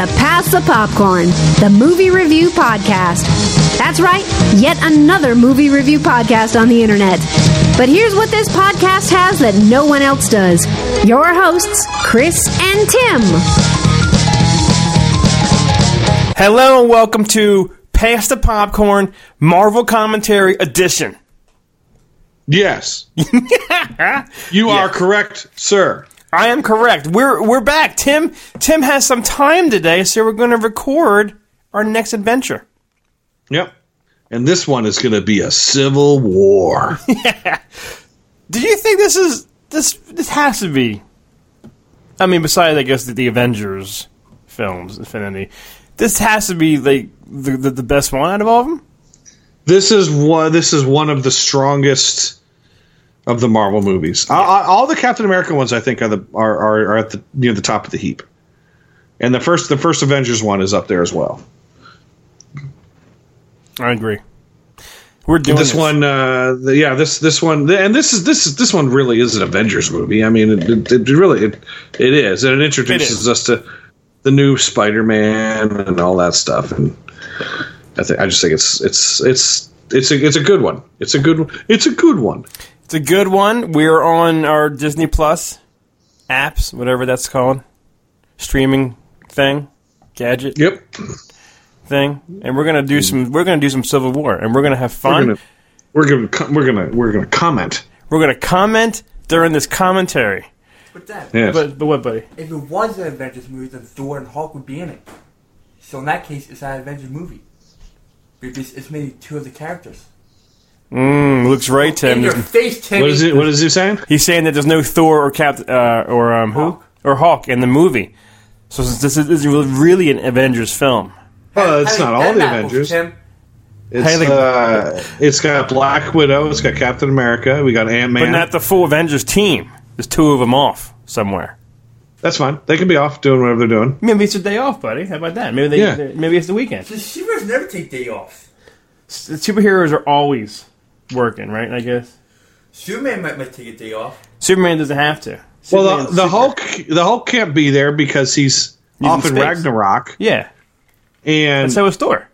to Pass the Popcorn, the movie review podcast. That's right, yet another movie review podcast on the internet. But here's what this podcast has that no one else does your hosts, Chris and Tim. Hello and welcome to Pass the Popcorn Marvel Commentary Edition. Yes. you are correct, sir. I am correct. We're we're back. Tim Tim has some time today, so we're going to record our next adventure. Yep. And this one is going to be a civil war. yeah. Do you think this is this this has to be? I mean, besides I guess the, the Avengers films, Infinity, this has to be like the, the the best one out of all of them. this is one. This is one of the strongest of the Marvel movies. I- I- all the Captain America ones, I think, are the are, are, are at the near the top of the heap. And the first the first Avengers one is up there as well. I agree. We're doing this one, uh, the, yeah, this this one, and this is this is this one really is an Avengers movie. I mean, it, it, it really it, it is, and it introduces us to the new Spider-Man and all that stuff. And I think I just think it's it's it's it's a it's a good one. It's a good it's a good one. It's a good one. We're on our Disney Plus apps, whatever that's called, streaming thing, gadget Yep, thing, and we're gonna do some. We're gonna do some Civil War, and we're gonna have we're fun. gonna we're gonna we're gonna we're gonna comment. We're gonna comment during this commentary. But that, Yes. But, but what, buddy? if it was an Avengers movie, then Thor and Hulk would be in it. So in that case, it's an Avengers movie. Because it's maybe two of the characters. Mm, looks right, Tim. in your face, Timmy. What is it? What is he saying? He's saying that there's no Thor or Cap uh, or um, who Hawk. or Hawk in the movie. So this is, really an Avengers film. Well, it's not all the Avengers. Tim. It's uh, it's got Black Widow. It's got Captain America. We got Ant Man. But not the full Avengers team. There's two of them off somewhere. That's fine. They can be off doing whatever they're doing. Maybe it's a day off, buddy. How about that? Maybe they, Yeah. maybe it's the weekend. The superheroes never take day off. The superheroes are always working, right? I guess Superman might, might take a day off. Superman doesn't have to. Well, the, the Hulk, the Hulk can't be there because he's, He's off in in. Ragnarok, Yeah, and and so is Thor.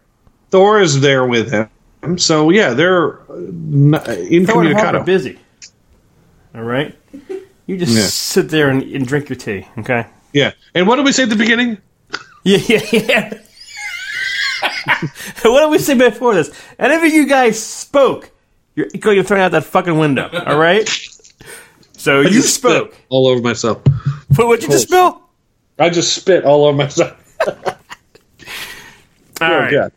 Thor is there with him. So yeah, they're uh, n- Thor and Hulk are incommunicado. busy. All right, you just Yeah. sit there and, and drink your tea, okay? Yeah, and what did we say at the beginning? Yeah, yeah, yeah. what did we say before this? And if you guys spoke, you're going to throw out that fucking window. All right. So you just spit spoke. all over myself. What would you just spill? I just spit all over myself. All Oh, right. God.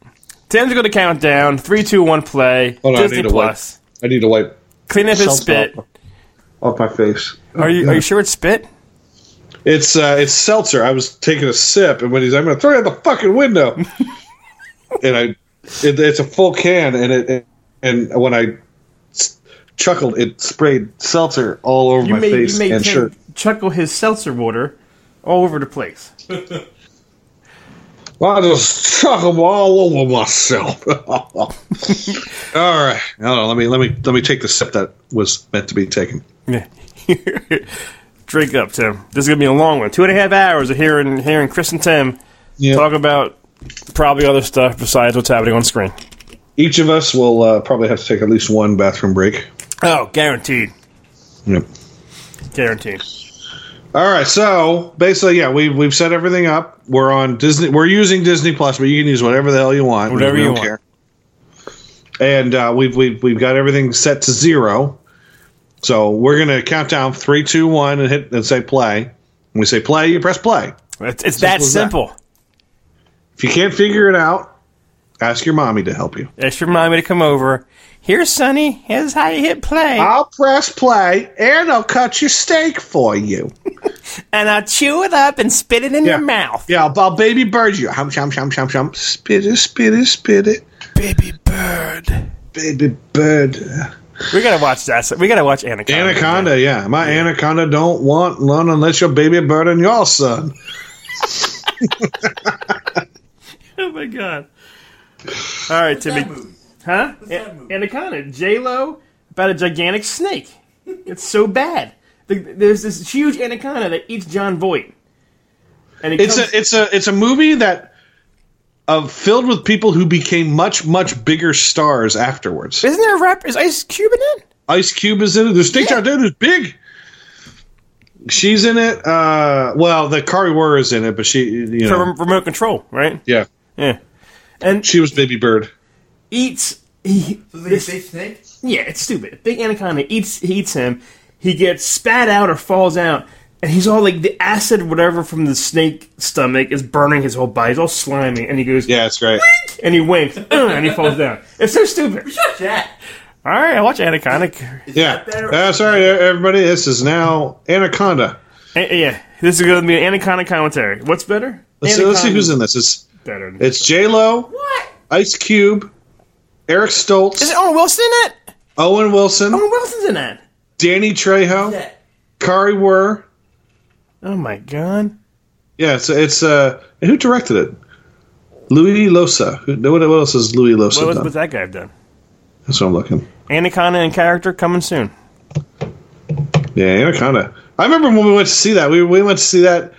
Tim's going to count down. Three, two, one, play. Hold on, I need to wipe. Plus. I need to wipe Clean up his spit. off, off my face. Are you Are you sure it's spit? It's uh, it's seltzer. I was taking a sip, and when he's, I'm going to throw it out the fucking window. and I, it, it's a full can, and it, and when I s- chuckled, it sprayed seltzer all over You my made face you made and Tim shirt. chuckle his seltzer water all over the place. I just chuckled all over myself. all right, hold on. Let me let me let me take the sip that was meant to be taken. Yeah. Drink up, Tim. This is gonna be a long one. Two and a half hours of hearing hearing Chris and Tim Yeah. talk about probably other stuff besides what's happening on screen. Each of us will uh, probably have to take at least one bathroom break. Oh, guaranteed. Yep. Guaranteed. All right, so basically, yeah, we've we've set everything up. We're on Disney. We're using Disney Plus, but you can use whatever the hell you want. Whatever We you want. care. And uh, we've we've we've got everything set to zero. So we're gonna count down three, two, one, and hit and say play. When we say play, you press play. It's, it's that Simple that. If you can't figure it out, ask your mommy to help you. Ask your mommy to come over. Here, Sonny. Here's how you hit play. I'll press play, and I'll cut your steak for you. and I'll chew it up and spit it in Yeah. your mouth. Yeah, I'll, I'll baby bird you. Hum, shum, shum, shum, shum. Spit it, spit it, spit it. Baby bird. Baby bird. We gotta watch that. We gotta watch Anaconda. Anaconda, yeah. My anaconda don't want none unless your baby bird and your son. Oh my god. All right, Timmy. That movie. Huh? that movie? Anaconda. J Lo about a gigantic snake. It's so bad. The- There's this huge anaconda that eats Jon Voight. And he it's comes- a it's a it's a movie that uh, filled with people who became much much bigger stars afterwards. Isn't there a rap? Is Ice Cube in it? Ice Cube is in it. The Snake Out Dude is big. She's in it. Uh, well, the Kari Wuhrer is in it, but she, you know, rem- remote control, right? yeah, Yeah. And she was Baby Bird. Eats. He, So they this- say snake? yeah, it's stupid. Big anaconda eats he eats him. He gets spat out or falls out, and he's all like the acid, whatever from the snake stomach, is burning his whole body. He's all slimy, and he goes, Yeah, it's great. and he winks, "Uh," and he falls down. It's so stupid. Shut that. All right, I watch Anaconda. Yeah. that? Uh, sorry, everybody. This is now Anaconda. A- yeah, this is going to be an Anaconda commentary. What's better? Let's see, let's see who's in this. It's Better. it's J Lo, What? Ice Cube, Eric Stoltz, Is it Owen Wilson in it? Owen Wilson, Owen Wilson's in it. Danny Trejo. Kari Wuhrer. Oh my god. Yeah, it's it's uh, who directed it? Luis Llosa. Who, what, what else has Luis Llosa What was done? what's that guy have done? That's what I'm looking. Anaconda in character coming soon. Yeah, Anaconda. I remember when we went to see that. We we went to see that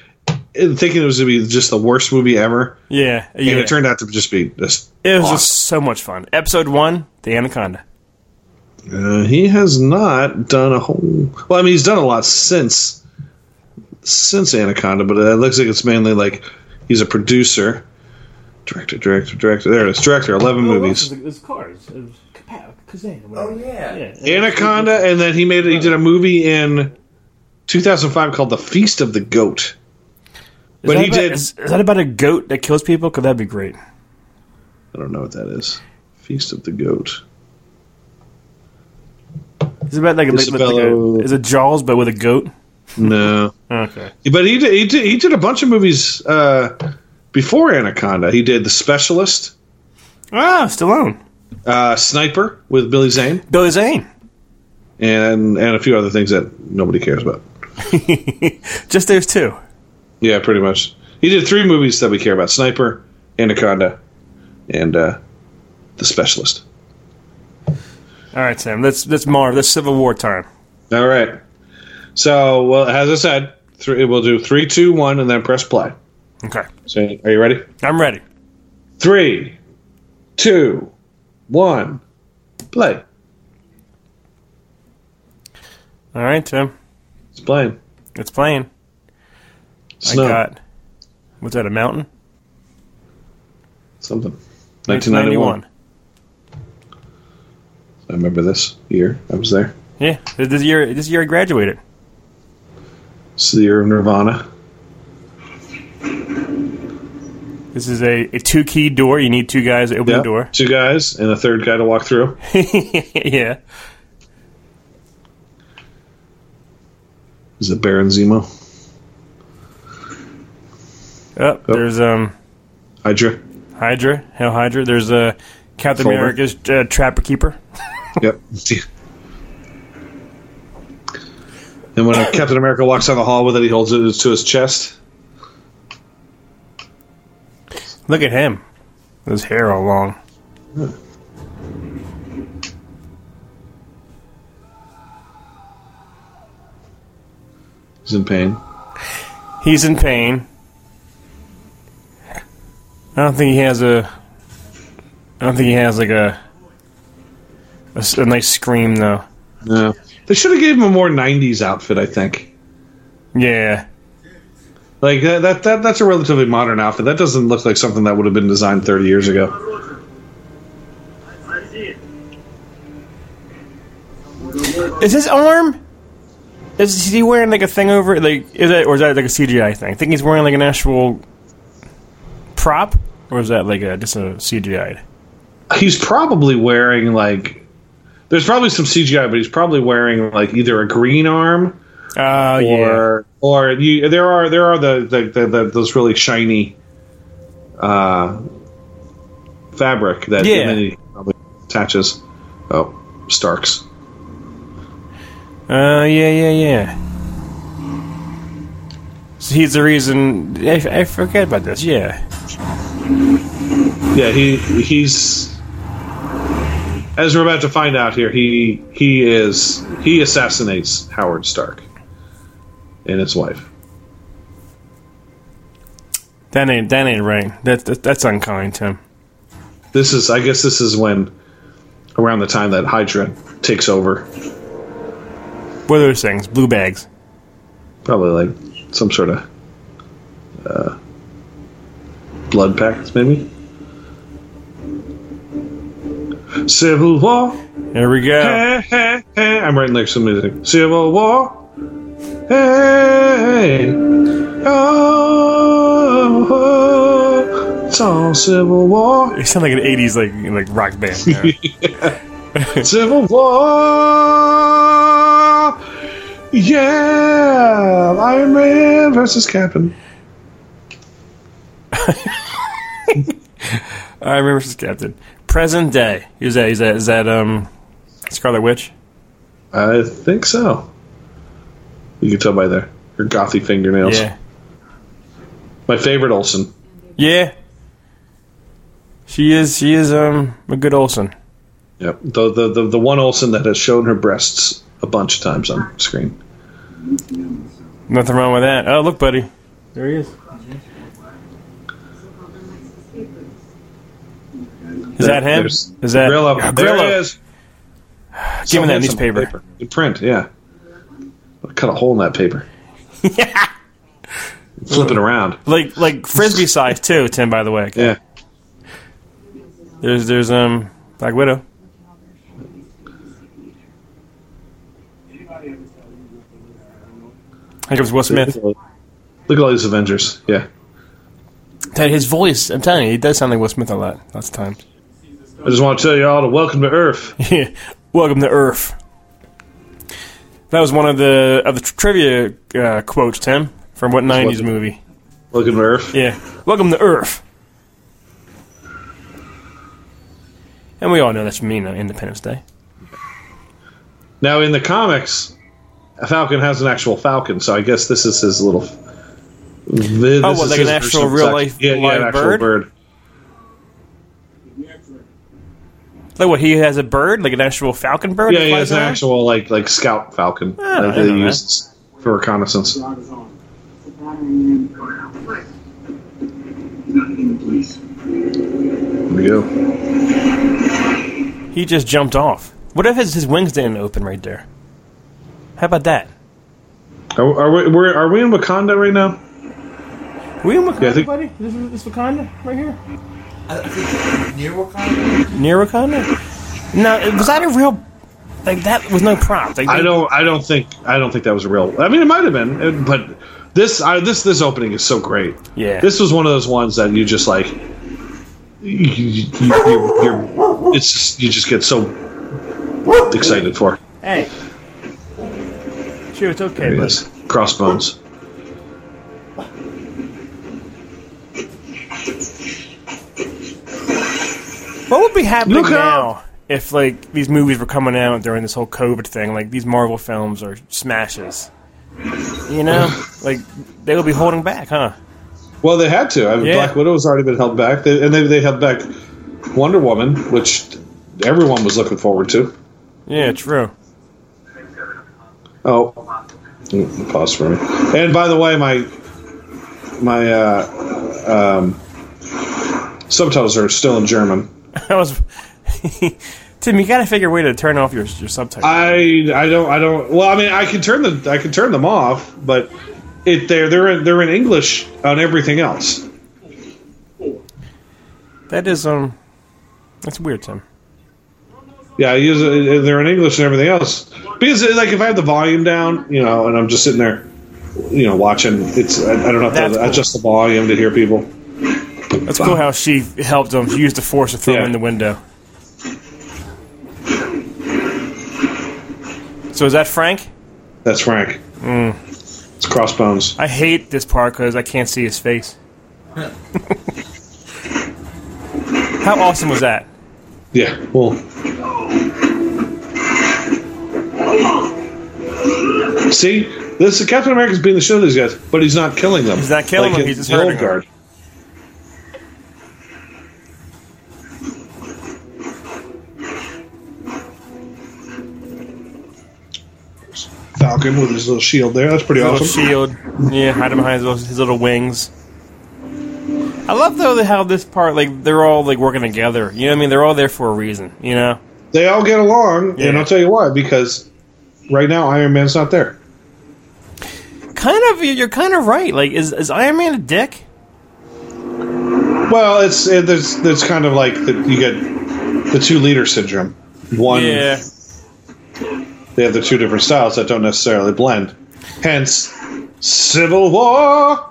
thinking it was going to be just the worst movie ever, Yeah, yeah. and it turned out to just be just. It was awesome. just so much fun. Episode one, the Anaconda. Uh, he has not done a whole. Well, I mean, he's done a lot since since Anaconda, but it looks like it's mainly like he's a producer, director, director, director. There it is, director. Eleven movies. It's cars. It was Oh, yeah. Anaconda, and then he made he did a movie in 2005 called The Feast of the Goat. But he did. Is, is that about a goat that kills people? Because that'd be great. I don't know what that is. Feast of the Goat. Is it about like, a- like, Isabella- a, is it Jaws but with a goat? No, Okay. but he did he did he did a bunch of movies uh, before Anaconda. He did The Specialist, Ah, Stallone. uh, Sniper with Billy Zane, Billy Zane. and and a few other things that nobody cares about. Just those two. Yeah, pretty much. He did three movies that we care about: Sniper, Anaconda, and uh, The Specialist. All right, Sam. Let's let's Marv. Let's Civil War time. All right. So, well, as I said, three, we'll do three, two, one, and then press play. Okay. So, are you ready? I'm ready. Three, two, one, play. All right, Tim. It's playing. It's playing. Snow. I got. What's that? A mountain? something. 1991. 1991. I remember this year. I was there. Yeah. This year. This year I graduated. It's the year of Nirvana. This is a, a two key door. You need two guys to open Yeah. the door. Two guys and a third guy to walk through. yeah. Is it Baron Zemo? Oh, there's um Hydra? Hydra, Hell Hydra. There's uh, Captain Folder. America's uh, Trapper Keeper. Yep. And when Captain America walks down the hall with it, he holds it to his chest. Look at him. His hair all long. He's in pain. He's in pain. I don't think he has a. I don't think he has like a. A nice scream though. Yeah. They should have gave him a more '90s outfit. I think. Yeah. Like that, that, that that's a relatively modern outfit. That doesn't look like something that would have been designed 30 years ago. Is his arm? Is he wearing like a thing over? Like is that or is that like a CGI thing? I think he's wearing like an actual prop, or is that like a just a CGI? He's probably wearing like. There's probably some CGI, but he's probably wearing like either a green arm Oh yeah. or or you, there are there are the, the, the, the those really shiny uh, fabric that Yeah. probably attaches. Oh, Starks. Uh, yeah, yeah, yeah. So he's the reason. I, I forget about this. Yeah. Yeah, he he's as we're about to find out here. He he is he assassinates Howard Stark and his wife. That ain't that ain't right. That, that that's unkind, Tim. This is, I guess, this is when around the time that Hydra takes over. What are those things? Blue bags. Probably like some sort of uh, blood packs, maybe. Civil War. There we go. Hey, hey, hey. I'm writing like some music. Civil War. Hey. Oh, oh, it's all Civil War. You sound like an '80s like like rock band. Yeah. Civil War. Yeah, Iron Man versus Captain. I remember this captain. Present day. Is that is that is that um Scarlet Witch? I think so. You can tell by their her gothy fingernails. Yeah. My favorite Olsen. Yeah. She is she is um a good Olsen. Yep. The, the the the one Olsen that has shown her breasts a bunch of times on screen. Nothing wrong with that. Oh look, buddy. There he is. Is that him? There's Is that Grillo? Yeah, there Grillo. it is. Give me that newspaper. paper. In print, yeah. I cut a hole in that paper. yeah. Flip it around. Like like frisbee size too, Tim. By the way, Yeah. there's there's um Black Widow. Here was Will Smith. Look at all these Avengers. Yeah. Tell His voice, I'm telling you, he does sound like Will Smith a lot. Lots of times. I just want to tell you all to welcome to Earth. Yeah. Welcome to Earth. That was one of the of the trivia uh, quotes, Tim, from what '90s Welcome. movie? Welcome to Earth. Yeah. Welcome to Earth. And we all know that's from you know, Independence Day. Now in the comics, a Falcon has an actual Falcon, so I guess this is his little. This Oh, what, is like an actual real life yeah, yeah, live an actual bird? bird. Like what? He has a bird, like an actual falcon bird. Yeah, he has an around? actual like like scout Falcon ah, I that they didn't know use for reconnaissance. There we go. He just jumped off. What if his, his wings didn't open right there? How about that? Are, are we we're, we in Wakanda right now? we in Wakanda, Yeah, think- buddy? This is this Wakanda right here I I think near Wakanda. near Wakanda. No, was that a real? Like that was no prop. Like, I don't I don't think I don't think that was a real. I mean, it might have been, but this I, this this opening is so great. Yeah. this was one of those ones that you just like. You, you, you're, you're, it's just, you just get so excited for. Hey. Sure, it's okay, he but. Crossbones. what would be happening Look now out! if like these movies were coming out during this whole COVID thing? Like these Marvel films are smashes. You know, like they would be holding back, huh? Well, they had to. I mean, Yeah. Black Widow has already been held back, they, and they they held back Wonder Woman, which everyone was looking forward to. Yeah, true. Oh, pause for me. And by the way, my my uh, um, subtitles are still in German. I was. Tim, you gotta figure a way to turn off your your subtitles. I I don't I don't. Well, I mean, I can turn the I can turn them off, but it they're they're in, they're in English on everything else. that is um, that's weird, Tim. Yeah, I use it, they're in English and everything else. Because like if I have the volume down, you know, and I'm just sitting there, you know, watching, it's I, I don't have That's to cool. adjust the volume to hear people. That's cool how she helped him. She used the force to throw him in the window. So is that Frank? That's Frank. Mm. It's Crossbones. I hate this part because I can't see his face. How awesome was that? Yeah. Well. See, this Captain America's being the show to these guys, but he's not killing them. He's not killing them, he's just hurting them. guard. Falcon with his little shield there. That's pretty His awesome. shield. Yeah, hide him behind his little, his little wings. I love though how this part like they're all like working together. You know what I mean? They're all there for a reason. You know? They all get along, Yeah. and I'll tell you why. Because right now Iron Man's not there. Kind of. You're kind of right. Like, is is Iron Man a dick? Well, it's it, there's there's kind of like the, you get the two leader syndrome. One, Yeah. they have the two different styles that don't necessarily blend. Hence, Civil War.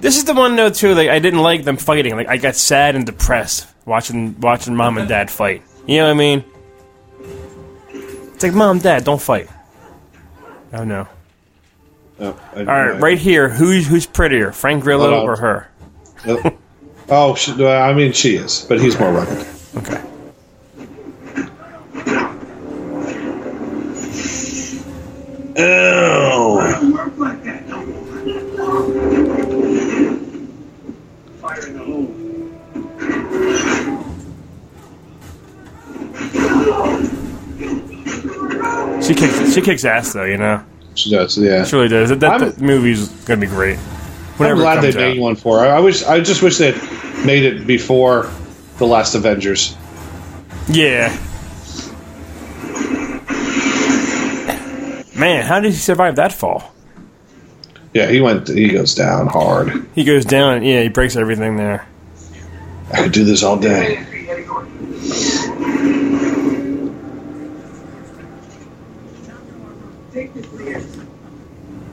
This is the one though too. Like I didn't like them fighting. Like I got sad and depressed watching watching mom and dad fight. You know what I mean? It's like mom, dad, don't fight. Oh no. Oh, I- All right, right here. Who's who's prettier, Frank Grillo or her? Oh, she, I mean, she is, but he's more rugged. Okay. Work like that, don't Fire in the hole. She kicks she kicks ass though. You know, she does. Yeah, she really does. That, that, that movie's gonna be great. I'm glad they made out. one for her. I wish. I just wish they'd made it before the last Avengers. Yeah. Man, how did he survive that fall? Yeah, he went. He goes down hard. He goes down. Yeah, he breaks everything there. I could do this all day. Take this Leah.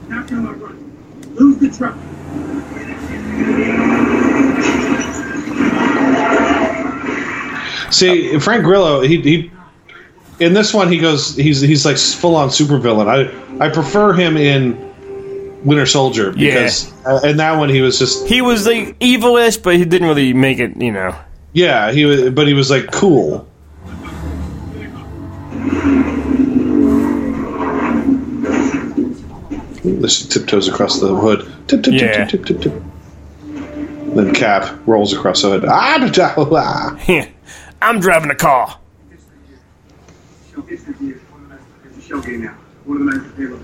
Now come on, run. Lose the truck. See, Frank Grillo, he, he in this one he goes he's he's like full on supervillain. I I prefer him in Winter Soldier because uh, in that one he was just He was like evilish, but he didn't really make it. You know. yeah he was but he was like cool. This tiptoes across the hood. Tip tip Yeah. tip tip tip tip tip. Then Cap rolls across the hood. Ah, ah. I'm driving a car. Show this is here. One of the nights it's a show game now. One of the nights payroll.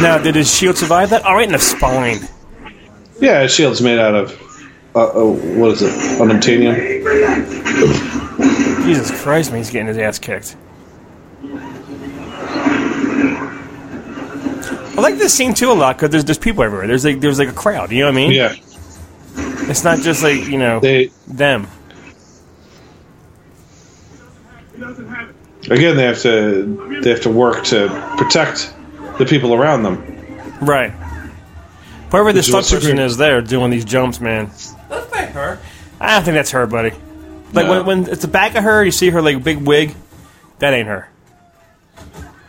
Now, did his shield survive that? All right in the spine. Yeah, his shield's made out of uh, uh, what is it? Unobtainium. Jesus Christ, man, he's getting his ass kicked. I like this scene too a lot because there's there's people everywhere. There's like there's like a crowd. You know what I mean? Yeah, It's not just like you know they them. He doesn't have it. again they have to they have to work to protect the people around them. Right. Whoever this Which is stunt person is there doing these jumps, man. That's by her. I don't think that's her, buddy. Like No. when, when it's the back of her, you see her like big wig. That ain't her.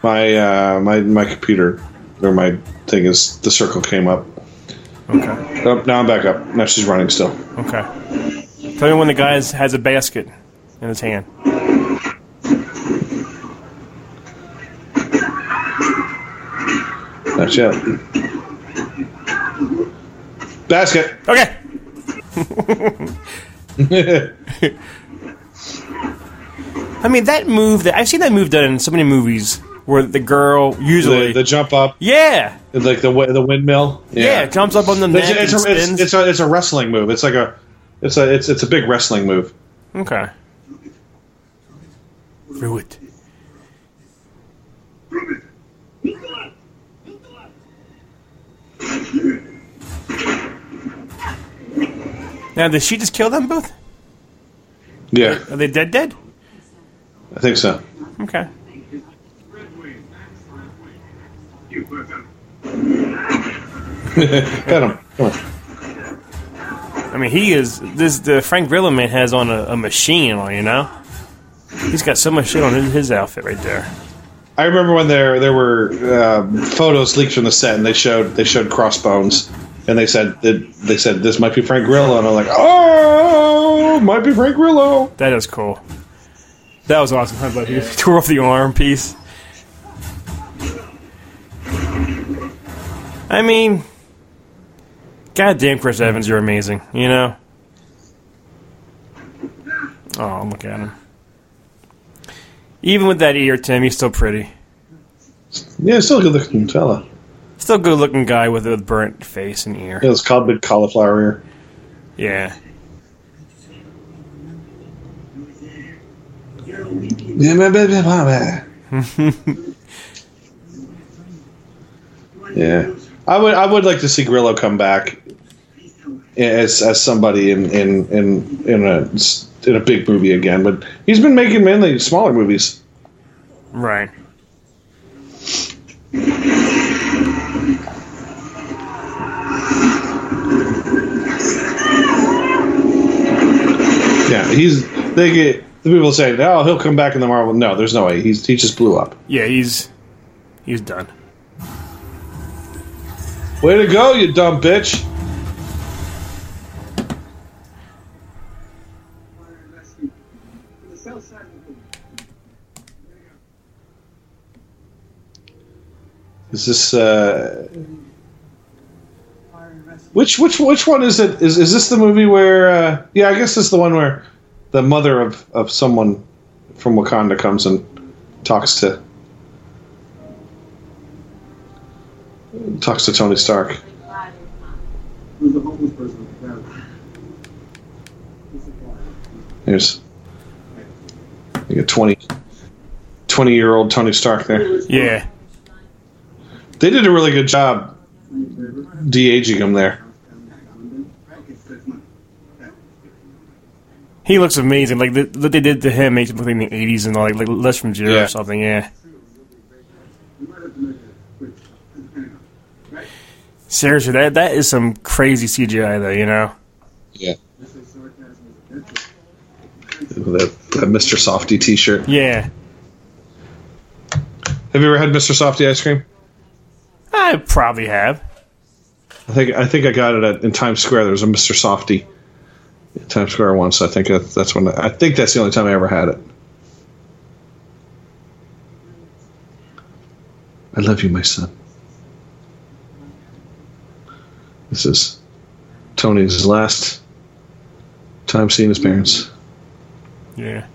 My uh, my my computer or my thing is the circle came up. Okay. Oh, now I'm back up. Now she's running still. Okay. Tell me when the guy has- has a basket in his hand. Not yet. Basket. Okay. I mean that move that I've seen that move done in so many movies where the girl usually the, the jump up, yeah like the the windmill. yeah, it jumps up on the neck It's, it's, and a, spins. it's, it's a it's a wrestling move. It's like a it's a it's it's a big wrestling move. okay. Through it. Now, did she just kill them both? Yeah, Are they dead? Dead? I think so. Okay. Red Wing. You put them. Got him. Come on. I mean, he is this. The Frank Grillo man has on a, a machine on. You know, he's got so much shit on his, his outfit right there. I remember when there there were um, photos leaked from the set, and they showed they showed Crossbones, and they said that they said this might be Frank Grillo, and I'm like, oh, might be Frank Grillo. That is cool. That was awesome. How about he tore off the arm piece? I mean, goddamn, Chris Evans, you're amazing. You know. Oh, look at him. Even with that ear, Tim, he's still pretty. Yeah, still a good looking fella. Still good looking guy with a burnt face and ear. It was called Big Cauliflower Ear. Yeah. yeah, I would. I would like to see Grillo come back as as somebody in in in in a in a big movie again. But he's been making mainly smaller movies. Right. Yeah, he's they get the people say, "Oh, he'll come back in the Marvel." No, there's no way. He's he just blew up. Yeah, he's he's done. Way to go, you dumb bitch! Is this uh, which which which one is it? Is is this the movie where? Uh, yeah, I guess is the one where the mother of of someone from Wakanda comes and talks to talks to Tony Stark. Who's the homeless person with the family? Who's the guy? There's like a 20, 20 year old Tony Stark there. Yeah. They did a really good job de aging him there. Okay, six months. He looks amazing. Like the, what they did to him makes him look like in the '80s and all, like like Les from Zero Yeah. or something. Yeah. We might have to make a quick stop. Right? Seriously, that that is some crazy CGI though. You know. Yeah. This is sarcasm is offensive. That, that Mr. Softy t shirt. Yeah. Have you ever had Mr. Softy ice cream? I probably have. I think I think I got it at, in Times Square. There was a Mr. Softy in Times Square once. I think that's when I think that's the only time I ever had it. I love you, my son. This is Tony's last time seeing his parents. Yeah.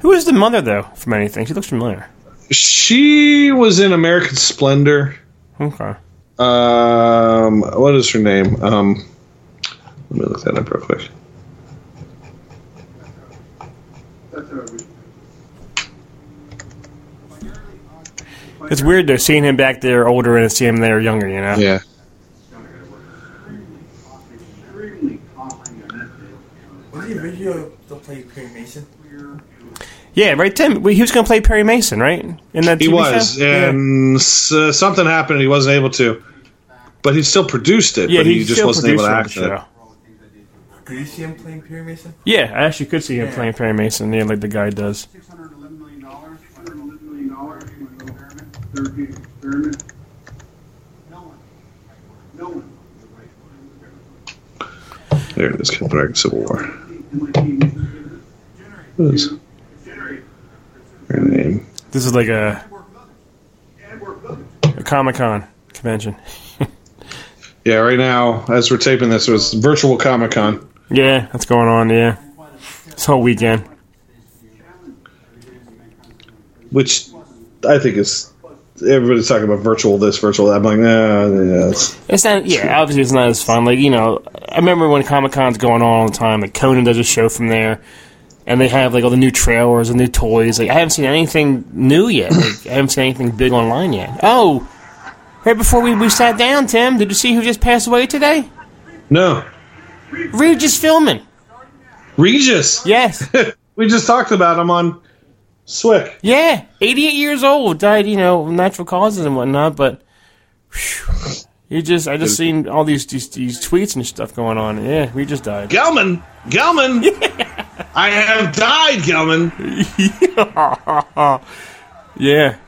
Who is the mother though? From anything, she looks familiar. She was in American Splendor. Okay. Um, what is her name? Um, let me look that up real quick. That's how we. It's weird though, seeing him back there older and seeing him there younger. You know. Yeah. Extremely costly and that's Was he originally to play Perry Mason? Yeah, right, Tim. He was going to play Perry Mason, right? In that He was, show? Yeah. and s- uh, something happened. and He wasn't able to, but he still produced it. Yeah, but he, he's just still wasn't able to producing act it. show. Could you see him playing Perry Mason? Yeah, I actually could see him Yeah. playing Perry Mason. Yeah, like the guy does. six hundred eleven million dollars. Six hundred eleven million dollars. Experiment. Therapeutic experiment. No one. No one. There it is, Captain America: Civil War. What is her name? This is like a, And work building. a Comic Con convention. Yeah, right now, as we're taping this, it was virtual Comic Con. Yeah, that's going on. Yeah, this whole weekend. which I think is everybody's talking about virtual this, virtual that. I'm like, nah, yeah, it's, It's not. Yeah, obviously it's not as fun. Like you know, I remember when Comic Con's going on all the time. Like Conan does a show from there, and they have like all the new trailers and new toys. Like I haven't seen anything new yet. Like, I haven't seen anything big online yet. Oh, right before we, we sat down, Tim, did you see who just passed away today? no Regis Philbin. Regis. Yes. we just talked about him on Swick. Yeah, 88 years old, died, you know, natural causes and whatnot, but whew, you just, I just seen all these, these these tweets and stuff going on. Yeah, we just died. Gelman, Gelman. I have died, Gelman. Yeah,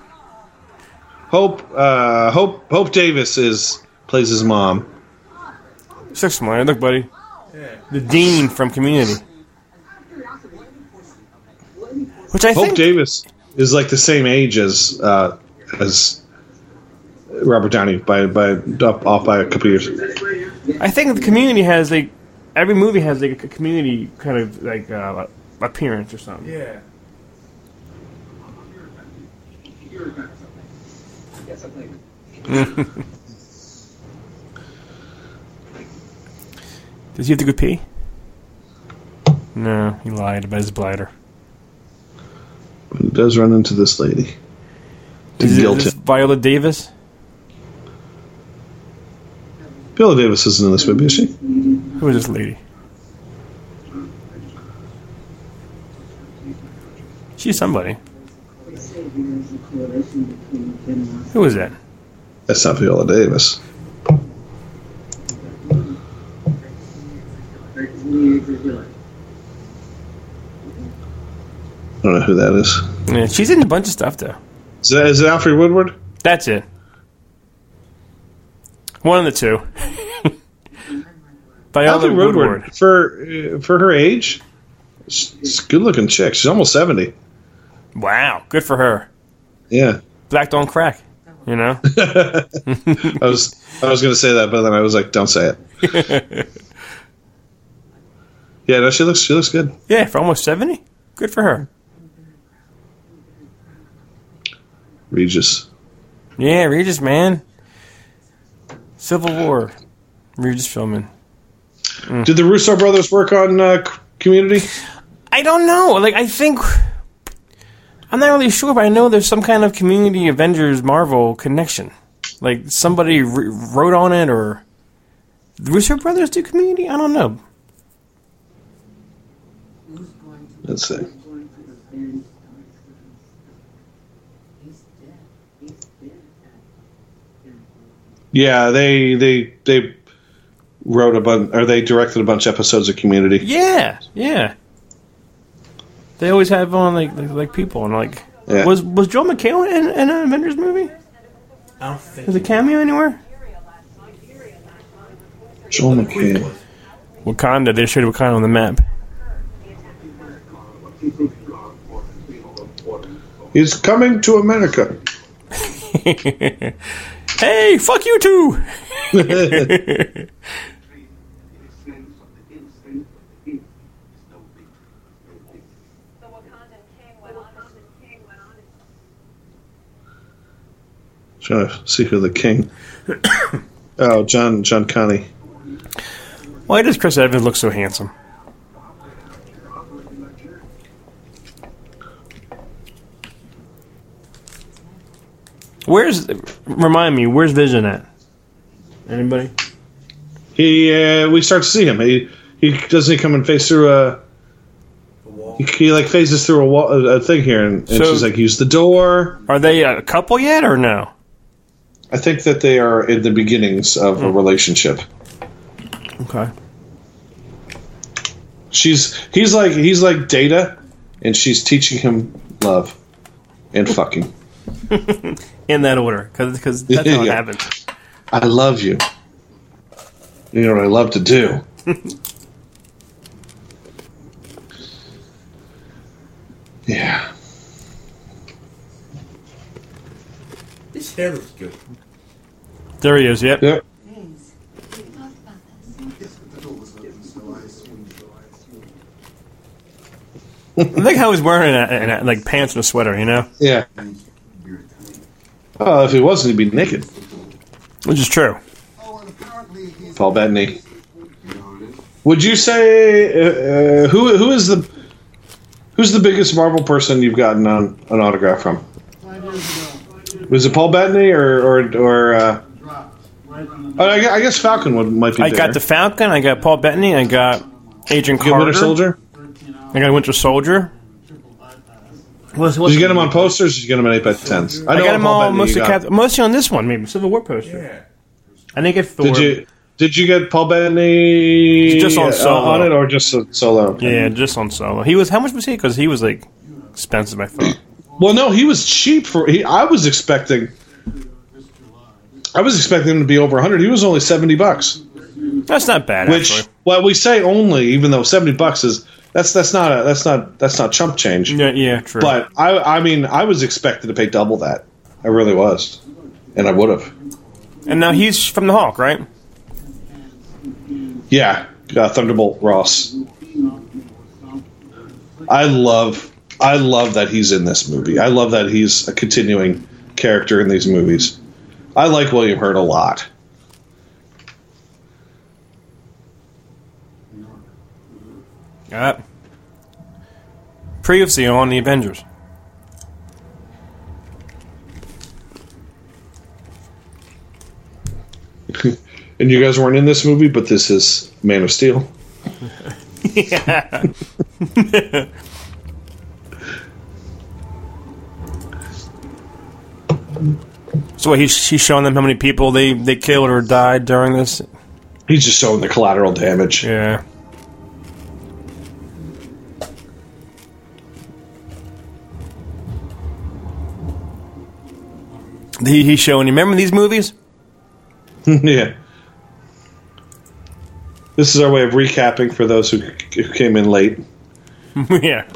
Hope, uh, Hope, Hope Davis is plays his mom. six familiar. Look, buddy, the dean from Community, which I Hope think, Davis is like the same age as uh, as Robert Downey by by up off by a couple years. I think the Community has like every movie has like a community kind of like uh, appearance or something. Yeah. You're got something. Got something. Does he have to go pee? No, he lied about his bladder. But he does run into this lady. To Is it guilt this him. Viola Davis? Viola Davis isn't in this movie, is she? Who is this lady? She's somebody. Who is that? That's not Viola Davis. I don't know who that is. Yeah, she's in a bunch of stuff though. Is, that, is it Alfre Woodard? That's it. One of the two. Viola Alfre Woodard. Woodard for uh, for her age, she's a good looking chick. She's almost seventy. Wow, good for her. Yeah, Black don't crack. You know. I was I was going to say that, but then I was like, don't say it. yeah, no, she looks she looks good. yeah, for almost seventy. Good for her. Regis. Yeah, Regis, man. Civil War. Regis filming. Did the Russo brothers work on uh, Community? I don't know. Like, I think. I'm not really sure, but I know there's some kind of Community Avengers Marvel connection. Like, somebody r- wrote on it, or. The Russo brothers do Community? I don't know. Let's see. Yeah, they they they wrote a bunch, or they directed a bunch of episodes of Community. Yeah, yeah. They always have on, like, like, like people, and, like. Yeah. Was was Joel McHale in, in an Avengers movie? I don't think. Was a cameo anywhere? Joel McHale. Wakanda. They showed Wakanda on the map. He's coming to America. hey, fuck you too. The Wakandan king went on king went on Trying to see who the king. oh, John John Kani. Why does Chris Evans look so handsome? Where's remind me? Where's Vision at? Anybody? He uh, we start to see him. He he doesn't he come and face through a. The wall. He, he like phases through a, wall, a, a thing here, and, and So- she's like, "Use the door." Are they a couple yet or no? I think that they are in the beginnings of a relationship. Okay. She's he's like he's like Data, and she's teaching him love and fucking. In that order, because that's how it Yeah. happens. I love you. You know what I love to do. yeah. His hair looks good. There he is. Yep. Yep. I like how he's wearing a, a, like pants and a sweater. You know, Yeah. Oh, if he wasn't, he'd be naked. which is true. Paul Bettany. Would you say uh, uh, who who is the who's the biggest Marvel person you've gotten on an autograph from? Was it Paul Bettany or or or? Uh, oh, I I guess Falcon would might be. I got the Falcon. I got Paul Bettany. I got Agent Carter. Winter Soldier. I got Winter Soldier. What's, Did you get them on posters? Or did you get them on eight by tens? I, got them all mostly, got. cap- mostly on this one, maybe Civil War poster. Yeah. I didn't get Thor. Did you did you get Paul Bettany Just on uh, solo. on it or just a solo? Yeah, just on solo. He was how much was he? Because he was like expensive. I thought. Well, no, he was cheap for. He, I was expecting. I was expecting him to be over 100. He was only 70 bucks. That's not bad. Which, actually. well, we say only, even though 70 bucks is that's that's not a that's not that's not chump change. Yeah, yeah, true. But I I mean I was expected to pay double that. I really was, and I would have. and now he's from the Hulk, right? Yeah, uh, Thunderbolt Ross. I love I love that he's in this movie. I love that he's a continuing character in these movies. I like William Hurt a lot. Uh, previously on the Avengers. And you guys weren't in this movie, but this is Man of Steel. yeah. so what, he's he's showing them how many people they they killed or died during this. He's just showing the collateral damage. Yeah. He, he's showing you. Remember these movies? yeah. This is our way of recapping for those who, who came in late. yeah.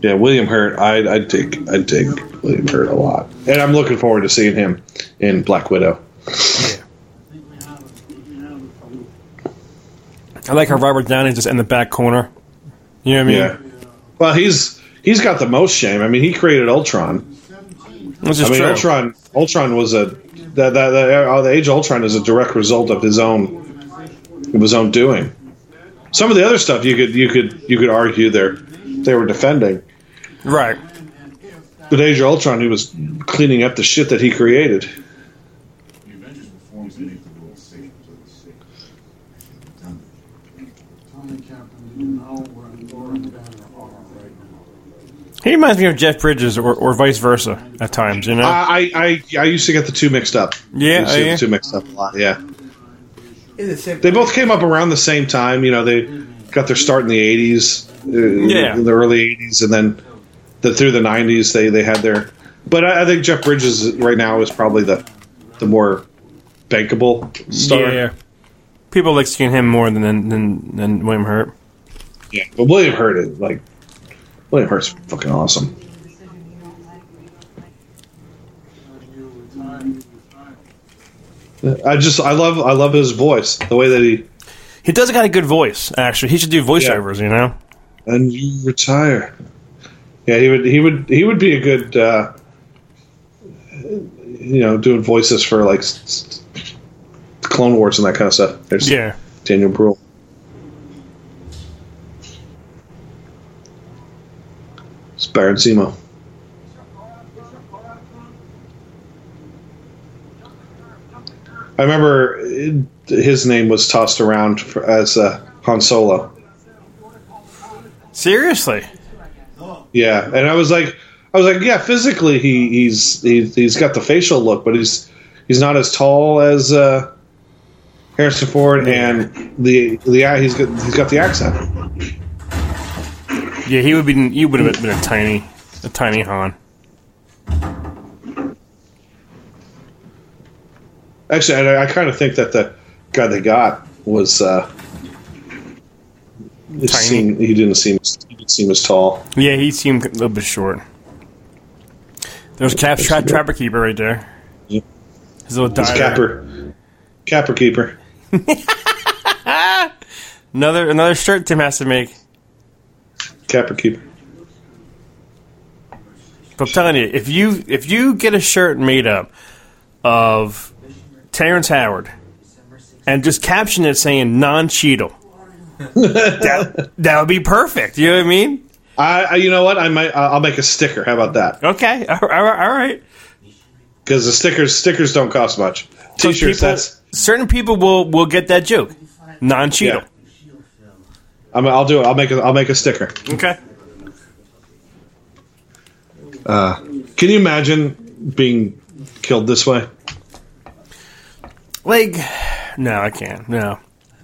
Yeah, William Hurt. I I dig I dig William Hurt a lot, and I'm looking forward to seeing him in Black Widow. Yeah. I like how Robert Downey's just in the back corner. You know what I mean? Yeah. Well, he's he's got the most shame. I mean, he created Ultron. Which is I mean, true. Ultron Ultron was a that that, that uh, the Age of Ultron is a direct result of his own of his own doing. Some of the other stuff you could you could you could argue they they were defending, Right. but Age of Ultron he was cleaning up the shit that he created. The Avengers reforms beneath the rules safe to the sick. Done. Tell me, Captain, do you know where Thor and Banner are right now? He reminds me of Jeff Bridges or, or vice versa at times, you know? I, I I used to get the two mixed up. Yeah, I used to get the two mixed up a lot. Yeah, It's the same. they both came up around the same time. You know, they got their start in the '80s, uh, Yeah. in the early '80s, and then the, through the '90s they they had their. But I, I think Jeff Bridges right now is probably the the more bankable star. Yeah. People like seeing him more than than, than William Hurt. Yeah, but William Hurt is like William Hurt's fucking awesome. I just I love I love his voice, the way that he He does got a good voice, actually. He should do voiceovers, you know? and you retire. Yeah, he would he would he would be a good uh, you know doing voices for like Clone Wars and that kind of stuff. There's Yeah. Daniel Bruhl. It's Baron Zemo. I remember his name was tossed around as uh, Han Solo. Seriously? Yeah, and I was like, I was like, yeah, physically he, he's he, he's got the facial look, but he's he's not as tall as uh, Harrison Ford, and the the he's got he's got the accent. Yeah, he would be. You would have been a tiny, a tiny Han. Actually, I, I kind of think that the guy they got was uh, Tiny. seemed- he didn't seem he didn't seem as tall. Yeah, he seemed a little bit short. There's Cap Trap Trapper Keeper right there. Yeah. His little diver. capper, capper keeper. Another another shirt Tim has to make. Capper keeper. I'm telling you, if you if you get a shirt made up of Terrence Howard and just caption it saying non Cheadle, that that would be perfect. You know what I mean? I, I you know what I might I'll make a sticker. How about that? Okay, all right, all right. Because the stickers stickers don't cost much. T-shirts. people- that's certain people will will get that joke. Non Cheadle. Yeah. I'm, I'll do it. I'll make a I'll make a sticker. Okay. Uh, can you imagine being killed this way? Like, no, I can't. No,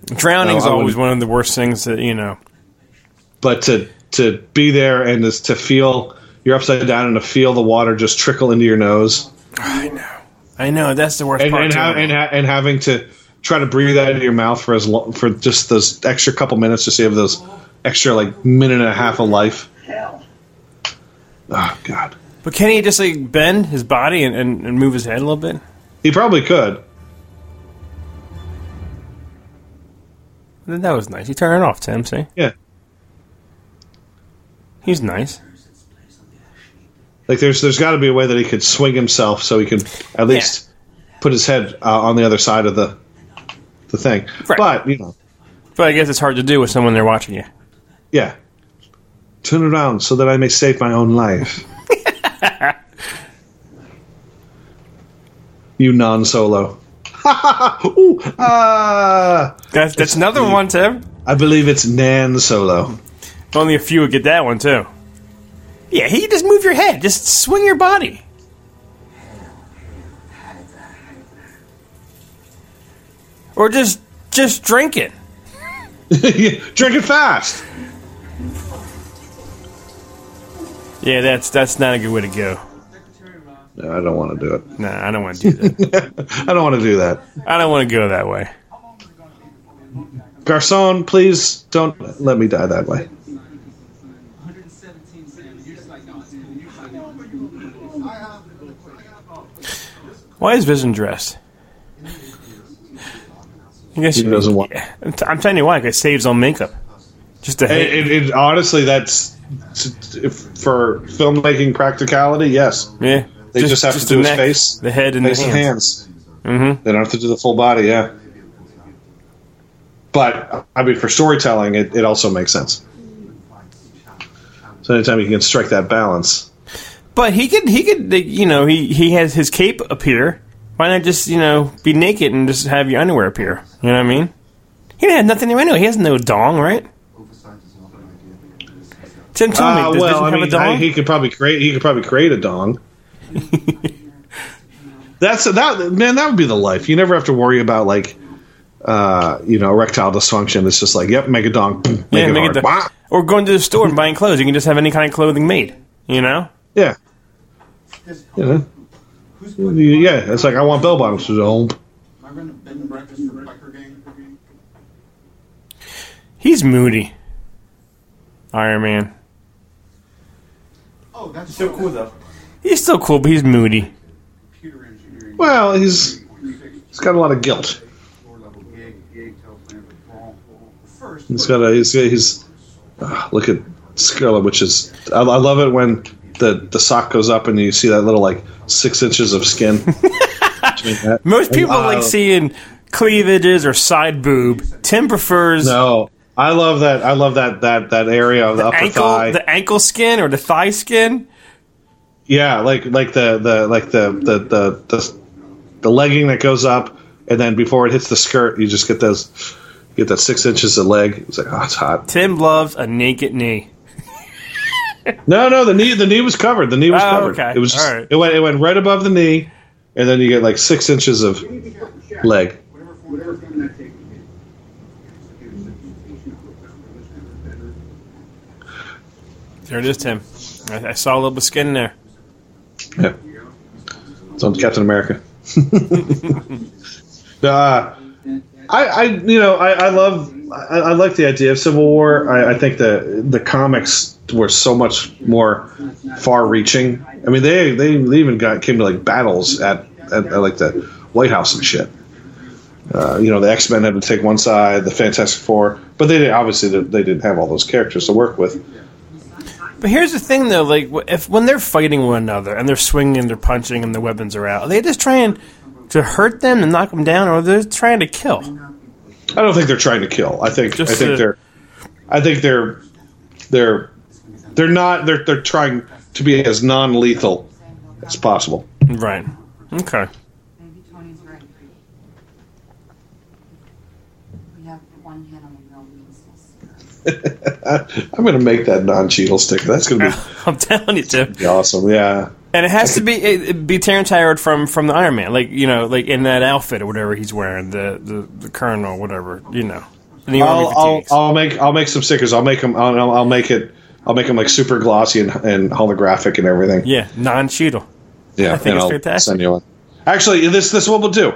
drowning's No, always one of the worst things that you know. But to to be there and just to feel you're upside down and to feel the water just trickle into your nose I know. I know. That's the worst and part. and, ha- and, ha- and having to try to breathe that into your mouth for as long, for just those extra couple minutes to save those extra like minute and a half of life. Oh God, but can he just like bend his body and, and, and move his head a little bit? he probably could. That was nice. You turn it off, Tim. See, Yeah. he's nice. Like there's there's got to be a way that he could swing himself so he can at least put his head uh, on the other side of the the thing. Right. But you know, But I guess it's hard to do with someone there watching you. yeah. Turn around so that I may save my own life. you non-solo. Ooh, ah, That's that's another one, Tim. I believe it's Nan Solo. Only a few would get that one too. Yeah, he just move your head, just swing your body. Or just just drink it. Drink it fast. Yeah, that's that's not a good way to go. No, I don't want to do it. No, I don't want to do that. I don't want to do that. I don't want to go that way. Garcon, please don't let me die that way. Why is Vision dressed? I guess He doesn't want. I'm, telling you why. 'cause It saves on makeup. Just a It, it, it, honestly, that's if, for filmmaking practicality. Yes, yeah. they just, have to do his neck, face, the head, and face the and hands. hands. Mm-hmm. They don't have to do the full body. Yeah, but I mean, for storytelling, it, it also makes sense. So anytime you can strike that balance, But he could, he could, you know, he he has his cape appear. Why not just, you know, be naked and just have your underwear appear? You know what I mean? He had nothing to anyway. He has no dong, right? Tim told me, Uh, does well, Vision I have mean, a dong? I- he could probably create. He could probably create a dong. That's that man. That would be the life. You never have to worry about like, uh, you know, erectile dysfunction. It's just like, yep, make a dong, boom, make yeah, it make it the- or going to the store and buying clothes. You can just have any kind of clothing made. You know? Yeah, you know, yeah. It's like I want bell bottoms to home. Am I running a bed and breakfast for biker gang? He's moody. Iron Man. Oh, that's So cool though. He's still cool, but he's moody. computer engineering. Well, he's he's got a lot of guilt. Floor level gig, gig, tail plan, brawl. First, He's got a he's he's. ah, look at Scarlet Witch's. I, I love it when the the sock goes up and you see that little like six inches of skin. that. Most people Uh, like seeing cleavages or side boob. Tim prefers No, I love that. I love that that that area of the, upper ankle, thigh. the ankle skin or the thigh skin. yeah, like like the the like the the the the, the legging that goes up, and then before it hits the skirt, you just get those you get that six inches of leg. It's like oh, it's hot. Tim loves a naked knee. No, no, the knee the knee was covered. The knee was Oh, covered. okay. It was just, right. it went it went right above the knee, and then you get like six inches of leg. Whatever form, whatever form that takes. There it is, Tim. I, I saw a little bit of skin there. Yeah. It's on Captain America. uh, I, I, you know, I, I love, I, I like the idea of Civil War. I, I think the the comics were so much more far-reaching. I mean, they they, even got came to like battles at, at, at like the White House and shit. Uh, you know, the X Men had to take one side, the Fantastic Four, but they did obviously they, they didn't have all those characters to work with. But here's the thing, though: like if when they're fighting one another and they're swinging, and they're punching, and their weapons are out, are they just trying to hurt them and knock them down, or they're trying to kill? I don't think they're trying to kill. I think Just I think to- they're I think they're they're they're not they're they're trying to be as non-lethal as possible. Right. Okay. Maybe Tony's right. We have one hit on the mill means I'm going to make that non-Cheadle sticker. That's going to be. I'm telling you, Tim. be awesome. Yeah. And it has to be it, be Terrence Howard from from the Iron Man, like you know, like in that outfit or whatever he's wearing, the the, the colonel, or whatever, you know. In the army I'll, I'll. I'll make I'll make some stickers. I'll make them. I'll, I'll make it. I'll make them like super glossy and, and holographic and everything. yeah, non-Cheadle. Yeah, I think it's I'll fantastic. Send you one. Actually, this this is what we'll do.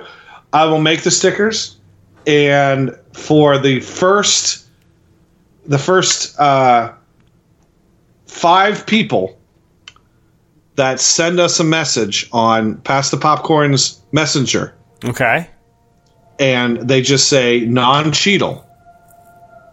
I will make the stickers, and for the first, the first uh, five people that send us a message on Pass the Popcorn's messenger, Okay. and they just say non-Cheadle,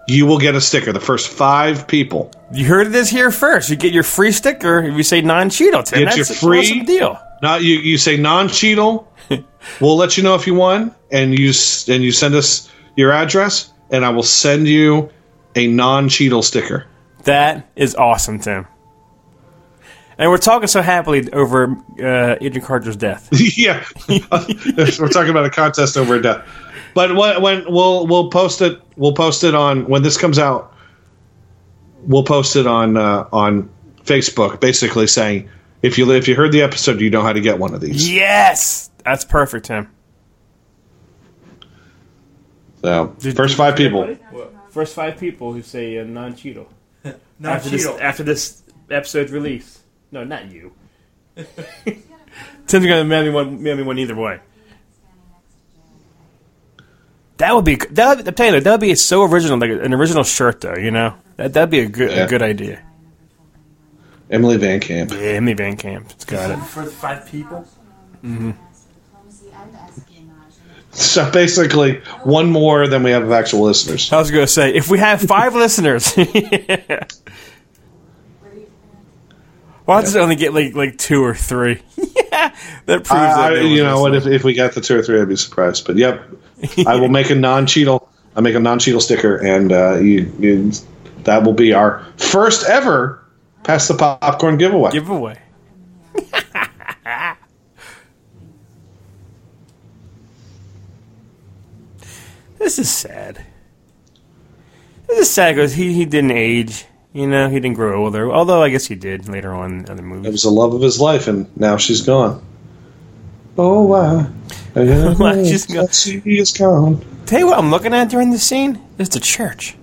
you will get a sticker. The first five people You heard this here first. You get your free sticker if you say non-Cheeto. Tim. Get That's your free- awesome deal. Not you. You say non-Cheadle. we'll let you know if you won, and you and you send us your address, and I will send you a non-Cheadle sticker. That is awesome, Tim. And we're talking so happily over uh, Agent Carter's death. yeah, we're talking about a contest over a death. But when, when we'll we'll post it, we'll post it on when this comes out. We'll post it on uh, on Facebook, basically saying if you if you heard the episode, you know how to get one of these. Yes, that's perfect, Tim. So Did- first did- five people. First five people who say uh, non-Cheeto. Not after this, Cheeto. after this episode's release. No, not you. Tim's gonna mail me one. Mail me one either way. That would be. That would, I'm telling you, that would be so original, like an original shirt, though. You know, that that'd be a good Yeah. a good idea. Emily VanCamp. Yeah, Emily VanCamp. It's got it. First five people. Mm-hmm. So basically, one more than we have of actual listeners. I was gonna say, if we have five listeners, well, I'll just only get like like two or three. yeah, that proves that. I, no you know what? If, if we got the two or three, I'd be surprised. But yep, I will make a non-Cheadle. I make a non-Cheadle sticker, and uh, you, you, that will be our first ever pass the popcorn giveaway. giveaway. this is sad. This is sad because he, he didn't age. You know, he didn't grow older. Although I guess he did later on in other it was the love of his life, and now she's gone. Oh wow! Why she's gone? She is gone. Tell you what I'm looking at during the scene It's the church.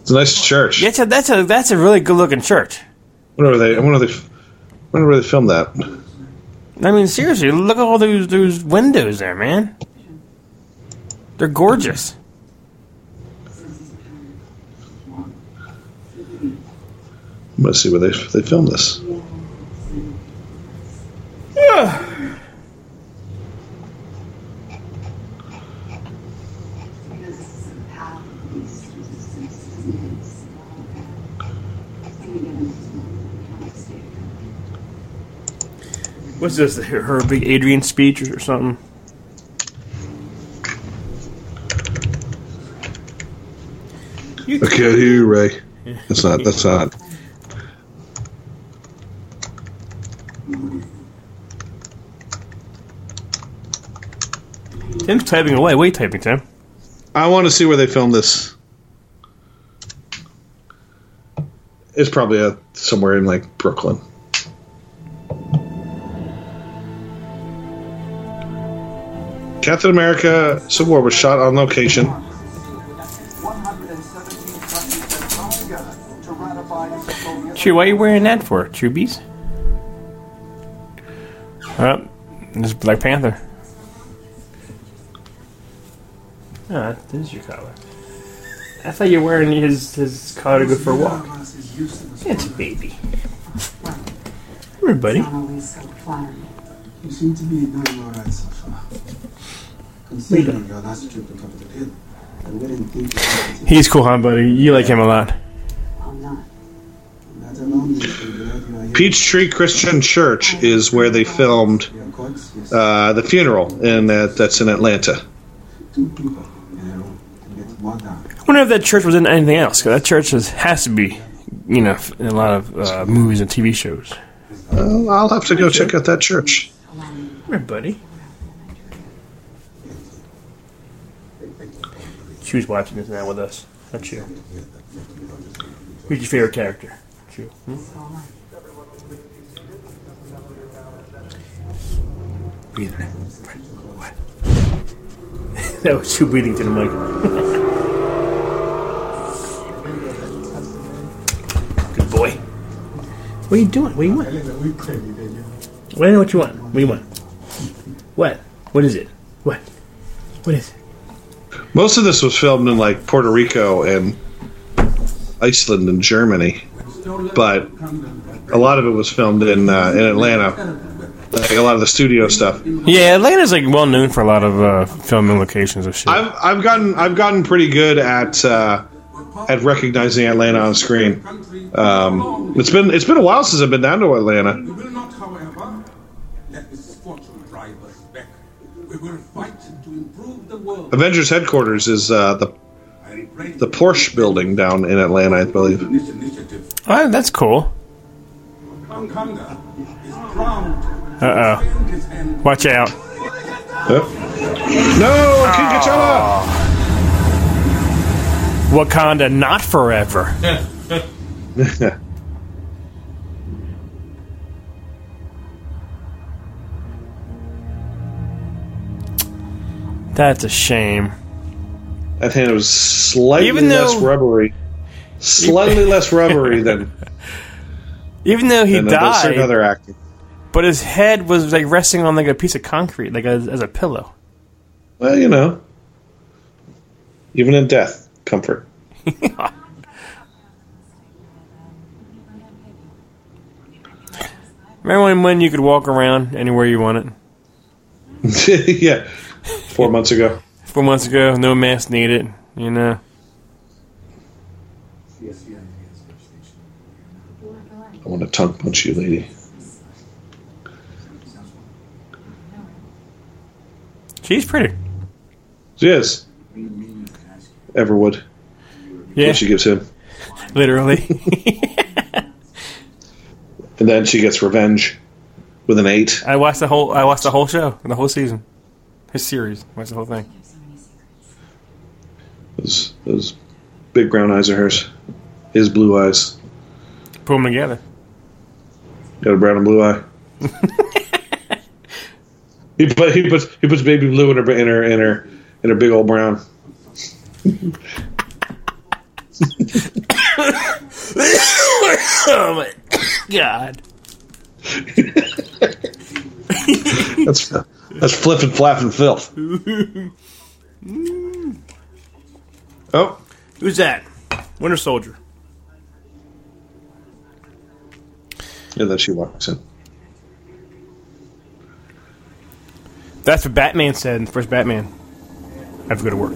It's a nice church. That's a that's a that's a really good looking church. Wonder where they. Wonder where they. Wonder where they filmed that. I mean, seriously, look at all those those windows there, man. They're gorgeous. I'm gonna see where they they filmed this. What's this? Her, her big Adrian speech or something? You, Okay, you Ray. That's not. That's not. Tim's typing away. What are you typing, Tim? I want to see where they filmed this. It's probably uh somewhere in like Brooklyn. Captain America: Civil War was shot on location. 117 countries have come together to ratify the Sokovia Chew, what are you wearing that for? Chewbies? Oh, this is Black Panther. Ah, this is your collar. I thought you were wearing his his collar to go for a walk. It's a baby. Everybody. Always. You seem to be doing all right so far. Considering your last trip to I wouldn't think. He's cool, huh, buddy? You like him a lot. I'm not. That alone. Peachtree Christian Church is where they filmed uh, the funeral, and that that's in Atlanta. Two people in a room can get more down. I wonder if that church was in anything else. Because that church is, has to be, you know, in a lot of uh, movies and TV shows. Well, I'll have to go check out that church. Here, buddy. Chew's watching this now with us. Not you. Who's your favorite character? Chew. Hmm? Breathe in. That was Chew breathing to the mic. Good boy. What are you doing? What do you want? I know what you want. What do you want? What? What is it? What? What is it? Most of this was filmed in like Puerto Rico and Iceland and Germany, but a lot of it was filmed in uh, in Atlanta. Like a lot of the studio stuff. Yeah, Atlanta's like well known for a lot of uh, filming locations of shit. I've I've gotten I've gotten pretty good at uh, at recognizing Atlanta on screen. Um, it's been it's been a while since I've been down to Atlanta. We will not, however, let misfortune drive us back. We will fight to improve the world. Avengers headquarters is uh, the the Porsche building down in Atlanta, I believe. Oh, that's cool. Kanga is proud to Uh-oh. extend his hand Watch out. Yep. No, ah. King T'Challa! Wakanda not forever. That's a shame. I think it was slightly Even though- less rubbery. Slightly less rubbery than, Even though he than a certain died, other actor. But his head was like resting on like a piece of concrete, like as, as a pillow. Well, you know. Even in death, comfort. Remember when, when you could walk around anywhere you wanted? yeah. Four months ago. Four months ago, no mask needed. You know. I want to tongue punch you, lady. She's pretty. She is. Everwood. Yeah, What she gives him. literally. And then she gets revenge with an eight. I watched the whole. I watched the whole show, the whole season, his series. Watched the whole thing. Those, those big brown eyes of hers. His blue eyes. Put them together. Got a brown and blue eye. he put he puts he puts baby blue in her in her in her in her big old brown. Oh my god! That's that's flipping flapping filth. Oh, Who's that? Winter Soldier. and then she walks in. That's what Batman said in the first Batman. I have to go to work.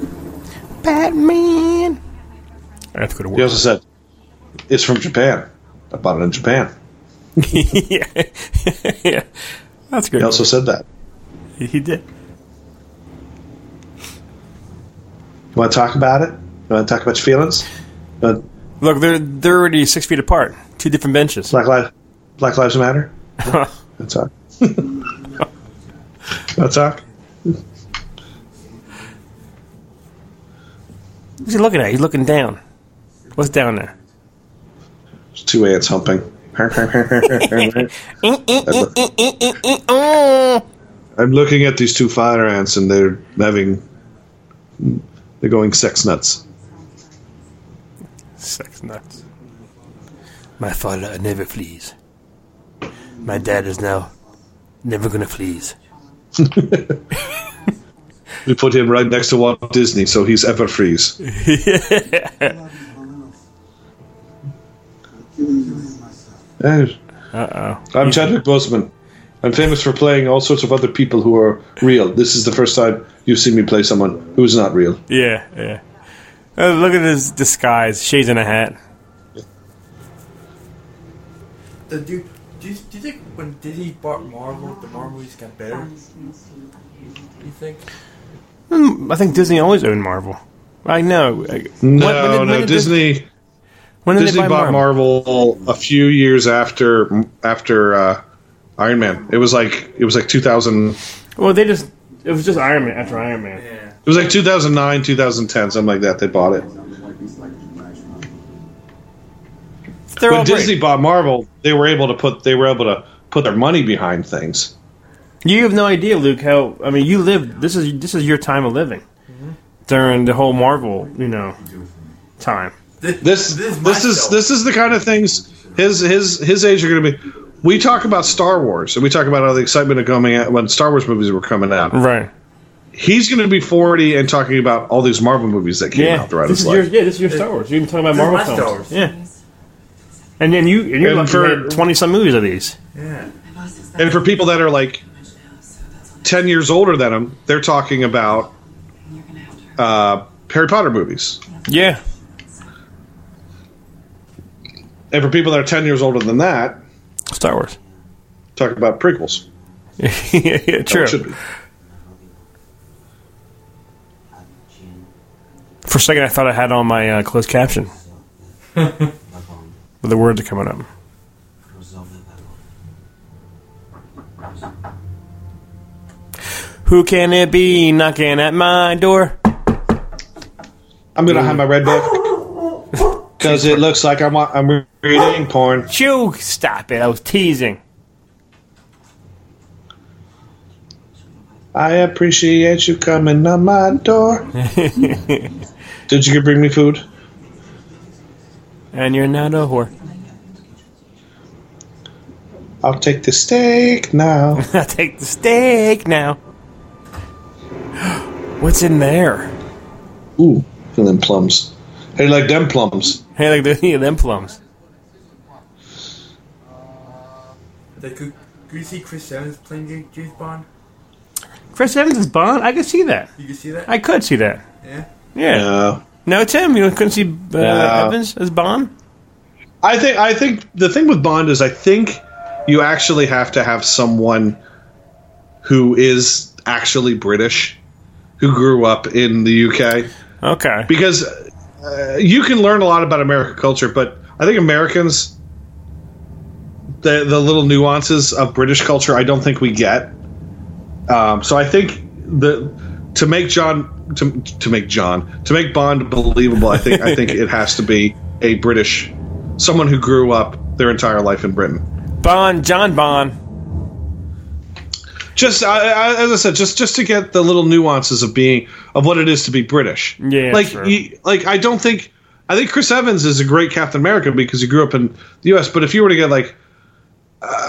Batman. I have to go to work. He also said, "It's from Japan. I bought it in Japan." yeah. yeah. That's good. He also said that. He, he did. You want to talk about it? You want to talk about your feelings? Uh, Look, they're they're already six feet apart. Two different benches. Black Lives Black Lives Matter. Let's talk. Let's talk. What's he looking at? He's looking down. What's down there? There's two ants humping. I'm looking at these two fire ants, and they're having. They're going sex nuts. Sex nuts. My father never flees. My dad is now never gonna flees. We put him right next to Walt Disney, so he's ever freeze. killing myself. Eh, Uh I'm Chadwick Boseman. I'm famous for playing all sorts of other people who are real. This is the first time you've seen me play someone who is not real. Yeah, yeah. Uh, look at his disguise. Shades in a hat. The dude, do you, do you think when Disney bought Marvel, the Marvel movies got better? Do you think? Hmm, I think Disney always owned Marvel. I know. No, When- when did- no, when did Disney. When did Disney they buy bought Marvel a few years after after uh, Iron Man. It was like it was like 2000. Well, they just. It was just Iron Man after Iron Man. Yeah. was like 2009, 2010, something like that. They bought it. They're all when great. Disney bought Marvel, they were able to put they were able to put their money behind things. You have no idea, Luke. How I mean, you lived. This is this is your time of living during the whole Marvel, you know, time. This This this is is this is the kind of things his his his age are going to be. We talk about Star Wars and we talk about all the excitement of coming out when Star Wars movies were coming out. Right. He's going to be 40 and talking about all these Marvel movies that came Yeah. out throughout This his is your life. yeah. This is your Star Wars. You've been talking about This is Marvel my films. Star Wars. Yeah. And then you and you're And for- twenty some movies of these. Yeah. And for people that are like 10 years older than him, they're talking about uh, Harry Potter movies. Yeah. And for people that are ten years older than that, Star Wars. talk about prequels. yeah, That true. should be. For a second, I thought I had on my uh, closed caption with the words are coming up. Who can it be knocking at my door? I'm gonna hide my red book because it looks like I'm I'm reading porn. Chew! Stop it! I was teasing. I appreciate you coming on my door. Did you bring me food? And you're not a whore. I'll take the steak now. I'll take the steak now. What's in there? Ooh, and then plums. Hey, like them plums. Hey, like the, yeah, them plums. Like, could, could you see Chris Evans playing Ja- James Bond? Chris Evans is Bond. I could see that. You could see that? I could see that. yeah. Yeah. Yeah. No, Tim, you couldn't see uh, Yeah. Evans as Bond. I think I think the thing with Bond is I think you actually have to have someone who is actually British, who grew up in the UK, Okay. because uh, you can learn a lot about American culture, but I think Americans the the little nuances of British culture I don't think we get. Um, so I think the to make John to, to make John to make Bond believable, I think I think it has to be a British someone who grew up their entire life in Britain. Bond, John Bond. Just I, I, as I said, just just to get the little nuances of being of what it is to be British. Yeah, like you, like I don't think I think Chris Evans is a great Captain America because he grew up in the U.S. But if you were to get like,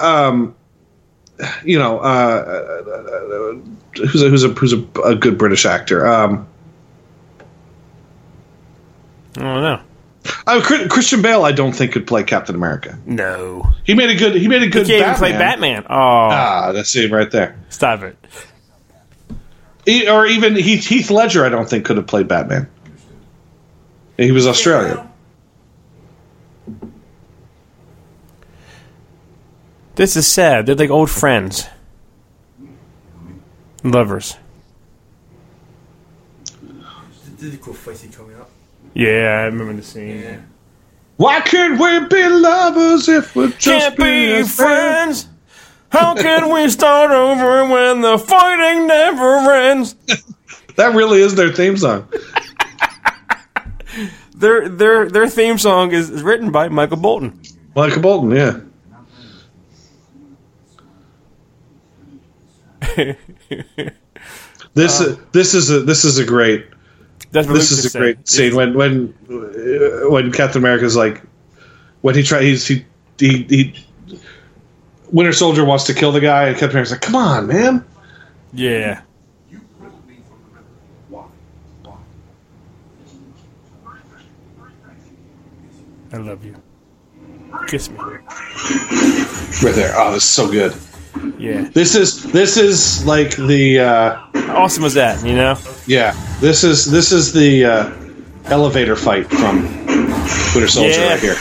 um, you know, uh, who's a, who's a who's a, a good British actor? Um, I don't know. uh, Christian Bale, I don't think could play Captain America. No. He made a good he made a He good can't even Batman. play Batman. Oh, Ah, that's him right there. stop it. He- or even Heath, Heath Ledger, I don't think could have played Batman. He was Australian. This is sad. They're like old friends. Lovers. This is cool fight scene coming up. Yeah, I remember the scene. Yeah. Why can't we be lovers if we're just Can't be friends. How can we start over when the fighting never ends? That really is their theme song. Their their their theme song is, is written by Michael Bolton. Michael Bolton, yeah. This this is a this is a great That's this Luke is just a great said. scene when when uh, when Captain America's like when he try he's he he, he Winter Soldier wants to kill the guy and Captain America's like come on man Yeah. You quit me from the river. Why? Why? I love you. Kiss me. right there oh this is so good Yeah. this is this is like the uh, How awesome was that, you know? yeah this is this is the uh, elevator fight from Winter Soldier Yeah. right here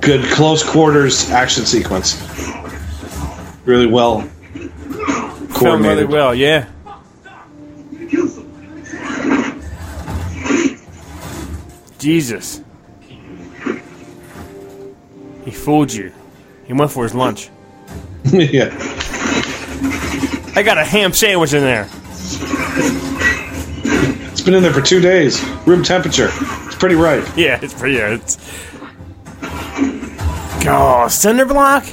good close quarters action sequence really well Filmed really coordinated well, yeah. Jesus. He fooled you. He went for his lunch. yeah I got a ham sandwich in there. It's been in there for two days. Room temperature. It's pretty ripe. Yeah, it's pretty. Yeah, it's. Oh, cinder block.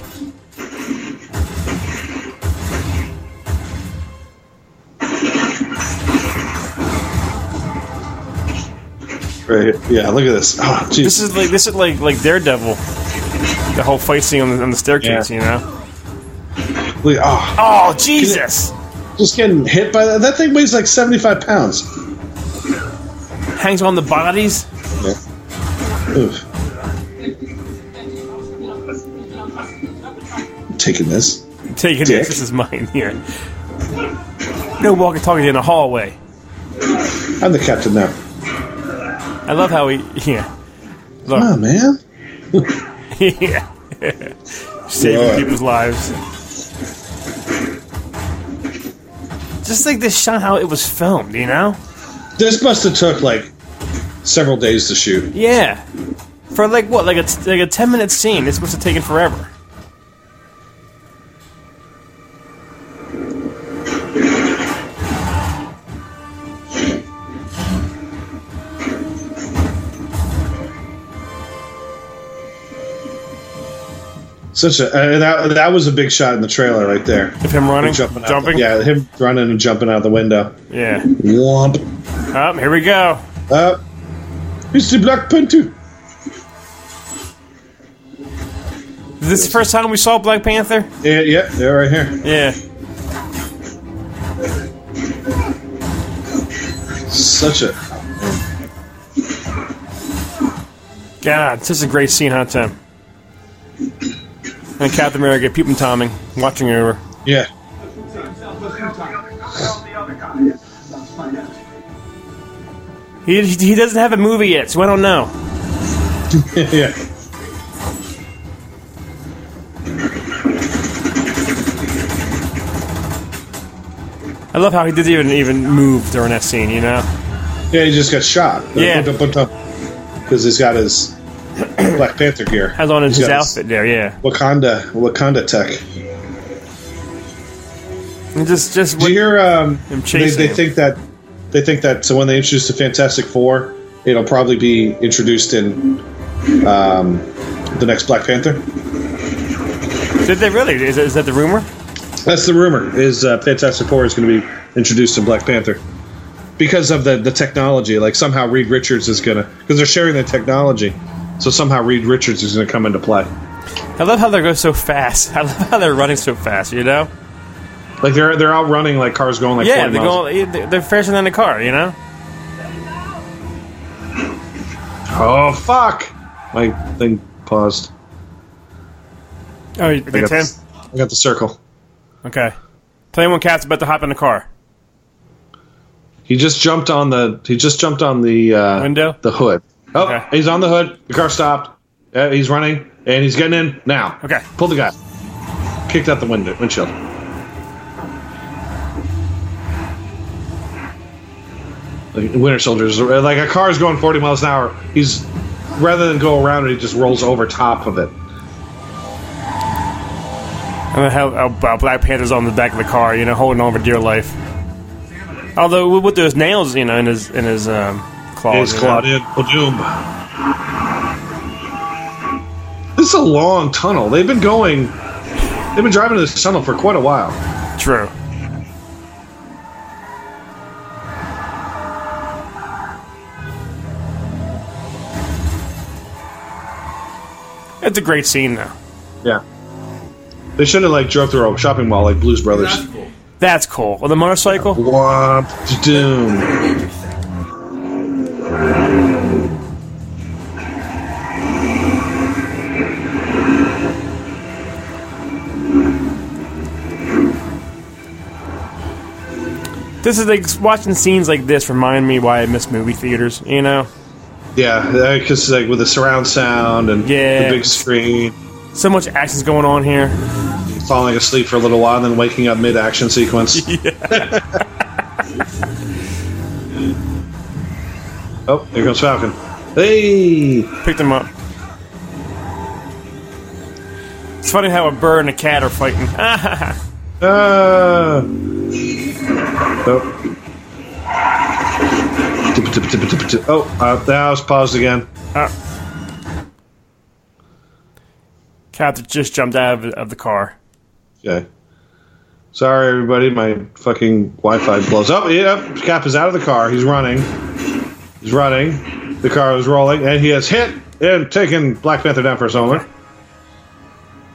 Right. here. Yeah. Look at this. Oh, jeez. This is like this is like like Daredevil. The whole fight scene on the, on the staircase, Yeah. you know. Look- oh, Oh Jesus! just getting hit by that. That thing weighs like seventy-five pounds. Hangs on the bodies. Oof. Taking this. Taking Dick. this. This is mine here. No walkie talkie in the hallway. I'm the captain now. I love how he. Yeah. Look, Come on, man. yeah. Saving Yeah. people's lives. Just like this shot how it was filmed, you know? This must have took like several days to shoot. Yeah. For like what, like a like a ten minute scene. This must have taken forever. Such a uh, that that was a big shot in the trailer right there. Of him running, Jumping, out jumping. the- yeah, him running and jumping out the window. Yeah. Womp. Oh, here we go. Uh, it's the Black Panther. Is this the first time we saw Black Panther? Yeah, yeah, they're right here. Yeah. Such a God, this is a great scene, huh, Tim? And Captain America, peeping Tommy, watching over. yeah. He, he doesn't have a movie yet, so I don't know. yeah. I love how he didn't even even move during that scene. You know? Yeah, he just got shot. Yeah. Because he's got his Black Panther gear. Has on his, got outfit there. Yeah. Wakanda, Wakanda tech. And just just Do you hear? Um, they, they think that they think that so when they introduce the Fantastic Four, it'll probably be introduced in um, the next Black Panther. did they really? Is, is that the rumor? That's the rumor. Is uh, Fantastic Four is going to be introduced in Black Panther because of the the technology? Like somehow Reed Richards is going to because they're sharing the technology, so somehow Reed Richards is going to come into play. I love how they go so fast. I love how they're running so fast. You know? Like they're they're out running like cars going like yeah, they're miles. going. They're faster than the car. You know? Oh fuck! My thing paused. Oh, you I got, the, I got the circle. Okay. Play when Cat's about to hop in the car. He just jumped on the. He just jumped on the uh, Window? The hood. Oh, Okay. he's on the hood. The car stopped. Uh, he's running and he's getting in now. Okay. Pull the guy. Kicked out the window windshield. Like Winter Soldiers, like a car's going 40 miles an hour. He's rather than go around it, he just rolls over top of it. And then how, how how Black Panther's on the back of the car, you know, holding on for dear life. Although with those nails, you know, in his in his um, claws. He's you. Claudia Doom. This is a long tunnel. They've been going. They've been driving this tunnel for quite a while. True. It's a great scene, though. Yeah. They shouldn't have like drove through a shopping mall like Blues Brothers. That's cool. That's cool. Well, the motorcycle. Womp doom. This is like watching scenes like this remind me why I miss movie theaters. You know, Yeah, uh, because like with the surround sound and Yeah. the big screen, so much action's going on here. falling asleep for a little while, and then waking up mid action sequence. oh, here comes Falcon. Hey! Picked him up. It's funny how a bird and a cat are fighting. Ah. Oh. Oh, uh, that was paused again. Cat just jumped out of, of the car. Okay. Sorry, everybody. My fucking Wi-Fi blows up. Yeah, Cap is out of the car. He's running. He's running. The car is rolling, and he has hit and taken Black Panther down for a moment.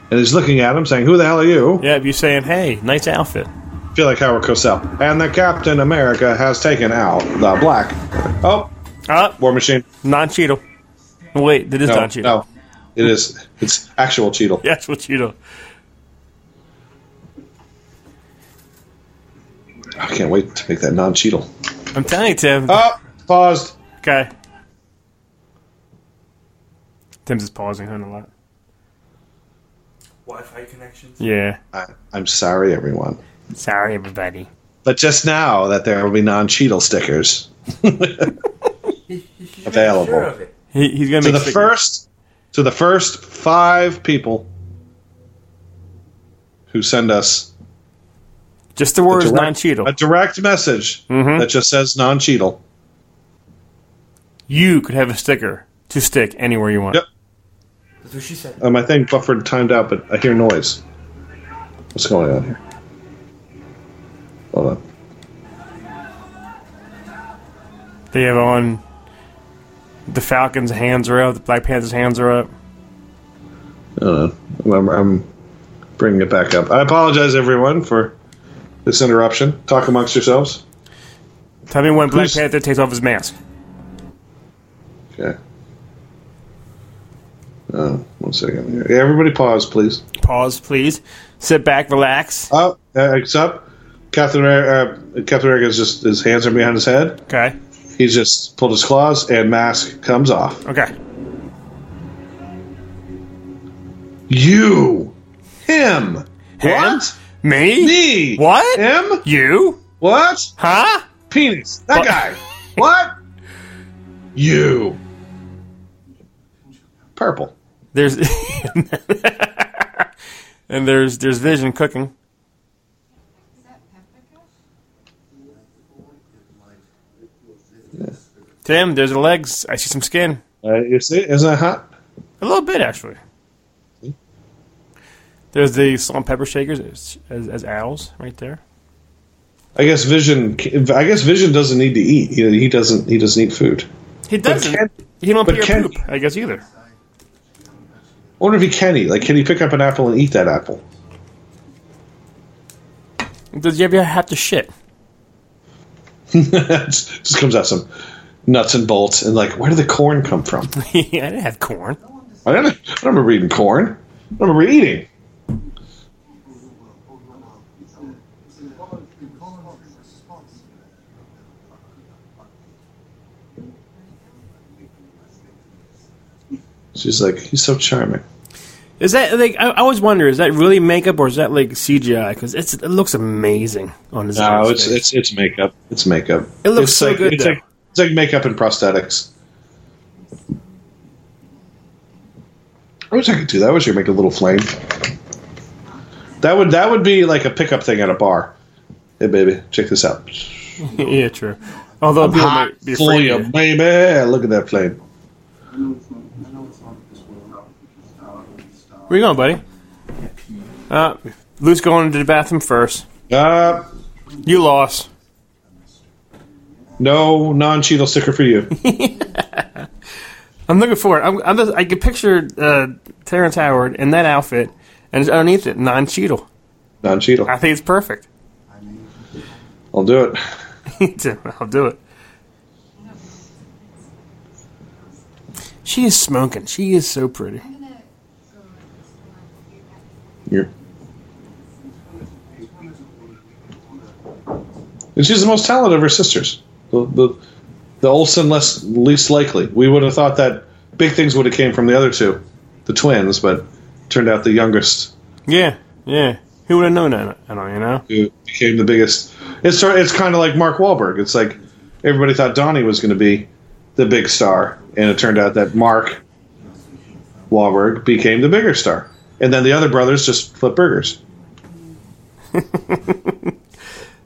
And he's looking at him, saying, "Who the hell are you?" Yeah, you saying, "Hey, nice outfit." feel like Howard Cosell. And the Captain America has taken out the Black. Oh, Ah, War Machine. non Cheeto. Wait, it is No, non Cheeto. no, it is. It's actual Cheeto. Yes, what Cheeto. I can't wait to make that non-Cheadle. I'm telling you, Tim. Oh, paused. Okay. Tim's just pausing on a lot. Wi-Fi connections. Yeah. I, I'm sorry, everyone. Sorry, everybody. But just now that there will be non-Cheadle stickers He, he Available. Sure. He, he's gonna to make the stickers. first to the first five people who send us Just the words non-cheadle. a direct message Mhm. that just says non-Cheadle. You could have a sticker to stick anywhere you want. Yep. That's what she said. Um, I think buffered timed out, but I hear noise. What's going on here? Hold on. They have on the Falcons' hands are up. The Black Panthers' hands are up. I. I'm, I'm bringing it back up. I apologize, everyone, for this interruption. Talk amongst yourselves. Tell me when Black Who's- Panther takes off his mask. Okay. Oh, one second here. Yeah, everybody pause, please. Pause, please. Sit back, relax. Oh, uh, except Captain America, uh, Captain America is just his hands are behind his head. Okay. He's just pulled his claws and mask comes off. Okay. You, him, what? Me? Me, What? Him, You? what? Huh? Penis. That What? guy. what? You. Purple. There's and there's there's Vision cooking. Is that paprika? Tim, there's the legs. I see some skin. Uh, you see, isn't that hot? A little bit, actually. There's the salt and pepper shakers as, as, as owls right there. I guess Vision. I guess Vision doesn't need to eat. He, he doesn't. He doesn't eat food. He doesn't. can- he don't but pee or can- poop, I guess, either. I wonder if he can eat. Like, can he pick up an apple and eat that apple? Does he ever have to shit? just just comes out some nuts and bolts, and like, where did the corn come from? I didn't have corn. I I don't remember eating corn. I remember eating. She's like, he's so charming. Is that like? I, I always wonder: is that really makeup or is that like CGI? Because it's it looks amazing on his. No, face. it's it's it's makeup. It's makeup. It looks it's so like, good, It's though. like, it's like makeup and prosthetics. I wish I could do that. I wish I could make a little flame. That would that would be like a pickup thing at a bar. Hey, baby, check this out. yeah, true. Although people Hot might be afraid. you, of baby. Look at that flame. I know it's not, I know it's not this world. Stop, stop. Where you going, buddy? Uh, Luke's going to the bathroom first. Uh, You lost. no non-Cheadle sticker for you. I'm looking for it. I'm, I'm just, I can picture uh, Terrence Howard in that outfit, and it's underneath it, non-Cheadle. Non-Cheadle. I think it's perfect. I'll do it. I'll do it. She is smoking. She is so pretty. I'm gonna go. You're. And she's the most talented of her sisters. The the, the Olsen less least likely. We would have thought that big things would have came from the other two, the twins, but turned out the youngest Yeah, yeah. Who would have known that? I don't, you know. who became the biggest. It's it's kind of like Mark Wahlberg. It's like everybody thought Donnie was going to be the big star, and it turned out that Mark Wahlberg became the bigger star, and then the other brothers just flip burgers.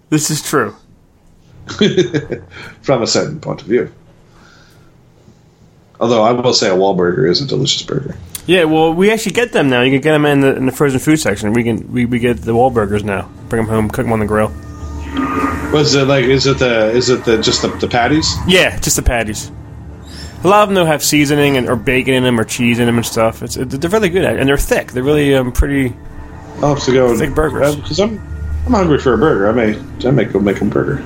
This is true. from a certain point of view. Although I will say a Wahlburger is a delicious burger. Yeah, well, we actually get them now. You can get them in the in the frozen food section. We can we, we get the Wahlburgers now. Bring them home, cook them on the grill. What's it like? Is it the is it the just the, the patties? Yeah, just the patties. A lot of them though have seasoning and or bacon in them or cheese in them and stuff. It's it, they're really good at it, and they're thick. They're really um, pretty. I'll have to go Thick burgers. because I'm I'm hungry for a burger. I may I may go make a burger.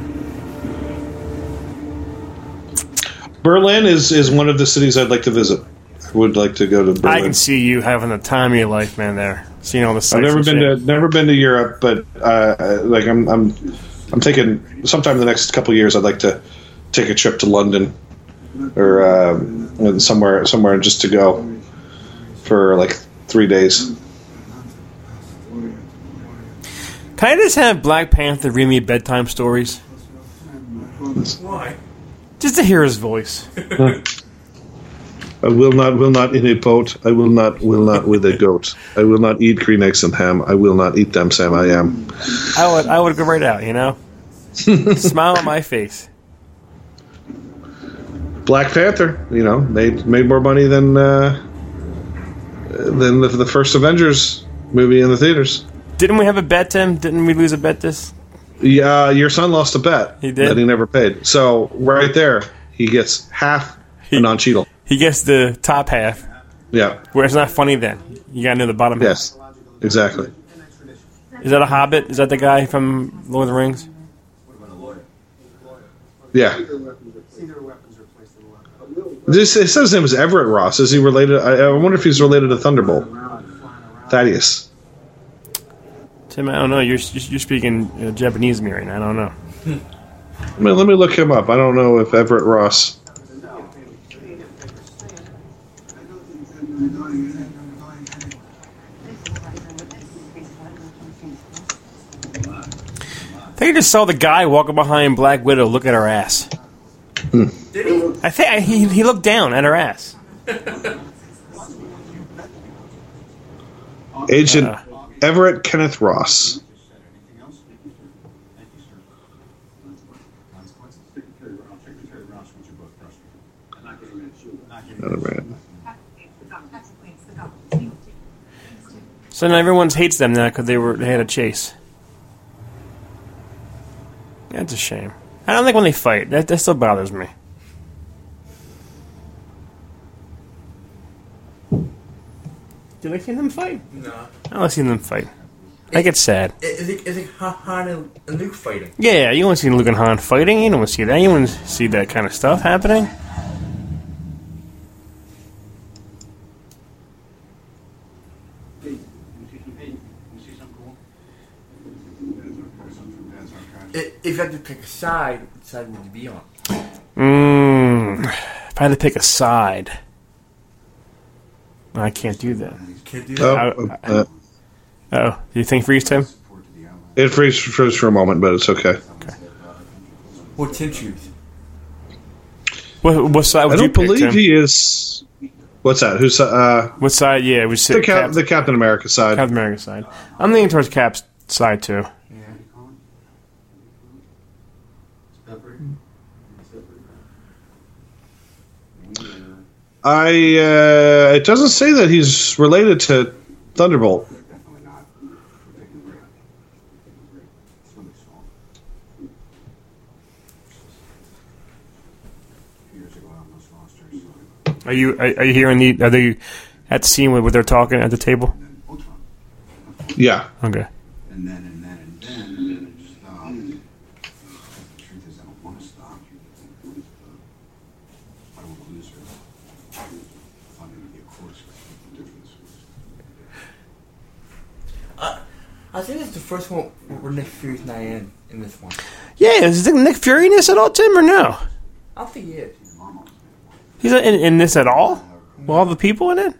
Berlin is is one of the cities I'd like to visit. I would like to go to Berlin. I can see you having the time of your life, man. There, seeing all the. I've never been shit. to never been to Europe, but uh, like I'm I'm I'm taking sometime in the next couple of years. I'd like to take a trip to London or um, somewhere somewhere just to go for like three days. Can I just have Black Panther read me bedtime stories? Why? Just to hear his voice. I will not, will not in a boat. I will not, will not with a goat. I will not eat green eggs and ham. I will not eat them, Sam. I am. I would I would go right out, you know? Smile on my face. Black Panther, you know, made made more money than uh, than the, the first Avengers movie in the theaters. Didn't we have a bet, Tim? Didn't we lose a bet this? Yeah, your son lost a bet. He did? that he never paid. So right there, he gets half a non-cheadle. He gets the top half, Yeah. where it's not funny then. You gotta know the bottom Yes. Exactly. Is that a hobbit? Is that the guy from Lord of the Rings? Yeah. This it says his name is Everett Ross. Is he related? I, I wonder if he's related to Thunderbolt. Thaddeus. Tim, I don't know. You're you're speaking uh, Japanese to me right now. I don't know. I mean, let me look him up. I don't know if Everett Ross. I think I just saw the guy walking behind Black Widow look at her ass. Hmm. Did he? I think I, he he looked down at her ass. Agent Uh. Everett Kenneth Ross. Secretary Ross, Secretary Ross, would you both trust me? Not getting that shoe. Not a man. So now everyone hates them now because they were they had a chase. That's a shame. I don't think when they fight that that still bothers me. Did I see them fight? No. I don't see them fight. I get sad. Is it, is it Han- and Luke fighting? Yeah, you want to see Luke and Han fighting. You don't want to see that. You want to see that kind of stuff happening. Hey, you see some, hey, you see something cool? I- If you had to pick a side, what side would you be on? Mmm. If I had to pick a side, I can't do that. Can't do Oh, that. uh, Oh, do you think freeze time? it freezes froze for a moment, but it's okay. What Tim choose? What, what side would you don't pick? believe Tim? he is. What's that? Who's uh What side? Yeah, we the, Cap- Cap, the Captain America side? Captain America side. I'm leaning towards Cap's side too. I uh, it doesn't say that he's related to Thunderbolt. Are you are, are you hearing the? Are they at the scene where, where they're talking at the table? Yeah, Okay. And then, and then, and then, and then it stopped. The truth is, I don't want to stop. I don't want to lose her. I thought it would be a course the difference. I think it's the first one where Nick Fury's not in, in this one. Yeah, is it Nick Fury in this at all, Tim, or no? I don't think he is. He's not in, in this at all. With all the people in it.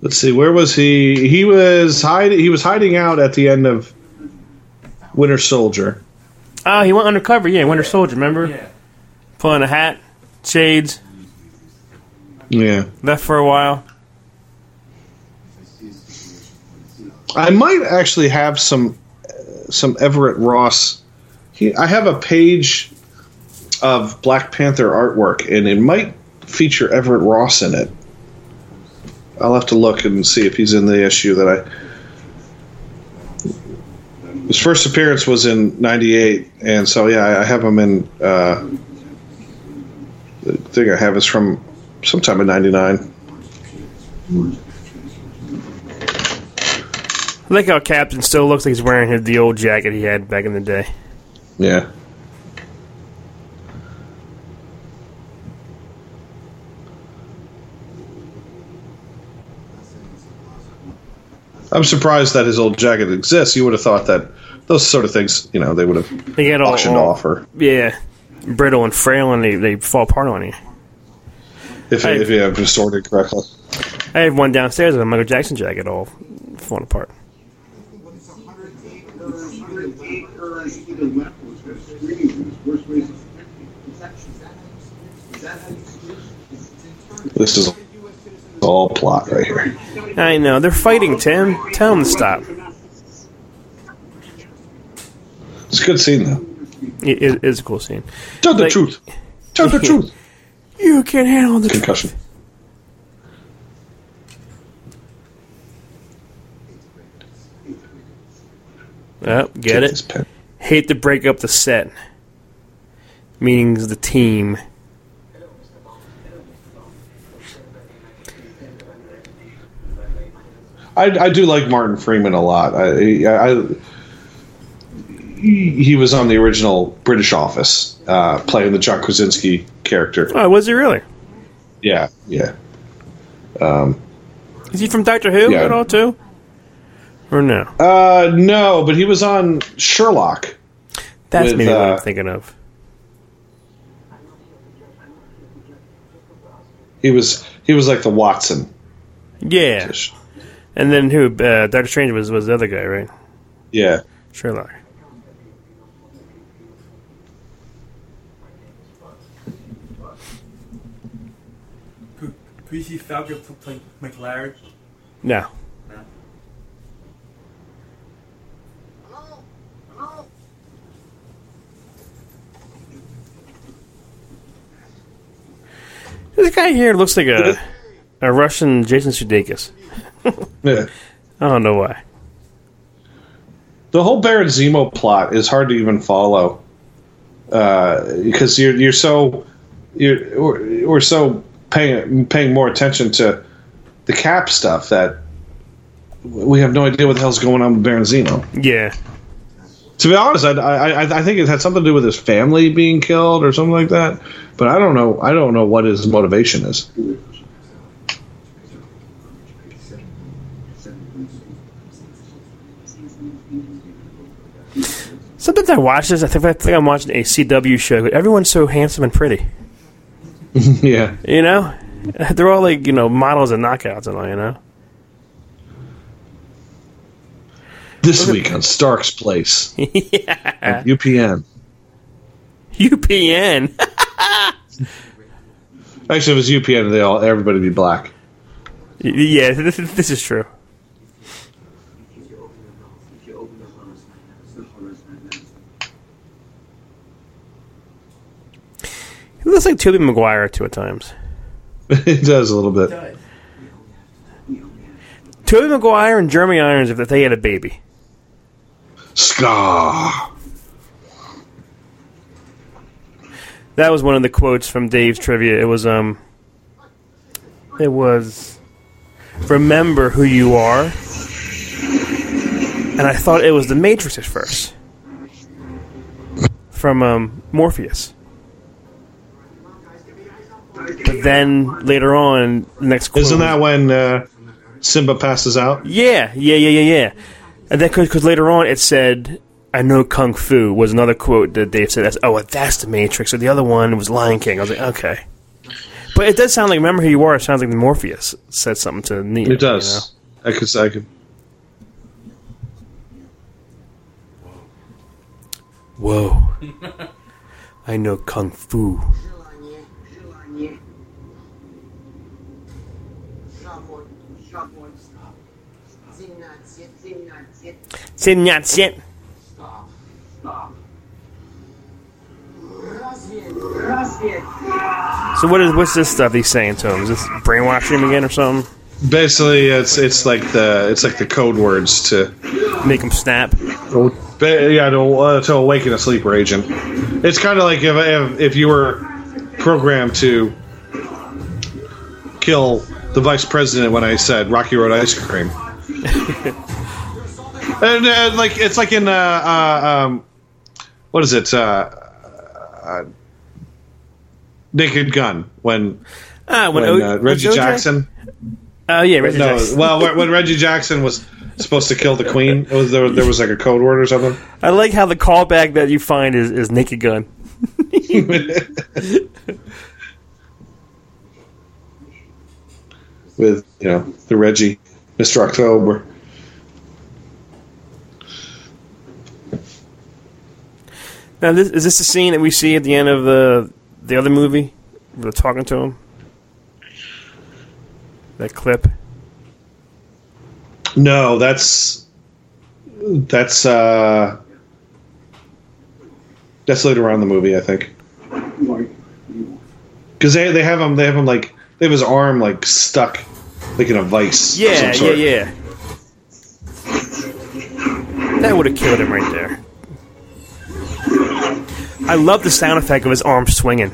let's see. Where was he? He was hiding. He was hiding out at the end of Winter Soldier. Oh, he went undercover. Yeah, Winter Soldier. Remember? Yeah. Pulling a hat, shades, Yeah, left for a while. I might actually have some some Everett Ross. He, I have a page of Black Panther artwork, and it might feature Everett Ross in it. I'll have to look and see if he's in the issue that I. His first appearance was in '98, and so yeah, I I have him in. Uh, the thing I have is from sometime in '99. I like how Captain still looks like he's wearing his, the old jacket he had back in the day. Yeah. I'm surprised that his old jacket exists. You would have thought that those sort of things, you know, they would have They get all, auctioned all- off or Yeah, brittle and frail, and they, they fall apart on you. if, Hey. if you have stored it correctly. I have one downstairs with a Michael Jackson jacket all falling apart. This is all plot right here. I know they're fighting. Tim, tell them to stop. It's a good scene though. It, it is a cool scene. Tell the Like- truth. Tell the truth. You can't handle the Concussion. Oh, get This it? Hate to break up the set. Meaning the team. I, I do like Martin Freeman a lot. I, I, I he he was on the original British Office, uh, playing the John Krasinski character. Oh, was he really? Yeah, yeah. Is he from Doctor Who Yeah. at all too? Or no? Uh, no, but he was on Sherlock. That's with, maybe what uh, I'm thinking of. He was he was like the Watson. Yeah. And then who? Uh, Doctor Strange was was the other guy, right? Yeah. Sherlock. Could, could you see Falcon pl- play McLaren? No. This guy here looks like a a Russian Jason Sudeikis. Yeah. I don't know why. The whole Baron Zemo plot is hard to even follow uh, because you're you're so you're we're, we're so paying paying more attention to the Cap stuff that we have no idea what the hell's going on with Baron Zemo. Yeah. To be honest, I, I I- think it had something to do with his family being killed or something like that. But I don't know. I don't know what his motivation is. Sometimes I watch this. I think, I think I'm watching a CW show. Everyone's so handsome and pretty. yeah. You know, they're all like you know models and knockouts and all. You know. This week on Stark's Place, yeah. UPN. UPN. Actually, if it was UPN, they all everybody would be black. yeah, this, is- this is true. He looks like Tobey Maguire too at times. it does a little bit. Tobey Maguire and Jeremy Irons if they had a baby. Scar. That was one of the quotes from Dave's trivia. It was um it was remember who you are. And I thought it was the Matrix at first. From um Morpheus. But then later on, the next quote Isn't that when uh, Simba passes out? Yeah, yeah, yeah, yeah, yeah. And then because later on it said, "I know kung fu" was another quote that Dave said. That's oh, that's the Matrix. Or the other one was Lion King. I was like, okay. But it does sound like "Remember Who You Are." It sounds like Morpheus said something to Neo. It does. I could. I could. you? Whoa. I know kung fu. Say not shit. So what is what's this stuff he's saying to him? Is this brainwashing him again or something? Basically, it's it's like the it's like the code words to Make him snap. yeah to, uh, to awaken a sleeper agent. It's kind of like if, if if you were programmed to kill the vice president when I said Rocky Road ice cream. and uh, like it's like in uh, uh, um, what is it? Uh, uh, Naked Gun when Ah, when, when O- uh, Reggie OJ? Jackson. Oh yeah, Reggie No, Jackson. well, when, when Reggie Jackson was supposed to kill the queen, it was there, there was like a code word or something. I like how the callback that you find is, is Naked Gun. with you know the Reggie, Mister October. Now, this, is this the scene that we see at the end of the the other movie? They're talking to him. That clip. No, that's that's uh that's later on in the movie, I think. Because they they have him they have him like they have his arm like stuck like in a vice. Yeah, yeah, yeah. That would have killed him right there. I love the sound effect of his arm swinging.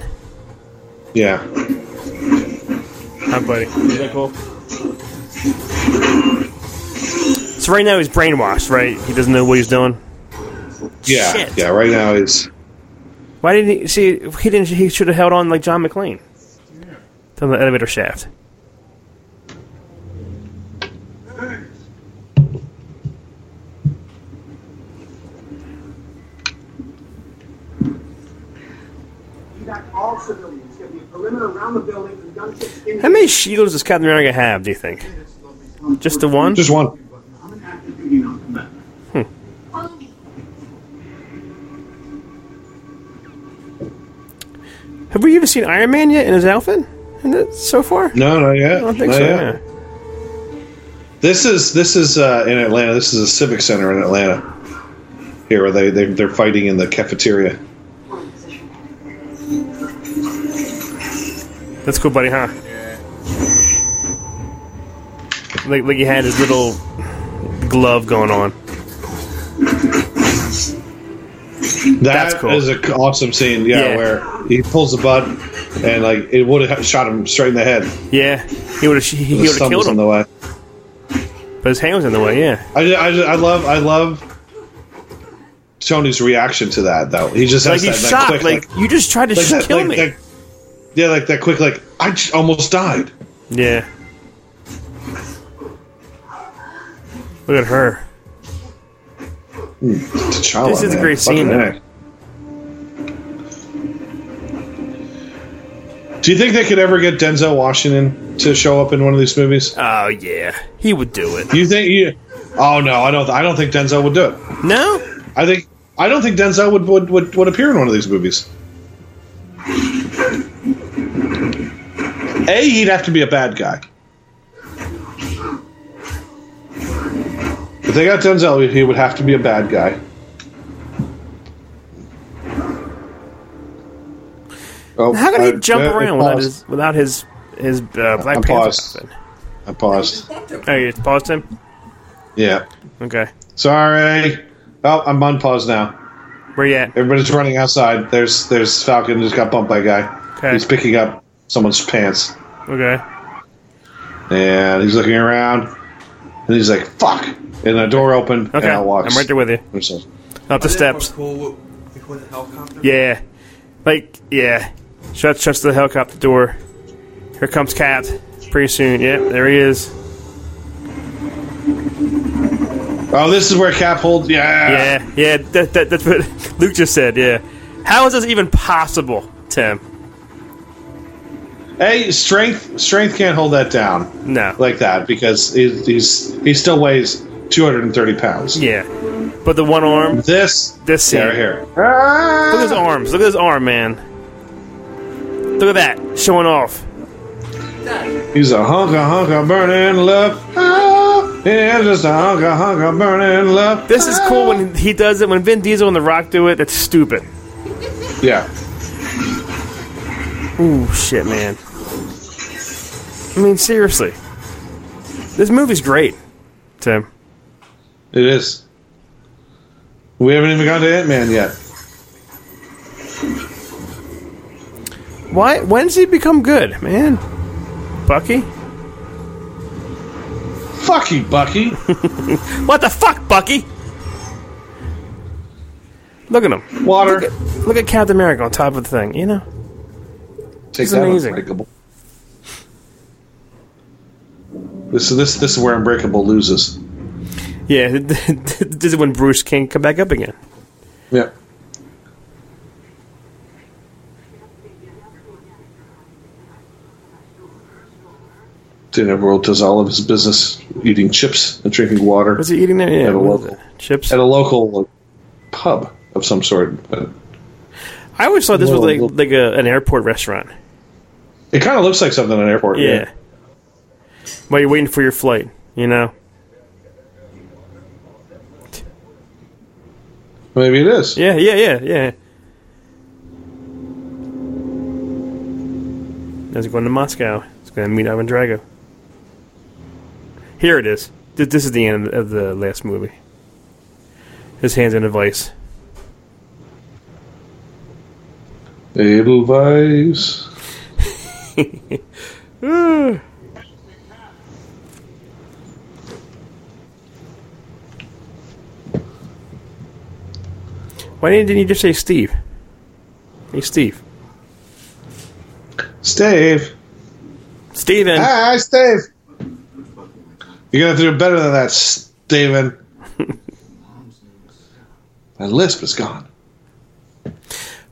Yeah. Hi, buddy. Is that cool? So right now he's brainwashed, right? He doesn't know what he's doing. Yeah. Shit. Yeah, right now he's. Why didn't he see? He didn't. He should have held on like John McClane to the elevator shaft. All civilians. Get the perimeter around the building and gunships in How many shields does Captain America have? Do you think? Just the one? just one. I'm an active duty non-combatant. Have we even seen Iron Man yet in his outfit? In it, so far? No, not yet. I don't think Not so. yet. Yeah. This is this is uh, in Atlanta. This is a civic center in Atlanta. Here, where they, they they're fighting in the cafeteria. That's cool, buddy, huh? Yeah. Like, like he had his little glove going on. That's cool. is an awesome scene. Yeah, Yeah. where he pulls the button and like it would have shot him straight in the head. Yeah, he would have. He, he The would have stumbles killed in him, the way. but his hand was in the way. Yeah, I, I, I love I love Tony's reaction to that though. He just like has he's that, that shocked. quick Like, you just tried to like sh- that- kill like me. that- yeah, like that quick like I j- almost died. Yeah. Look at her. T'Challa, This is a great Fucking scene. A. Do you think they could ever get Denzel Washington to show up in one of these movies? Oh yeah, he would do it. You think you? Oh no, I don't. I don't think Denzel would do it. No, I think I don't think Denzel would would, would, would appear in one of these movies. A, he'd have to be a bad guy. If they got Denzel, he would have to be a bad guy. Oh, how can he I- jump uh, around I without his without his his uh, Black I'm Panther paused. outfit? I paused. Oh, you paused him. Yeah. Okay, Sorry. Oh, I'm unpaused now. where you at? Everybody's running outside. There's there's Falcon just got bumped by a guy. Okay. He's picking up someone's pants. Okay, And he's looking around. And he's like, fuck. And the door opened okay, and I walks. I'm right there with you. Up the steps. Cool the. Yeah, like yeah. Shuts shuts the helicopter door. Here comes Cat. Pretty soon. Yep, there he is. Oh, this is where Cap holds. Yeah. Yeah, yeah. That, that, that's what Luke just said. Yeah. How is this even possible, Tim? Hey, strength strength can't hold that down No. like that because he's he's he still weighs 230 pounds. Yeah. But the one arm, This this scene. yeah, right here. Look at his arms. Look at his arm, man. Look at that. Showing off. He's a hunk of hunk of burning love. Oh, yeah, just a hunk of hunk of burning love. This is cool when he does it. When Vin Diesel and The Rock do it, that's stupid. Yeah. Ooh, shit, man. I mean, seriously. This movie's great, Tim. It is. We haven't even got to Ant Man yet. Why? When does he become good, man? Bucky? Fuck you, Bucky. What the fuck, Bucky? Look at him. Water. Look at, look at Captain America on top of the thing. You know. Take It's that amazing. Unbreakable. This is this this is where Unbreakable loses. Yeah. this is when Bruce can come back up again. Yeah. Daniel Brühl does all of his business eating chips and drinking water Was he eating there? Yeah, At a local- chips. at a local pub of some sort. I always thought this was like like a, an airport restaurant. it kind of looks like something in an airport. Yeah. While you're waiting for your flight, you know. Maybe it is. Yeah, yeah, yeah, yeah. As he's going to Moscow, he's going to meet Ivan Drago. Here it is. This is the end of the last movie. His hands in a vice. Edelweiss. Why didn't you just say Steve? Hey, Steve. Steve. Steven. Hi, Steve. You're gonna have to do better than that, Steven. My lisp is gone.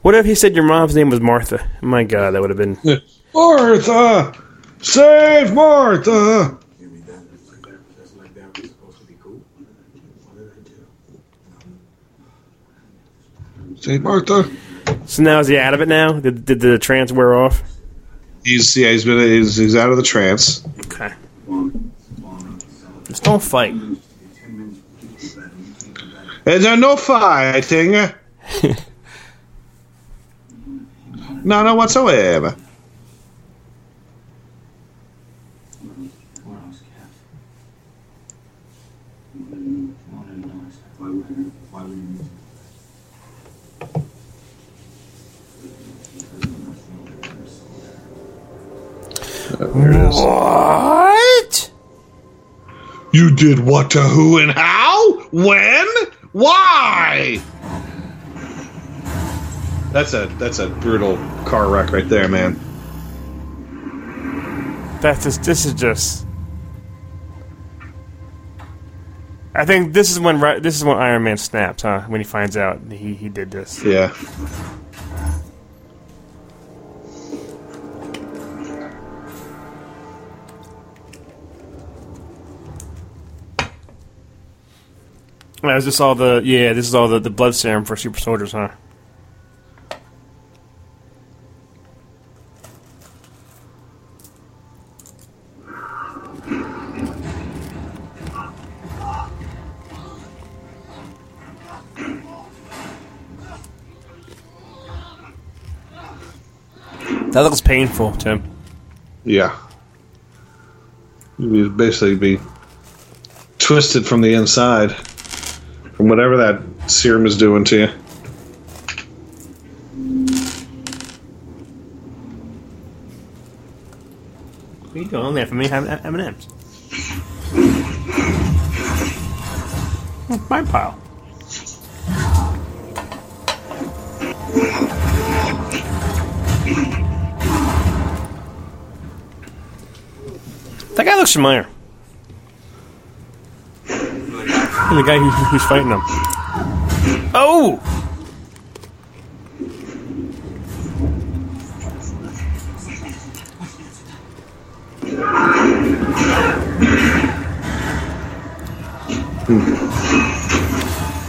What if he said your mom's name was Martha? My God, that would have been. Martha! Save Martha! Maybe that is like that. That's like that was supposed to be cool. What did Save Martha. So now is he out of it now? Did, did the trance wear off? He's yeah, he's been he's, he's out of the trance. Okay. Just don't fight. There's no fighting. no, no whatsoever. Where else, Kev? Wanted to know. Why would you? Why would you? It is. What? You did what to who and how? When? Why? That's a that's a brutal car wreck right there, man. That's just. This is just. I think this is when this is when Iron Man snaps, huh? When he finds out he he did this. Yeah. That was just all the yeah. This is all the, the blood serum for super soldiers, huh? That looks painful, Tim. Yeah. You'd basically be twisted from the inside from whatever that serum is doing to you. What are you doing? Laughing at me having M and M's. My pile. That guy looks familiar. The guy who, who's fighting him. Oh! Hmm.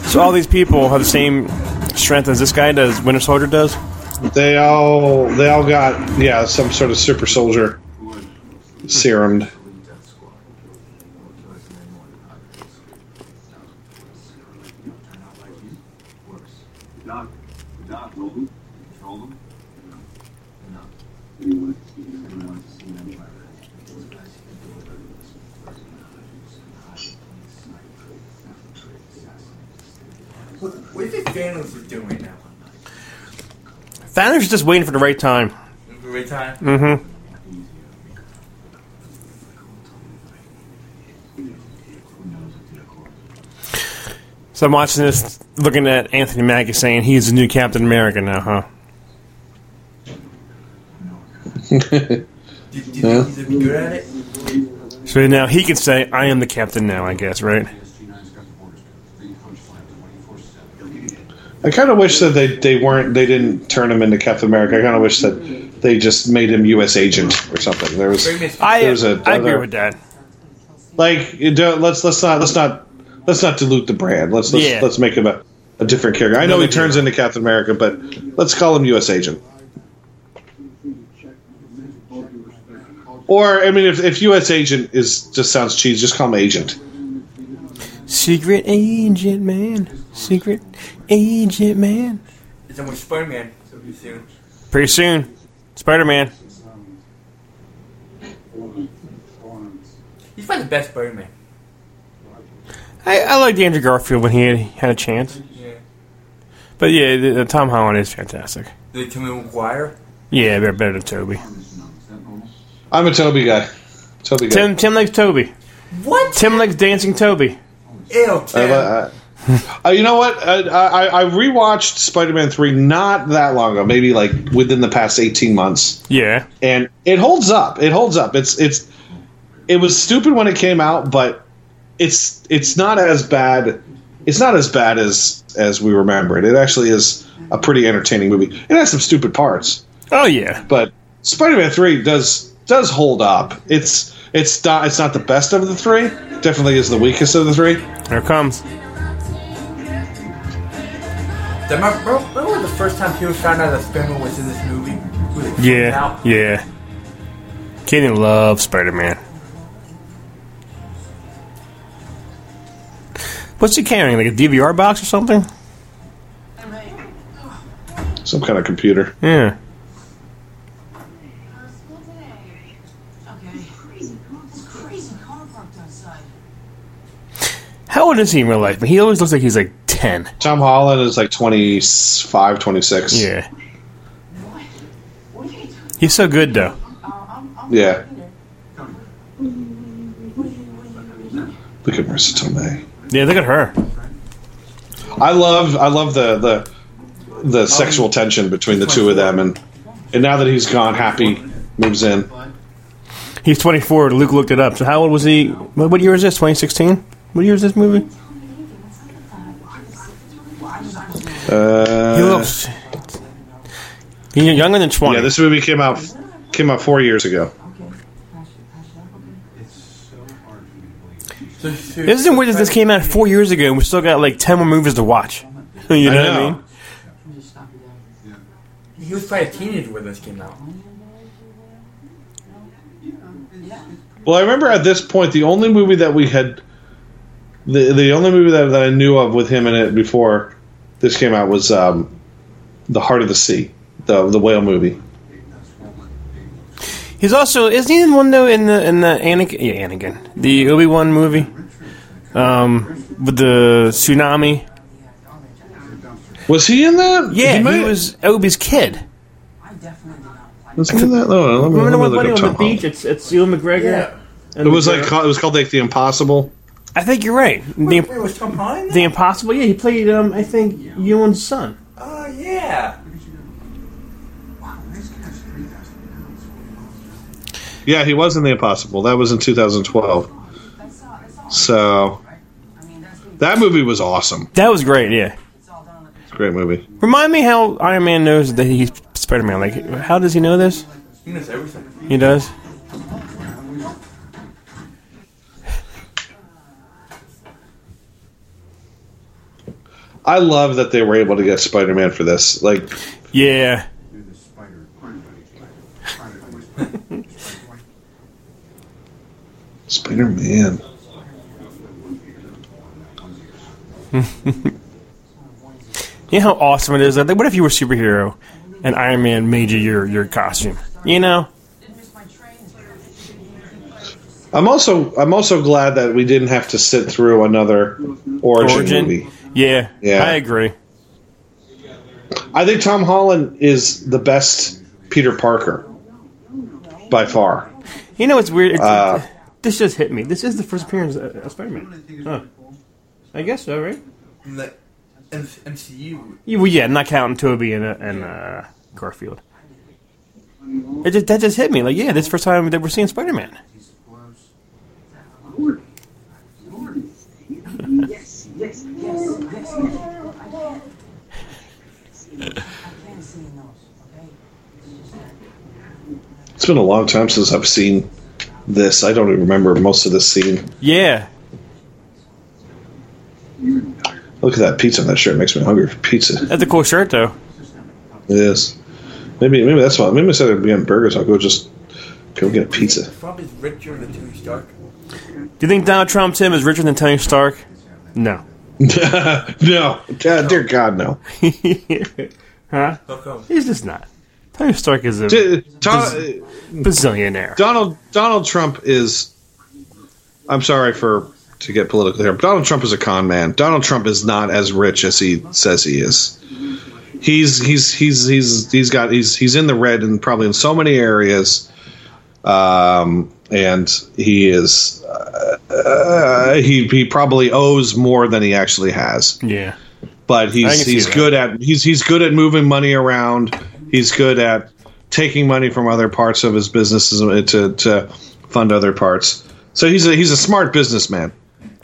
So all these people have the same strength as this guy does, Winter Soldier does? They all they all got yeah, some sort of super soldier serumed. Doc, Doc, roll them, control them. No. Anyone to see them, everyone to see them. What, what do you think Thanos is doing now? Thanos is just waiting for the right time. Every time? Mm-hmm. So I'm watching this, looking at Anthony Mackie saying he's the new Captain America now, huh? Do, do you think be good at it? So now he can say, "I am the captain now." I guess, right? I kind of wish that they, they weren't they didn't turn him into Captain America. I kind of wish that they just made him U.S. agent or something. There was I, there was a I agree with that. like don't, let's let's not let's not let's not dilute the brand. Let's let's, Yeah. let's make him a, a different character. I know he turns into Captain America, but let's call him U.S. agent. Or I mean, if, if U.S. agent is just sounds cheesy, just call him agent. Secret agent man. Secret agent man. It's almost Spider-Man soon. Pretty soon. Spider Man. He's probably the best Spider-Man. I, I liked Andrew Garfield when he had, had a chance. Yeah. But yeah, the, the Tom Holland is fantastic. The Timmy McGuire. Yeah, better, better than Tobey. I'm a Tobey guy. Tobey guy. Tim Tim likes Tobey. What? Tim likes dancing Tobey. Ew, I, Tim. I, uh, you know what? I, I, I rewatched Spider-Man three not that long ago, maybe like within the past eighteen months, Yeah. and it holds up. It holds up. It's it's it was stupid when it came out, but it's it's not as bad. It's not as bad as as we remember it. It actually is a pretty entertaining movie. It has some stupid parts, Oh yeah. but Spider-Man three does does hold up. It's it's not it's not the best of the three. Definitely is the weakest of the three. Here it comes. Remember, remember, remember the first time people found out that Spider-Man was in this movie? Who they freaked Yeah. out? Yeah. Kenny loves Spider Man. What's he carrying? Like a DVR box or something? Some kind of computer. Yeah. Okay. Crazy, this crazy car parked outside. How old is he in real life? He always looks like he's like 10. Tom Holland is like 25, 26. Yeah. What are you doing? He's so good, though. Yeah. What are you, what are you Look at Marisa Tomei. Yeah, look at her. I love I love the the the sexual tension between the two of them and and now that he's gone, Happy moves in. He's 24. Luke looked it up. So how old was he? What, what year is this? 2016? What year is this movie? Uh, He looks. He's younger than 20. yeah, this movie came out came out four years ago. So, so, Isn't it weird that this came out four years ago and we still got like 10 more movies to watch? You know, I what I mean? He was probably a teenager when this came out. Well, I remember at this point the only movie that we had the the only movie that, that I knew of with him in it before this came out was um, the Heart of the Sea, the the whale movie. He's also isn't he in one though in the in the Anakin yeah Anakin the Obi Wan movie, um with the tsunami. Was he in that? Yeah, he, might- was Obi's kid. I definitely did not Was he in that? No, let me, Remember the let me one look buddy up on the beach? It's it's Ewan McGregor. Yeah. and It was the- like it was called like the Impossible. I think you're right. The Wait, wait, was Tom Holland the there? Impossible. Yeah, he played um I think Ewan's son. Oh, yeah. Yeah, he was in the Impossible. That was in 2012. That's all, that's all. So Right? I mean, that's the, that movie was awesome. That was great. Yeah. it's. It's a great movie. Remind me how Iron Man knows that he's Spider Man. Like, how does he know this? He knows everything. He does. I love that they were able to get Spider-Man for this. Like, Yeah. Spider-Man. You know how awesome it is. Like, what if you were a superhero and Iron Man made you your your costume? You know. Didn't miss my train. I'm also I'm also glad that we didn't have to sit through another origin, Origin. movie. Yeah. Yeah. I agree. I think Tom Holland is the best Peter Parker by far. You know it's weird? It's, Uh, this just hit me. This is the first appearance of of Spider Man. Huh. I guess so, right? In the MCU. Yeah, well, yeah, not counting Tobey and uh, and uh, Garfield. It just, that just hit me. Like, yeah, this is the first time that we're seeing Spider Man. Yes, yes, yes. I can't. I can't see in those, okay? It's been a long time since I've seen this. I don't even remember most of this scene. Yeah. Look at that pizza on that shirt. It makes me hungry for pizza. That's a cool shirt, though. It is. Maybe maybe that's why. Maybe instead of being burgers, I'll go just go get a pizza. Trump is richer than Tony Stark. Do you think Donald Trump, Tim, is richer than Tony Stark? No. no, God, dear God, no. huh? How come? He's just not. Tony Stark is a D- Don- uh, uh, bazillionaire. Donald Donald Trump is. I'm sorry for to get political here. But Donald Trump is a con man. Donald Trump is not as rich as he says he is. He's he's he's he's he's got he's he's in the red and probably in so many areas. Um, and he is uh, uh, he he probably owes more than he actually has. Yeah. But I he's can he's that. good at he's he's good at moving money around. He's good at taking money from other parts of his businesses to to fund other parts. So he's a he's a smart businessman.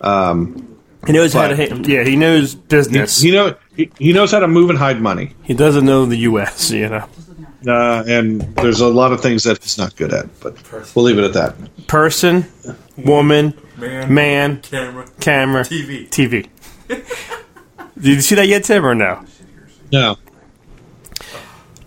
Um, He knows how to. ha- Yeah, he knows he, business. he know he, he knows how to move and hide money. He doesn't know the U.S. You know, Uh, and there's a lot of things that he's not good at, but we'll leave it at that. person, woman, Man. man, Camera. camera, TV. TV. Did you see that yet, Tim, or no? No.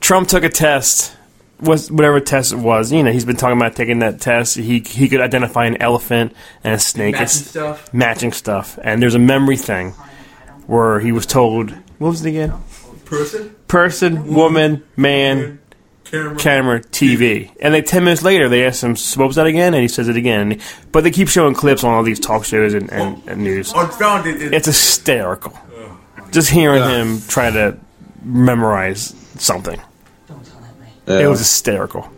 Trump took a test, was whatever test it was. You know, he's been talking about taking that test. He he could identify an elephant and a snake. Matching It's- stuff. Matching stuff. And there's a memory thing where he was told, what was it again? Person. Person, woman, man, Camera. camera, TV. And like 10 minutes later, they ask him, so what was that again? And he says it again. But they keep showing clips on all these talk shows and, and, and news. Unfounded. is- It's hysterical. Just hearing him try to memorize something. Yeah. It was hysterical.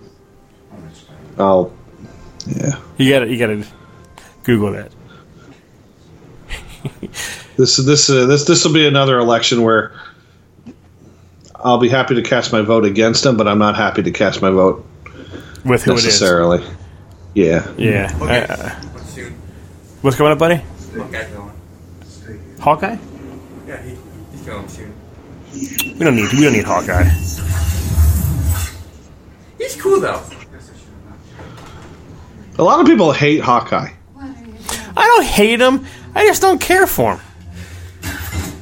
Oh, yeah. You gotta, you gotta Google that. This this uh, this this will be another election where I'll be happy to cast my vote against him, but I'm not happy to cast my vote With who it is. necessarily. Yeah. Yeah. Okay. Uh, What's soon? what's coming up, buddy? Okay, going. Hawkeye? Yeah, he, he's going soon. We don't need, we don't need Hawkeye. He's cool though. A lot of people hate Hawkeye. I don't hate him. I just don't care for him.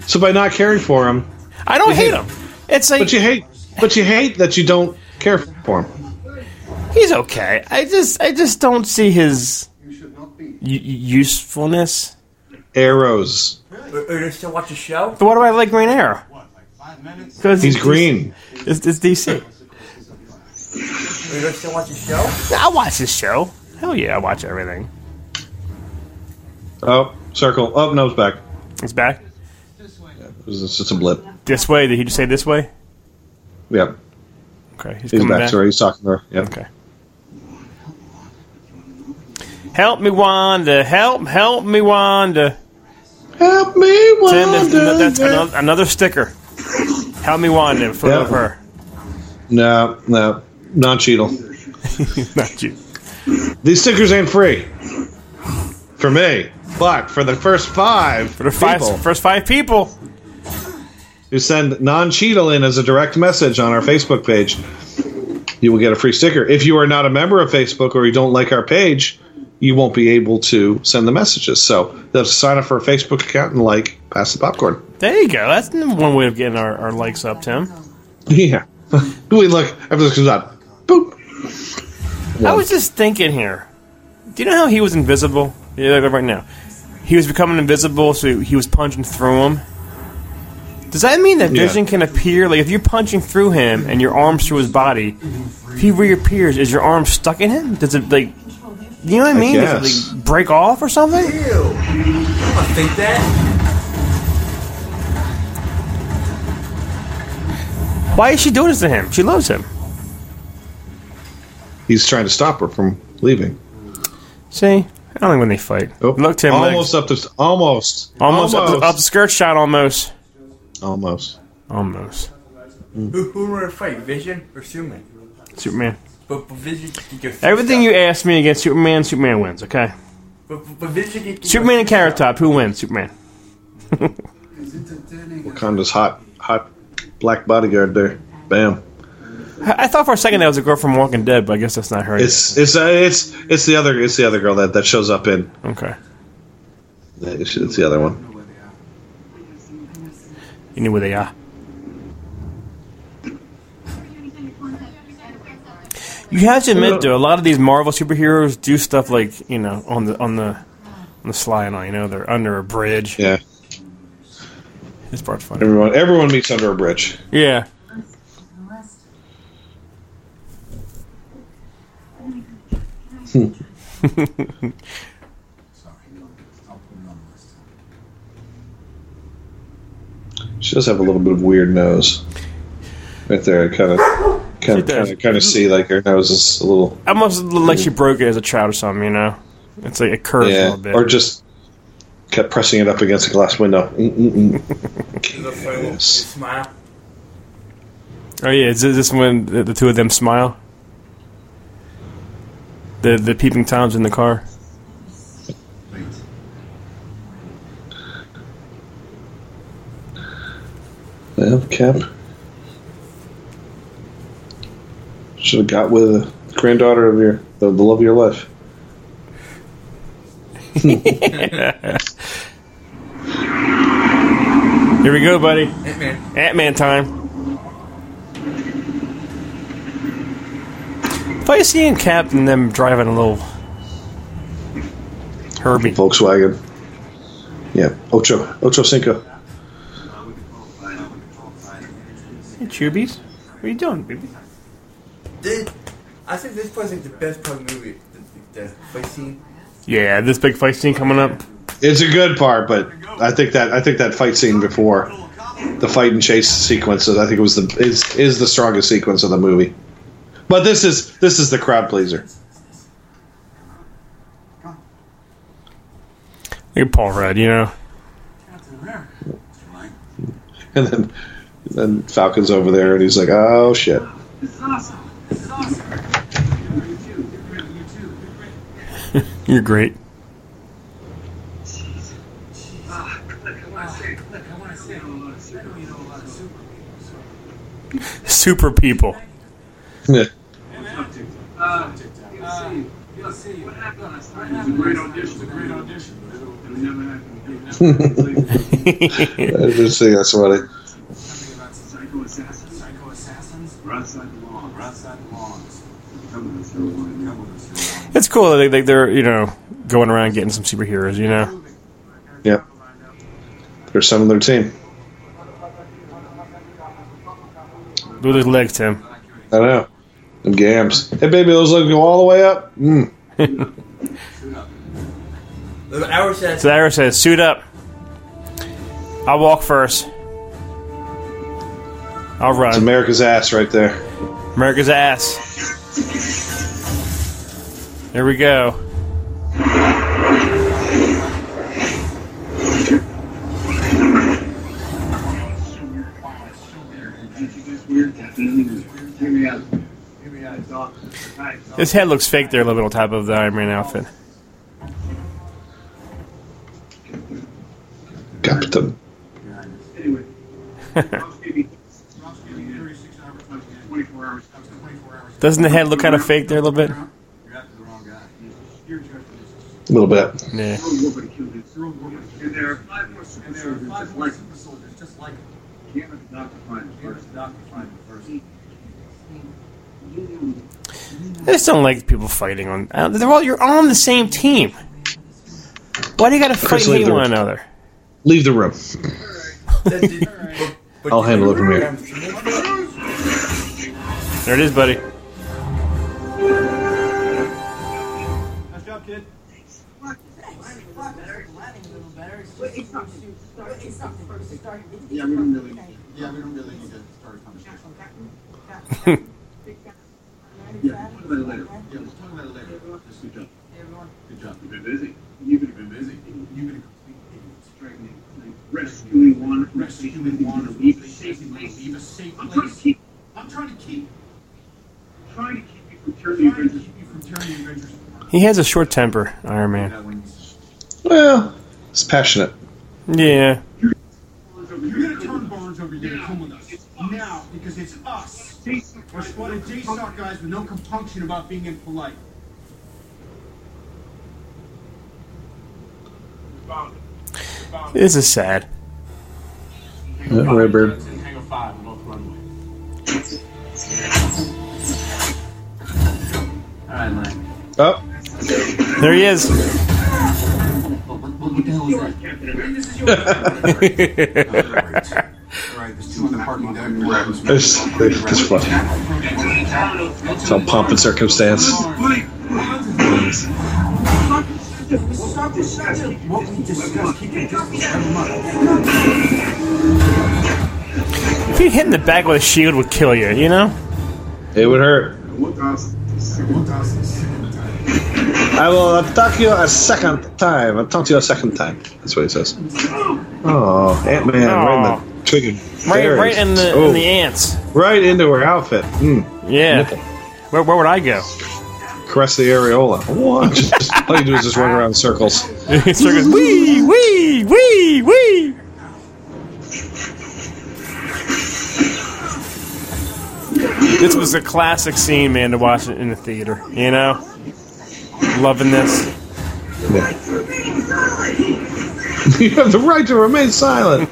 So by not caring for him, I don't You hate hate him. It's like but you hate but you hate that you don't care for him. he's okay. I just I just don't see his You should not be. u- usefulness. Arrows. Are, are you still watch the show? But why do I like Green Arrow? What, like five minutes? Because He's green. It's, it's DC. Are you still watch the show? I watch this show. Hell yeah, I watch everything. Oh, circle. Oh, no, it's back. It's back It was just a blip. This way. Did he just say this way? Yeah, Okay, he's, he's coming back. back. Sorry, he's talking to her. Yeah. Okay. Help me, Wanda. Help, help me, Wanda. Help me, Tim, that's, Wanda. that's another, another sticker. Help me, Wanda. in Yeah. of her. No, no, non-cheadle. Not you. These stickers ain't free for me, but for the first five For the five, people first five people. Who send non-cheadle in as a direct message on our Facebook page, you will get a free sticker. If you are not a member of Facebook or you don't like our page, you won't be able to send the messages. So to sign up for a Facebook account and like pass the popcorn. There you go. That's one way of getting our, our likes up, Tim. Yeah. we look after this comes out. Boop. I was just thinking here. Do you know how he was invisible? Yeah, right now. He was becoming invisible, so he was punching through him. Does that mean that Yeah. Vision can appear? Like, if you're punching through him and your arm's through his body, if he reappears, is your arm stuck in him? Does it, like, you know what I mean? Does guess. it, like, break off or something? I think that. Why is she doing this to him? She loves him. He's trying to stop her from leaving. See? I don't think when they fight. Oh, Look, Tim. almost legs. up to almost Almost, Up, the, up the skirt shot, almost. Almost. Almost. Who, who would fight, Vision or Superman? Superman. But, but Vision can go Everything stuff. you ask me against Superman, Superman wins, okay? But, but, but Vision can, can go Superman and through Carrot. Top, who wins? Superman. It's entertaining. Wakanda's hot, hot black bodyguard there. Bam. I I thought for a second that was a girl from Walking Dead, but I guess that's not her. It's it's uh, it's it's the other it's the other girl that, that shows up in. okay. It's, it's the other one. You know where they are. You have to admit, though, a lot of these Marvel superheroes do stuff like you know on the on the on the sly and all. You know, they're under a bridge. Yeah, This part's funny. everyone everyone meets under a bridge. Yeah. Hmm. She does have a little bit of weird nose. Right there, I kind of kind of kind of kind of see like her nose is a little Almost like she broke it as a child or something. You know, it's like it curves a yeah, little bit. or just kept pressing it up against a glass window. The photo, they Yes. smile. oh yeah, is this when the, the two of them smile? The the peeping toms in the car. Well, Cap should have got with the granddaughter of your the, the love of your life. Here we go, buddy. Ant-Man. Ant Man time. If I see in Cap and them driving a little Herbie. Volkswagen. Yeah, Ocho Ocho Cinco. Hey, Chubies. What are you doing, baby? Did I think this was like the best part of the movie? The, the fight scene. Yeah, this big fight scene coming up. It's a good part, but I think that I think that fight scene before the fight and chase sequences, I think it was the is is the strongest sequence of the movie. But this is this is the crowd pleaser. Look at Paul Rudd, you know. And then then Falcon's over there and he's like, "Oh shit." Awesome. Awesome. You're great. You too. You're. You're great. Look, I want to say, look, I want to say, I know a lot of super, I know you know a lot of super people. So, Super people. Yeah. uh, you'll see. You'll see. Outside the law. We're outside the laws. Come with us, everyone. Come with us, everyone. It's cool that they, they, they're, you know, going around getting some superheroes, you know. Yep. There's some of their team. Look at those legs, Tim. I know. Them gams. Hey baby, those legs go all the way up. Mm. The hour says So Ira says, suit up. I'll walk first. I'll It's. America's ass right there. America's ass. There we go. Hear me out. Hear me out. It's awesome. Hi, it's His head looks fake there a little bit on top of the Iron Man outfit. Captain. Anyway. Ross gave me- Ross gave me 36 hours, 24 hours. 24 hours. Doesn't the head look kind of fake there a little bit? You're after the wrong guy. You're in charge of this. A little bit. Yeah. Earl Nobody killed this. Earl Nobody. And there are five more super And there are soldiers five just more like super soldiers just like him. Can't let the doctor find him Here's first. the doctor find. I just don't like people fighting on. I don't- They're all you're on the same team. Why do you got to fight Chris, and leave hate one another? Leave the room. that did, but, but I'll handle it from here. have seen it? There it is, buddy. Yeah, we don't really. Yeah, we don't really need to start a conversation. Yeah, talk about it later. Yeah, we'll talk about it later. Just Good job. good job. You've been busy. You've been, been busy. You've been a complete idiot. Straightening, rescuing one Rescuing one leave a safe place. leave a safe I'm trying to keep, I'm trying to keep, trying to keep you from turning Avengers. keep you from turning Avengers. He has a short temper, Iron Man. That when he's- Well, it's passionate. Yeah. You're gonna turn Barnes over here to come with us. Now, because it's us. We're spotted J-Star guys with no compunction about being impolite. This is sad. Yeah, Redbird. Hangar 5, North Runway. Alright, Lang. Oh, There he is. What, what, what the hell is that? Right, there's two on the parking deck. it's, it's funny. It's all pomp and circumstance. What we discussed, keep your distance from them. If you hit in the back with a shield would kill you, you know? It would hurt. I will attack you a second time. I'll talk to you a second time. That's what he says. Oh, Ant Man, right in the trigger. Right, right in the Oh, in the ants. right into her outfit. Mm, Yeah. Where, where would I go? Caress the areola. What? Just, all you do is just run around in circles. Circus. Wee, wee, wee, wee. This was a classic scene, man, to watch it in the theater. You know, loving this. Yeah. you have the right to remain silent.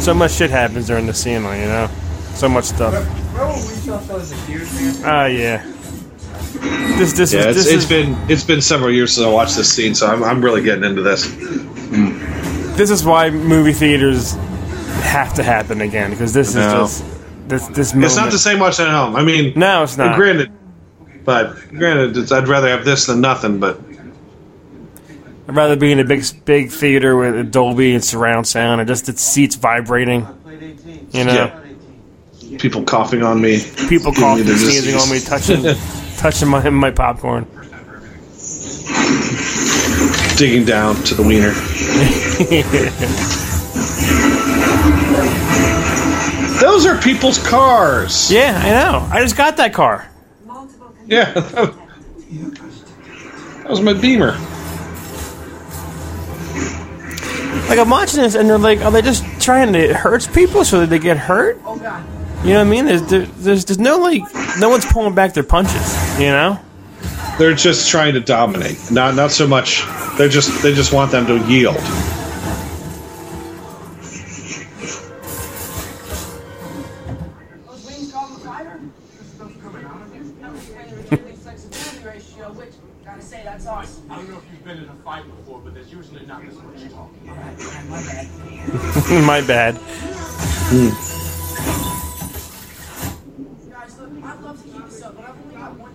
So much shit happens during the scene, you know, so much stuff. Remember when we saw fellas in theaters, man? Oh yeah. This this Yeah, is it's, this it's is been it's been several years since I watched this scene, so I'm, I'm really getting into this. this is why movie theaters have to happen again because this is No. just this this moment. It's not the same watching at home. I mean, No, it's not. Granted, but granted, it's, I'd rather have this than nothing. But I'd rather be in a big big theater with a Dolby and surround sound and just the seats vibrating. You know, Yeah. people coughing on me, people coughing, sneezing on me, touching touching my my popcorn. digging down to the wiener. Those are people's cars. Yeah, I know. I just got that car. Yeah, that was my Beamer. Like I'm watching this, and they're like, are they just trying to hurt people so that they get hurt? Oh, you know what I mean? There's there's there's no like no one's pulling back their punches. You know? They're just trying to dominate. Not not so much. They're just they just want them to yield.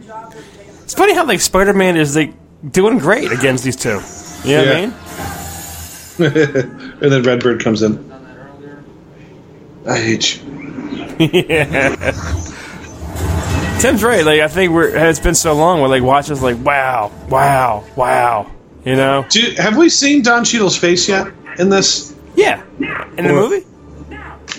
Job for today. It's funny how like Spider-Man is like doing great against these two. You know Yeah. what I mean? and then Redbird comes in. I hate you. yeah. Tim's right. Like I think we're it's been so long. We're like watching us like wow, wow, wow. You know? Do have we seen Don Cheadle's face yet in this? Yeah. In the movie?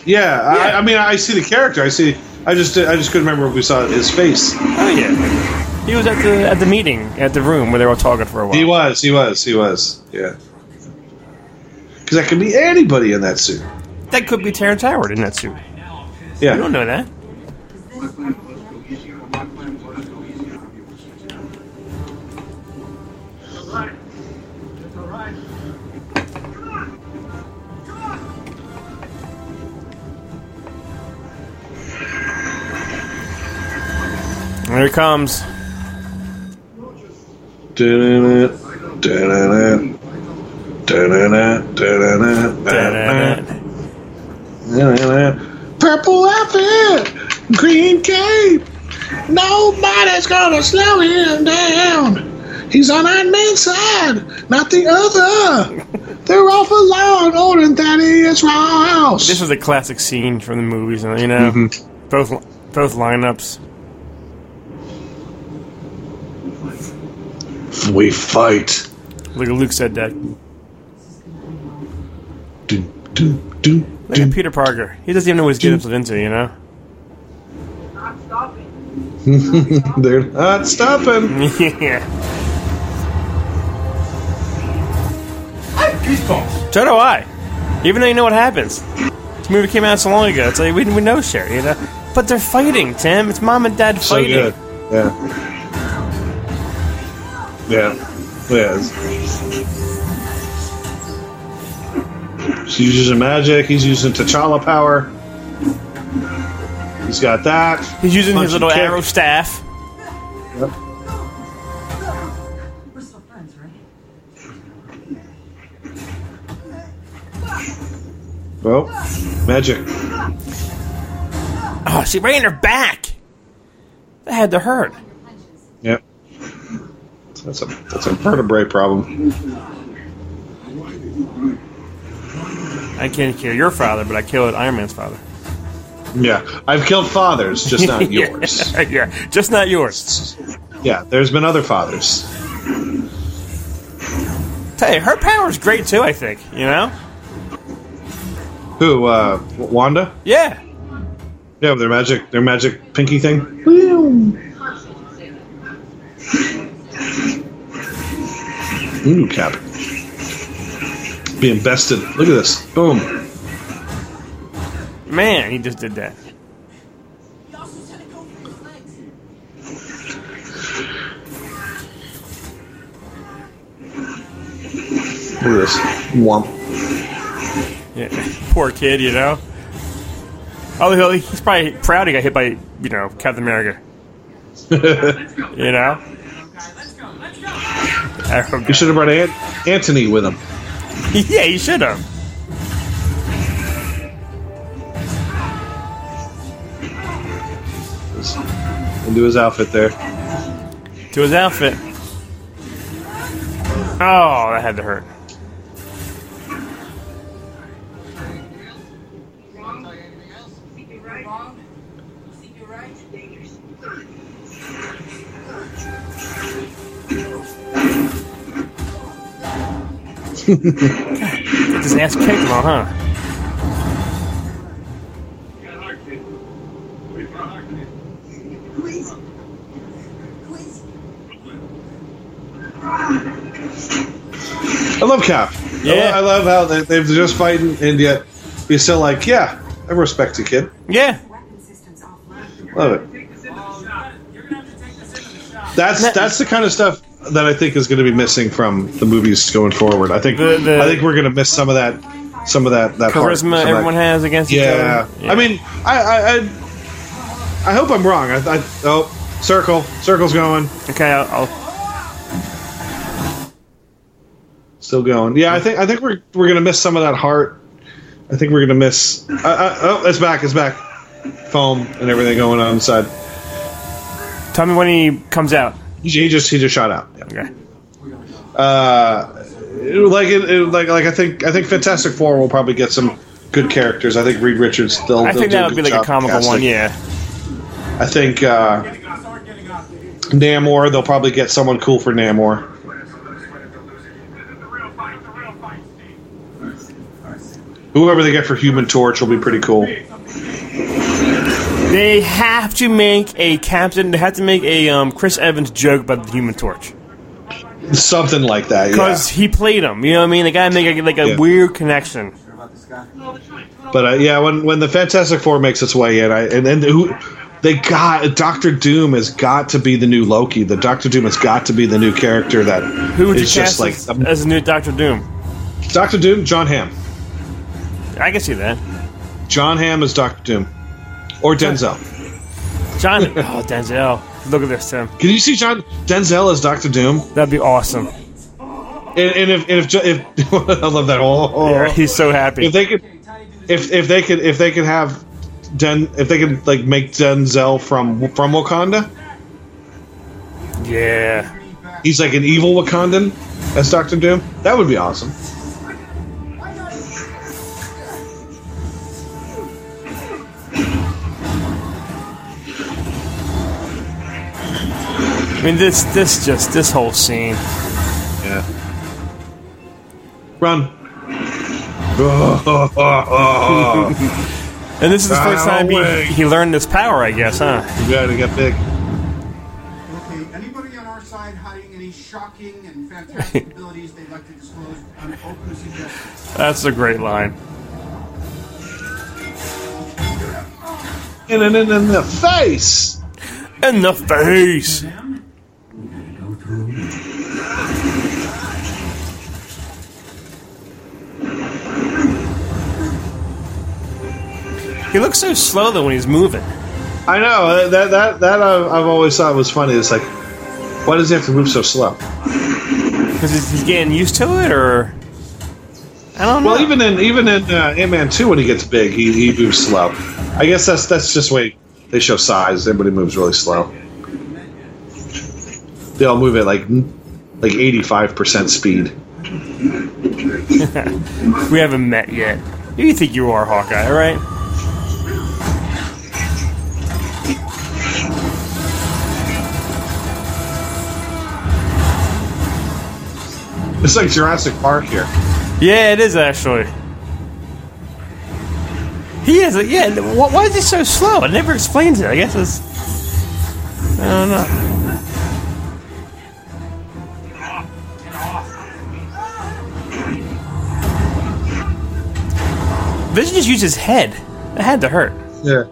Yeah, I, I mean, I see the character. I see. I just, I just couldn't remember if we saw his face. Oh yeah. He was at the at the meeting at the room where they were all talking for a while. He was, he was, he was. Yeah. Because that could be anybody in that suit. That could be Terrence Howard in that suit. Yeah. You don't know that. There he comes. Purple outfit, green cape. Nobody's gonna slow him down. He's on Iron Man's side, not the other. They're off alone, holding Thaddeus Ross. This is a classic scene from the movies, you know. Mm-hmm. Both both lineups. We fight. Like Luke said that. Do, do, do, Look at Peter Parker. He doesn't even know what he's getting himself into, you know. They're not stopping. yeah. I have goosebumps. So do I. Even though you know what happens. This movie came out so long ago. It's like we, we know shit, you know. But they're fighting, Tim. It's mom and dad fighting. So fighting. good. Yeah. Yeah. Yeah. She's using magic. He's using T'Challa power. He's got that. He's using his little arrow staff. Yep. We're still friends, right? Well, magic. Oh, she ran her back. That had to hurt. That's a that's a vertebrae problem. I can't kill your father, but I killed Iron Man's father. Yeah, I've killed fathers, just not yours. yeah, just not yours. Yeah, there's been other fathers. You, her power's great too. I think you know. Who? Uh, Wanda? Yeah. Yeah, their magic, their magic pinky thing. Ooh, Cap. Being bested. Look at this. Boom. Man, he just did that. Look at this. Womp. Yeah, poor kid, you know. Oh, he's probably proud he got hit by, you know, Captain America. you know. You should have brought An- Anthony with him. yeah, you should have. Into his outfit there. To his outfit. Oh, that had to hurt. Get his ass kicked, though, huh? I love Cap. Yeah. I love how they, they're just fighting, and yet you're still like, yeah, I respect you, kid. Yeah. Weapon systems offline. Love it. That's that's the kind of stuff that I think is going to be missing from the movies going forward. I think The- the- I think we're going to miss some of that some of that that Charisma of that- everyone has against each Yeah. I mean, I I, I I hope I'm wrong. I, I oh circle circle's going okay, I'll, I'll still going. Yeah, I think I think we're we're going to miss some of that heart. I think we're going to miss. Uh, uh, oh, it's back! It's back. Foam and everything going on inside. tell me when he comes out. He, just he just shot out. Yeah. Okay. uh, like it, it- like like I think I think Fantastic Four will probably get some good characters. I think Reed Richards still. I think that would be like a comical one, yeah. I think uh, Namor. They'll probably get someone cool for Namor. Whoever they get for Human Torch will be pretty cool. They have to make a Captain. They have to make a um, Chris Evans joke about the Human Torch Something like that. Yeah. because he played him. You know what I mean? They gotta make a, like a Yeah. weird connection. But uh, yeah, when when the Fantastic Four makes its way in, I, and then who they got Doctor Doom has got to be the new Loki. The Doctor Doom has got to be the new character that Who would you is cast just like as, as the new Doctor Doom? Doctor Doom. Jon Hamm. I can see that. Jon Hamm is Doctor Doom, or Denzel. John. oh, Denzel. Look at this, Tim. Can you see John Denzel as Doctor Doom? That'd be awesome. And, and if and if, if I love that whole. Yeah, he's so happy. If they could, if if they could if they could have Den if they could like make Denzel from from Wakanda, yeah. he's like an evil Wakandan as Doctor Doom. That would be awesome. I mean, this this just this whole scene. Yeah. Run. and this is the first time he, he learned this power, I guess, huh? You gotta get big. Okay, anybody on our side hiding any shocking and fantastic abilities they'd like to disclose? I'm open to suggestions. That's a great line. And in, in, in the face! In the face! He looks so slow though when he's moving. I know that that that I've, I've always thought was funny. It's like, why does he have to move so slow? Because he's getting used to it, or I don't know. Well, even in even in uh, Ant Man two, when he gets big, he, he moves slow. I guess that's that's just the way they show size. Everybody moves really slow. They all move at like like eighty five percent speed. we haven't met yet. Who do you think you are, Hawkeye? All right. It's like Jurassic Park here. Yeah, it is actually. He is. Yeah. Why is he so slow? It never explains it. I guess it's. I don't know. Vision just used his head. It had to hurt. Yeah.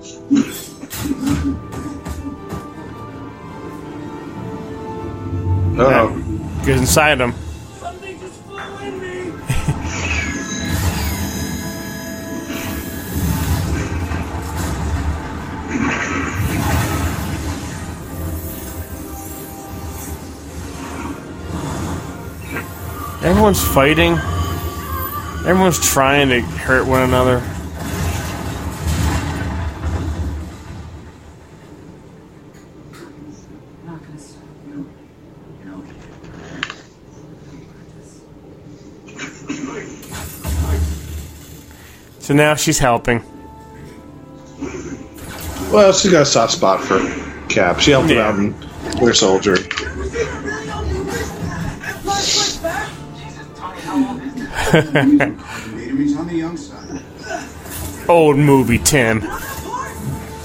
Oh, Goes inside him. Everyone's fighting. Everyone's trying to hurt one another. I'm not gonna stop. So now she's helping. well, she got a soft spot for Cap. She helped him out in Winter Soldier. Old movie, Tim.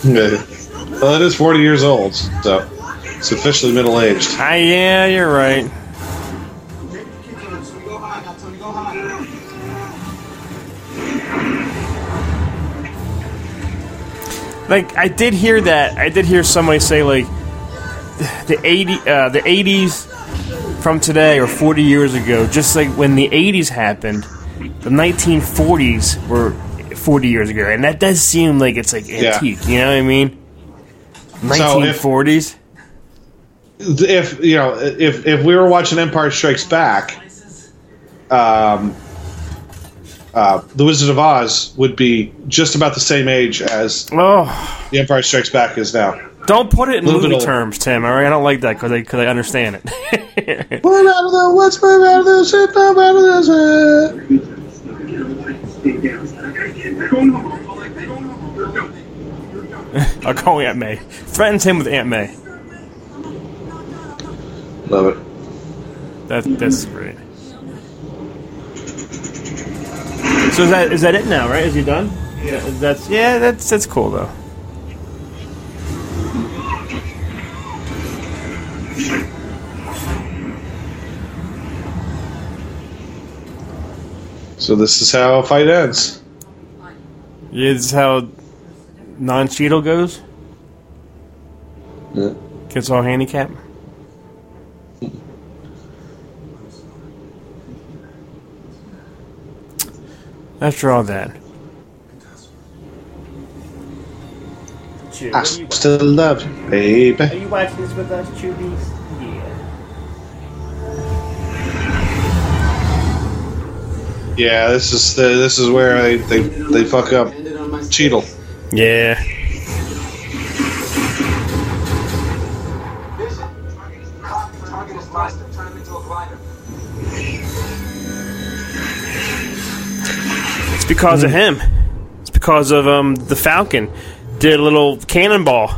Yeah. Well, it is forty years old, so it's officially middle aged. Ah, yeah, you're right. So we go high now, Tony. Go high. Like I did hear that. I did hear somebody say like the eighty, uh, the eighties from today or forty years ago. Just like when the eighties happened, the nineteen forties were forty years ago, and that does seem like it's like Yeah. antique. You know what I mean? Nineteen forties. if you know if if we were watching Empire Strikes Back, um, uh, the Wizard of Oz would be just about the same age as Oh, the Empire Strikes Back is now. Don't put it in movie older. terms, Tim. All right, I don't like that because I because I understand it. What out of the what's what out of this? What out of this? I'll call Aunt May. Threatens him with Aunt May. Love it. That that's great. So is that is that it now? Right? Is he done? Yeah. That's yeah. That's that's cool though. So this is how a fight ends. Yeah, this is how non Cheadle goes. Yeah. Gets all handicap. After all that. I still love you, baby. Are you watching this with us, Chubies? Yeah. Yeah, this is the this is where they they, they fuck up Cheadle. Yeah. Target is lost. Turn him into a glider. It's because of hmm. him. It's because of um the Falcon did a little cannonball,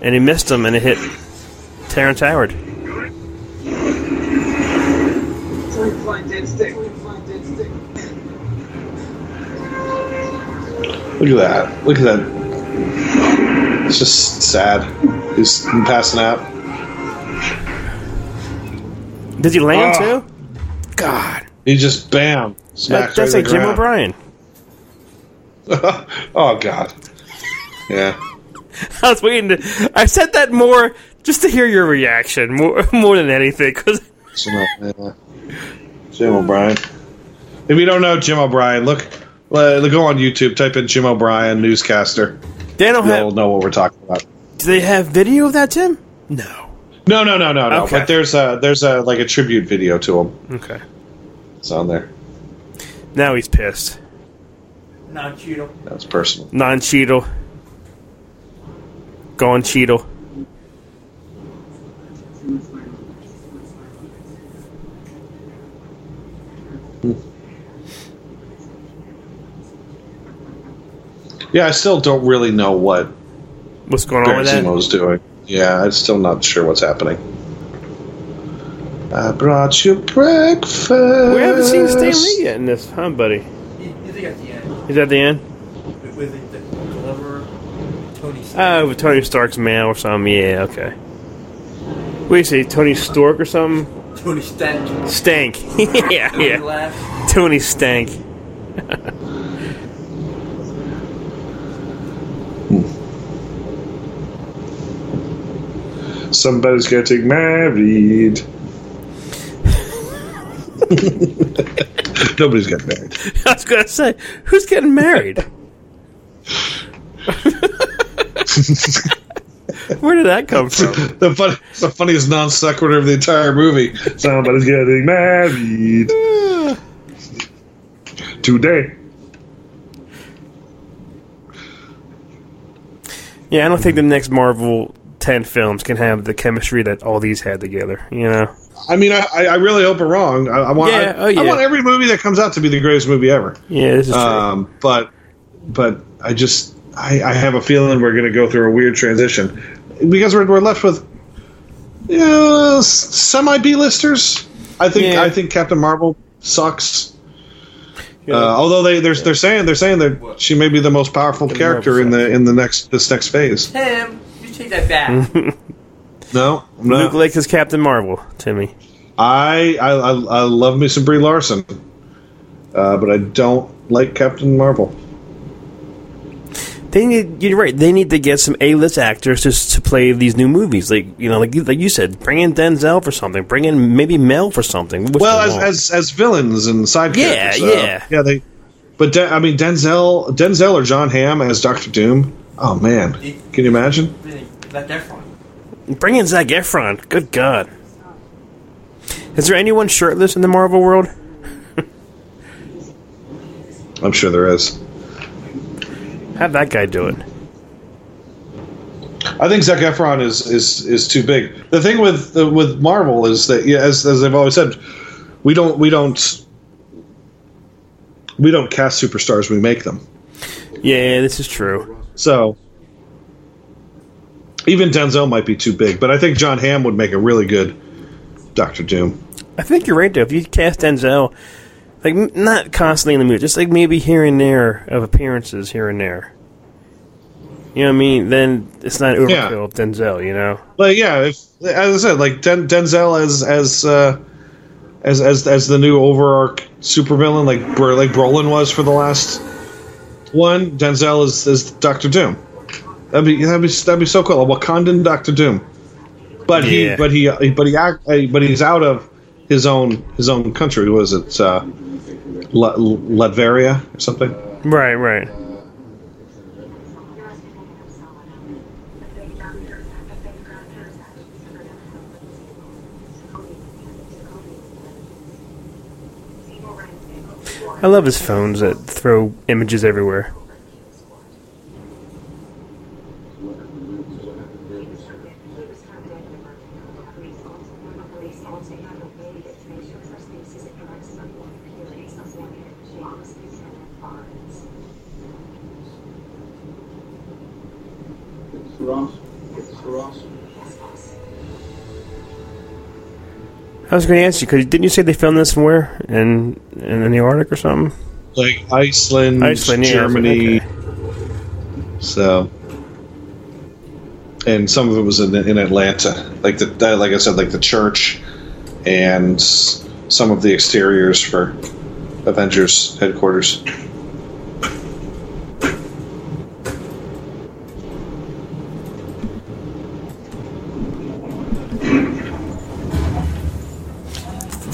and he missed him, and it hit Terrence Howard. Flying dead stick. Flying dead stick. Look at that. Look at that. It's just sad. He's passing out. Did he land Ah. too? God, He just bam that, that's like Jim O'Brien. oh god. Yeah. I was waiting to. I said that more just to hear your reaction, more more than anything. Because Jim, O- yeah. Jim O'Brien. If you don't know Jim O'Brien, look, uh, go on YouTube, type in Jim O'Brien newscaster. they don't You'll have. know what we're talking about. Do they have video of that, Tim? No. No, no, no, no, no. Okay. But there's a there's a like a tribute video to him. Okay. It's on there. Now he's pissed. Non Cheadle. That's personal. Non Cheadle. Gone Cheadle. Yeah, I still don't really know what What's going on with that? Zemo's doing. Yeah, I'm still not sure what's happening. I brought you breakfast. We haven't seen Stan Lee yet in this, huh, buddy? You, that the end, He's at the end? with, with the, the deliverer, Tony Stark. Oh, with Tony Stark's mail or something. Yeah, okay. What do you say, Tony Stork or something? Tony Stank. Stank. yeah, Tony yeah. laughs. Tony Stank. Somebody's getting married. Nobody's getting married. I was gonna say, who's getting married? Where did that come from? the, fun, the funniest non sequitur of the entire movie. Somebody's getting married today. Yeah, I don't think the next Marvel ten films can have the chemistry that all these had together. You know? I mean, I, I really hope we're wrong. I, I want, Yeah, I, oh, yeah. I want every movie that comes out to be the greatest movie ever. Yeah, this is true. Um, but, but I just, I, I have a feeling we're going to go through a weird transition because we're, we're left with, you know, semi B listers. I think, Yeah. I think Captain Marvel sucks. Uh, although they they're, they're saying they're saying that she may be the most powerful character in the in the next this next phase. Tim, you take that back. No, no. Luke Lake is Captain Marvel, Timmy. I, I I I love me some Brie Larson, uh, but I don't like Captain Marvel. They need. You're right. They need to get some A-list actors just to play these new movies. Like you know, like you- like you said, bring in Denzel for something. Bring in maybe Mel for something. What's well, as, as as villains and side Yeah, characters. uh, yeah. yeah. They, but De- I mean Denzel Denzel or Jon Hamm as Doctor Doom. Oh man, can you imagine? Let that front. Bring in Zac Efron. Good God. Is there anyone shirtless in the Marvel world? I'm sure there is. How'd that guy do it? I think Zac Efron is is is too big. The thing with uh, with Marvel is that yeah, as as I've always said, we don't we don't we don't cast superstars. We make them. Yeah, this is true. So even Denzel might be too big, but I think Jon Hamm would make a really good Doctor Doom. I think you're right though. If you cast Denzel, like not constantly in the movie, just like maybe here and there of appearances here and there. You know what I mean? Then it's not overkill Yeah. Denzel. You know? Like yeah, if as I said, like Den- Denzel as as uh, as as as the new overarch supervillain, like like Brolin was for the last one. Denzel is is Doctor Doom. That'd be that'd be that'd be so cool. A Wakandan Doctor Doom. But he but he but he act but he's out of his own his own country. Was it uh, La- Latveria or something? Right, right. I love his phones that throw images everywhere. I was going to ask you because didn't you say they filmed this somewhere in in the Arctic or something? Like Iceland, Iceland, yeah, Germany. okay. So, and some of it was in, in Atlanta, like the like I said, like the church, and some of the exteriors for Avengers headquarters.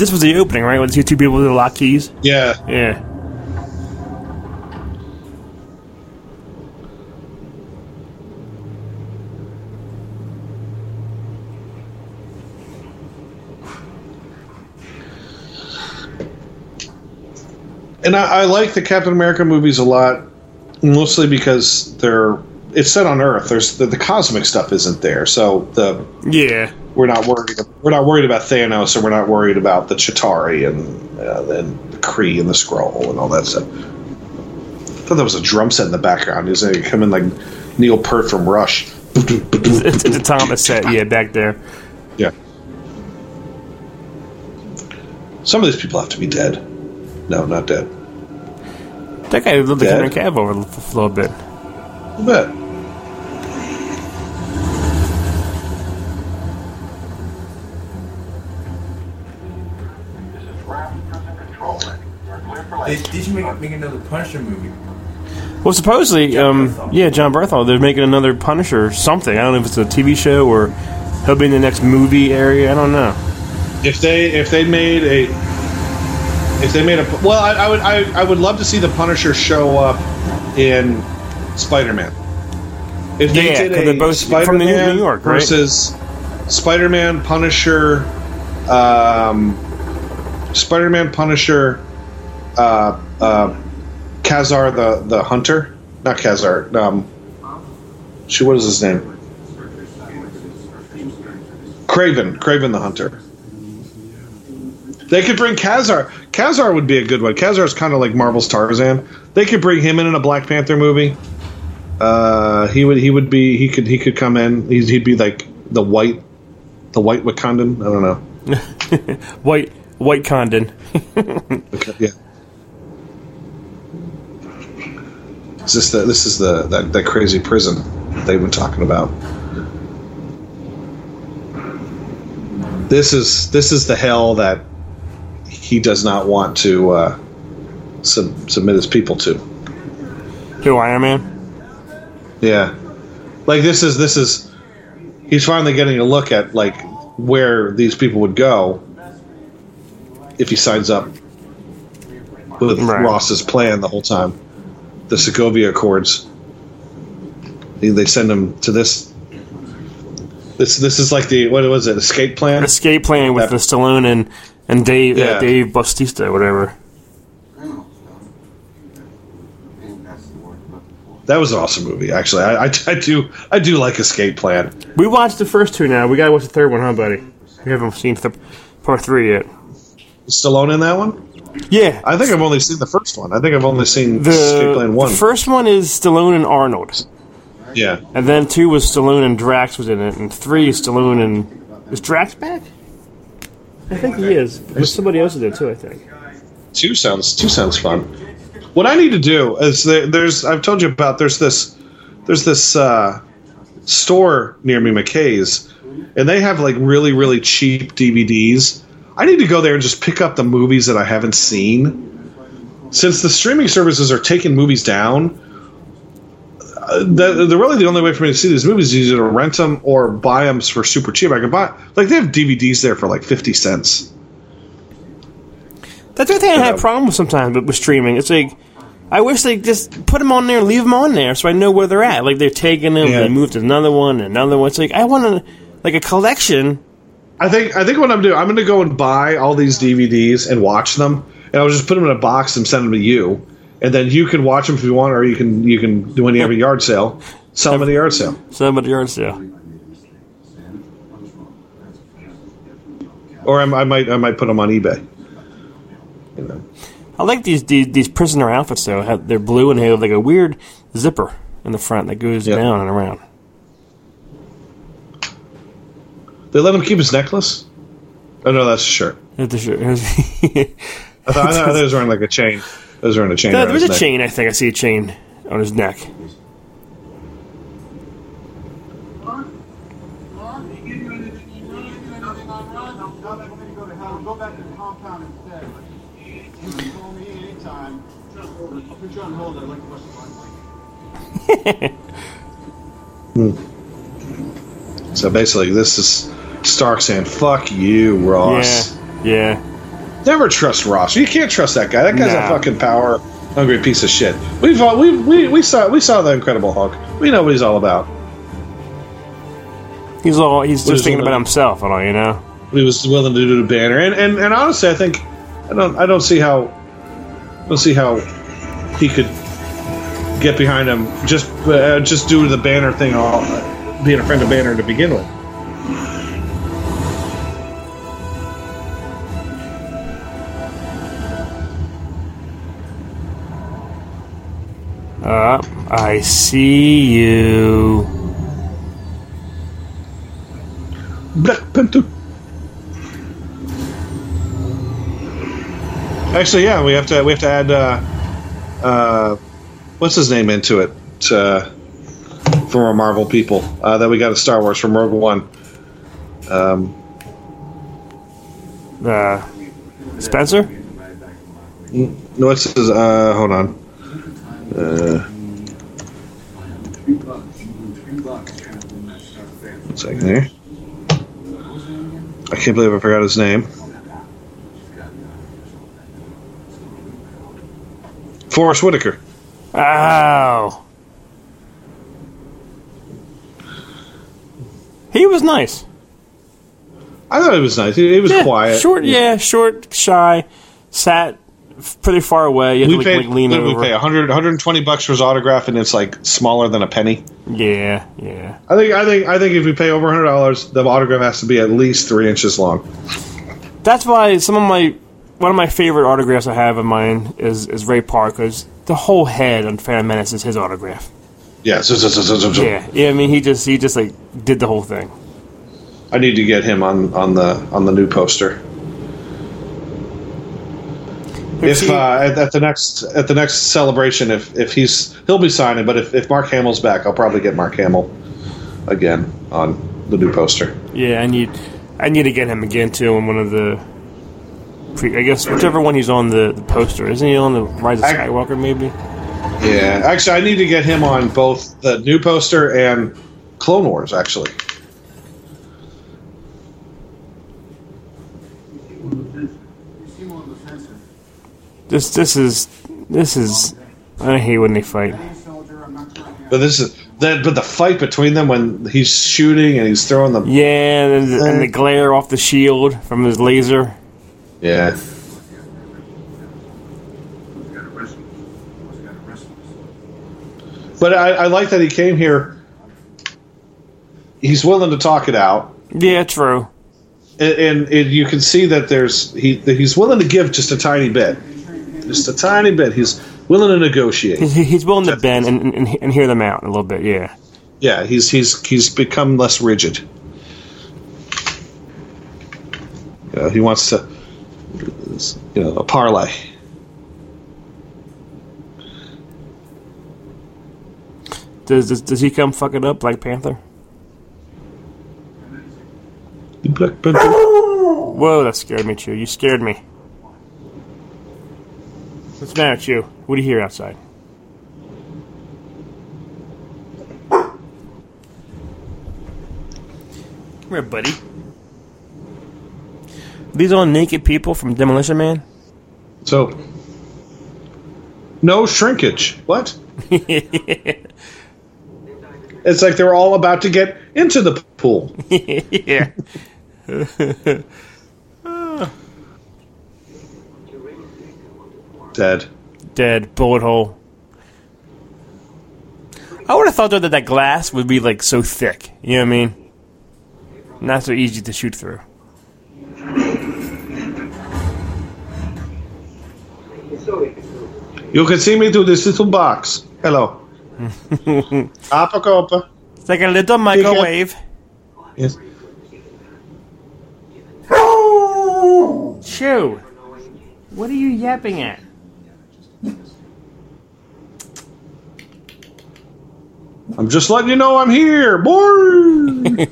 This was the opening, right? With the two people with the lock keys. Yeah. Yeah. And I, I like the Captain America movies a lot, mostly because they're it's set on Earth. There's the, the cosmic stuff isn't there, so the Yeah. We're not worried. We're not worried about Thanos, and we're not worried about the Chitauri and uh, and the Kree and the Skrull and all that stuff. I thought that was a drum set in the background. He's like coming like Neil Peart from Rush. It's, it's a Thomas set, yeah, back there. Yeah. Some of these people have to be dead. No, not dead. That guy looked like? Henry Cavill over a little bit. I bet. They, they should make, make another Punisher movie. Well, supposedly, um, yeah, Jon Bernthal, they're making another Punisher something. I don't know if it's a TV show or he'll be in the next movie area. I don't know. If they if they made a if they made a well, I, I would I, I would love to see the Punisher show up in Spider Man. If they Yeah, did 'cause a they're both Spider-Man from New- New York, right? versus Spider Man Punisher, um, Spider Man Punisher, uh, uh, Ka-Zar the the Hunter, not Ka-Zar. Um, she what is his name? Kraven, Kraven the Hunter. They could bring Ka-Zar. Ka-Zar would be a good one. Ka-Zar's kind of like Marvel's Tarzan. They could bring him in in a Black Panther movie. Uh, he would he would be he could he could come in. He'd, he'd be like the white the white Wakandan. I don't know. White White Condon. Okay, yeah. Is this the this is the that, that crazy prison they've been talking about? This is this is the hell that he does not want to uh, sub, submit his people to. Who Iron Man? Yeah, like this is this is he's finally getting a look at like where these people would go if he signs up with Right. Ross's plan the whole time. The Sokovia Accords. They, they send them to this. This this is like the what was it? Escape plan. Escape Plan with That- the Stallone and and Dave Yeah. uh, Dave Bautista, whatever. That was an awesome movie. Actually, I, I, I do I do like Escape Plan. We watched the first two now. We gotta watch the third one, huh, buddy? We haven't seen th- part three yet. Stallone in that one? Yeah, I think I've only seen the first one. I think I've only seen the, Escape Plan one. the first one is Stallone and Arnold, yeah. and then two was Stallone and Drax was in it, and three is Stallone and is Drax back? I think he is. There's somebody else in there too. I think. Two sounds two sounds fun. What I need to do is there, there's I've told you about there's this there's this uh, store near me, McKay's, and they have like really really cheap DVDs. I need to go there and just pick up the movies that I haven't seen. Since the streaming services are taking movies down, uh, the, the really the only way for me to see these movies is either to rent them or buy them for super cheap. I can buy like they have DVDs there for like fifty cents. That's the thing I have problems with sometimes with, with streaming. It's like I wish they just put them on there, leave them on there, so I know where they're at. Like they're taking them, Yeah. they move to another one, another one. It's like I want to like a collection. I think I think what I'm doing, I'm going to go and buy all these DVDs and watch them, and I'll just put them in a box and send them to you, and then you can watch them if you want, or you can you can do when you have a yard sale, sell them at a yard sale. Somebody yard sale. Or I, I might I might put them on eBay. You know. I like these these, these prisoner outfits though. Have- They're blue and they have like a weird zipper in the front that goes Yep. down and around. They let him keep his necklace. Oh no, that's a shirt. Here's the shirt. I thought, I thought was wearing like a chain. Was wearing a chain. No, there's a neck. chain. I think I see a chain on his neck. Go back to the compound instead. You can call me anytime. I'll put you on hold. Hmm. I'd like to watch the So basically, this is Stark saying "fuck you, Ross." Yeah, yeah. Never trust Ross. You can't trust that guy. That guy's Nah. a fucking power hungry piece of shit. We've all, we, we we saw we saw the Incredible Hulk. We know what he's all about. He's all he's just thinking about himself, and all you know. He was willing to do the banner, and, and and honestly, I think I don't I don't see how I don't see how he could get behind him just uh, just due to the banner thing, all being a friend of Banner to begin with. Uh, I see you. Black Panther. Actually, yeah, we have to we have to add uh, uh, what's his name into it uh, from our Marvel people uh, that we got at Star Wars from Rogue One. Um, Uh, Spencer? No, what's his? Uh, hold on. Uh, one second here. I can't believe I forgot his name. Forest Whitaker. Oh. He was nice. I thought he was nice. He, he was Yeah, quiet. Short, yeah, short, shy, sat pretty far away. You had We to like, paid, like, lean what did we pay 100, 120 bucks for his autograph, and it's like smaller than a penny. Yeah, yeah. I think, I think, I think if we pay over hundred dollars, the autograph has to be at least three inches long. That's why some of my one of my favorite autographs I have of mine is is Ray Park's. The whole head on Phantom Menace is his autograph. Yeah, so, so, so, so, so, so. Yeah, yeah. I mean, he just he just like did the whole thing. I need to get him on on the on the new poster. If uh, at, at the next at the next celebration, if if he's he'll be signing, but if, if Mark Hamill's back, I'll probably get Mark Hamill again on the new poster. Yeah, I need I need to get him again too on one of the. Pre, I guess whichever one he's on the, the poster, isn't he on the Rise of Skywalker? Maybe. Yeah, actually, I need to get him on both the new poster and Clone Wars. Actually, This this is this is. I hate when they fight. but this is that. But the fight between them when he's shooting and he's throwing the Yeah, and, the- and the glare off the shield from his laser. yeah. But I, I like that he came here. He's willing to talk it out, Yeah, true. and, and, and you can see that there's he that he's willing to give just a tiny bit, just a tiny bit. He's willing to negotiate. He's, he's willing to bend and, and, and hear them out a little bit. Yeah. Yeah, he's he's he's become less rigid. You know, he wants to, you know, a parlay. Does, does does he come fuck it up, Black Panther? Black Panther. Whoa, that scared me, too. You scared me. What's the matter, Chew? What do you hear outside? Come here, buddy. These all naked people from Demolition Man? So, no shrinkage. What? It's like they're all about to get into the pool. yeah. Dead. Dead. Bullet hole. I would have thought though that that glass would be like so thick. You know what I mean? Not so easy to shoot through. You can see me through this little box. Hello. Copa. It's like a little microwave. Yes. Chew. What are you yapping at? I'm just letting you know I'm here, boy.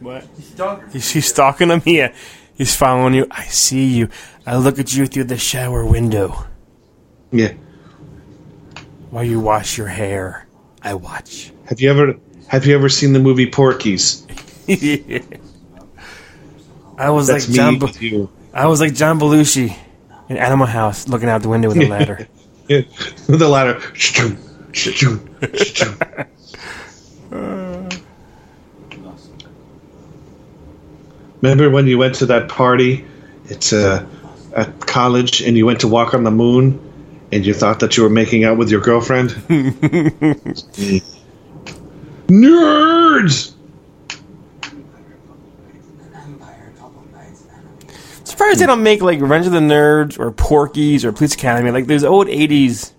What? He's stalking. He's, he's stalking him here. He's following you. I see you. I look at you through the shower window. yeah. While you wash your hair, I watch. Have you ever have you ever seen the movie Porky's? I was That's like John. you. I was like John Belushi in Animal House, looking out the window with a ladder. Yeah, with the ladder. Remember when you went to that party at uh, at college and you went to walk on the moon and you thought that you were making out with your girlfriend? Nerds! Surprised they don't make like Revenge of the Nerds or Porky's or Police Academy, like those old '80s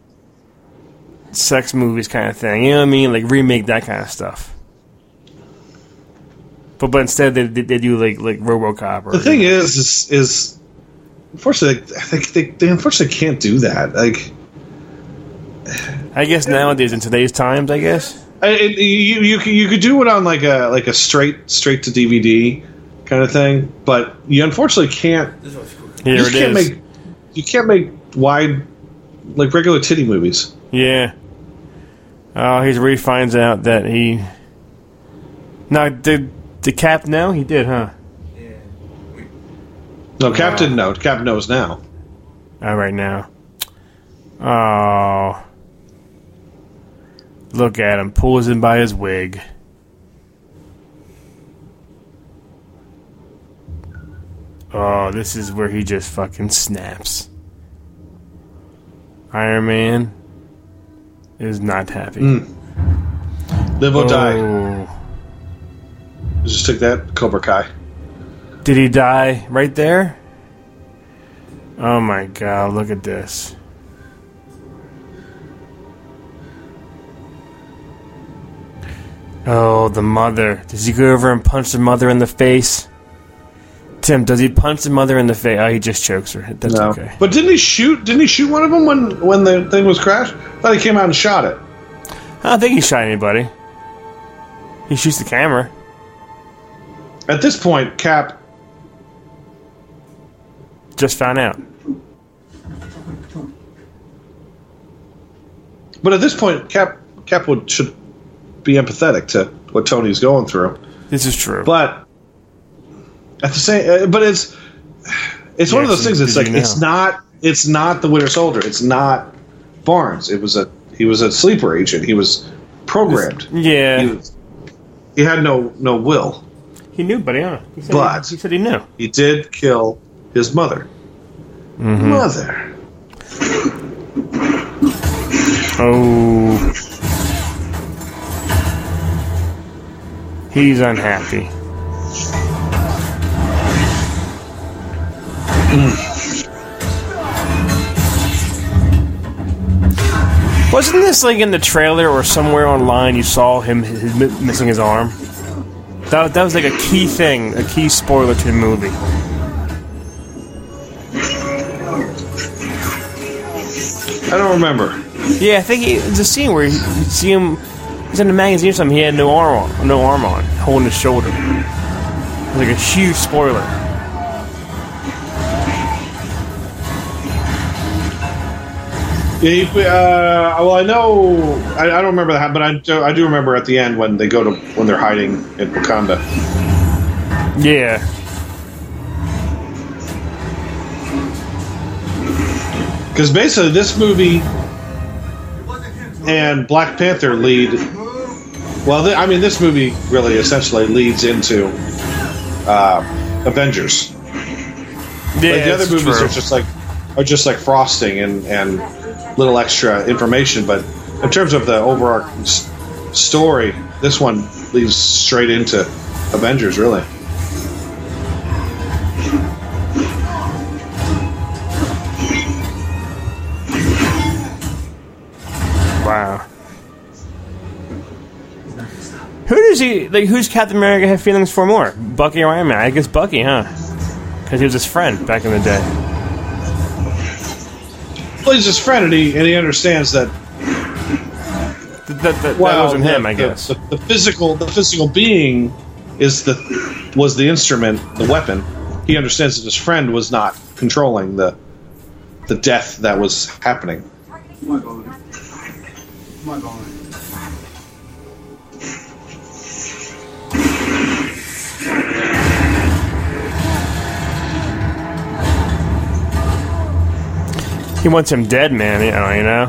sex movies kind of thing. You know what I mean? Like remake that kind of stuff. But but instead they they, they do like like RoboCop or The thing is, is, is unfortunately, I think they, they unfortunately can't do that. Like, I guess nowadays in today's times, I guess. I, it, you you could- you could do it on like a like a straight straight to DVD kind of thing, but you unfortunately can't. Here you it can't is. make you can't make wide like regular titty movies. Yeah. Oh, he's where he finds out that he. No, did the Cap know? He did, huh? No, Cap didn't know. Cap knows now. All right now. Oh. Look at him, pulls him by his wig. Oh, this is where he just fucking snaps. Iron Man is not happy. Hmm. Live or die. Oh. Just took that Cobra Kai. Did he die right there? Oh my god, look at this. Oh, the mother. Does he go over and punch the mother in the face? Tim, does he punch the mother in the face? Oh, he just chokes her. That's no, okay. but didn't he shoot? Didn't he shoot one of them when when the thing was crashed? I thought he came out and shot it. I don't think he shot anybody. He shoots the camera. At this point, Cap Just found out. But at this point, Cap Cap would should be empathetic to what Tony's going through. This is true. But at the same, uh, but it's it's one of those things. It's like you it's not it's not the Winter Soldier. It's not Barnes. It was a he was a sleeper agent. He was programmed. Yeah. He, was, he had no no will. He knew, buddy, huh? He said, But- he, he said he knew. He did kill his mother. Mm-hmm. Mother. Oh. He's unhappy. Wasn't this like in the trailer or somewhere online you saw him his, missing his arm? That, that was like a key thing, a key spoiler to the movie. I don't remember. Yeah, I think he, it's a scene where you see him. He's in the magazine or something. He had no arm on, no arm on, holding his shoulder. Like a huge spoiler. Yeah, he, uh, well, I know. I, I don't remember that, but I do, I do remember at the end when they go to when they're hiding in Wakanda. Yeah. Because basically, this movie and Black Panther lead. Well, th- I mean, this movie really essentially leads into uh, Avengers. Yeah, like the other movies true. are just like are just like frosting and and little extra information, but in terms of the overarching s- story, this one leads straight into Avengers. Really, Wow. Who does he like? Who's Captain America have feelings for more? Bucky or Iron Man? I guess Bucky, huh? Because he was his friend back in the day. Well, he's his friend, and he understands that. That, that, that, Well, that wasn't him, the- I guess. the, the physical the physical being is the was the instrument, the weapon. He understands that his friend was not controlling the the death that was happening. Am I going? He wants him dead, man. You know. You know?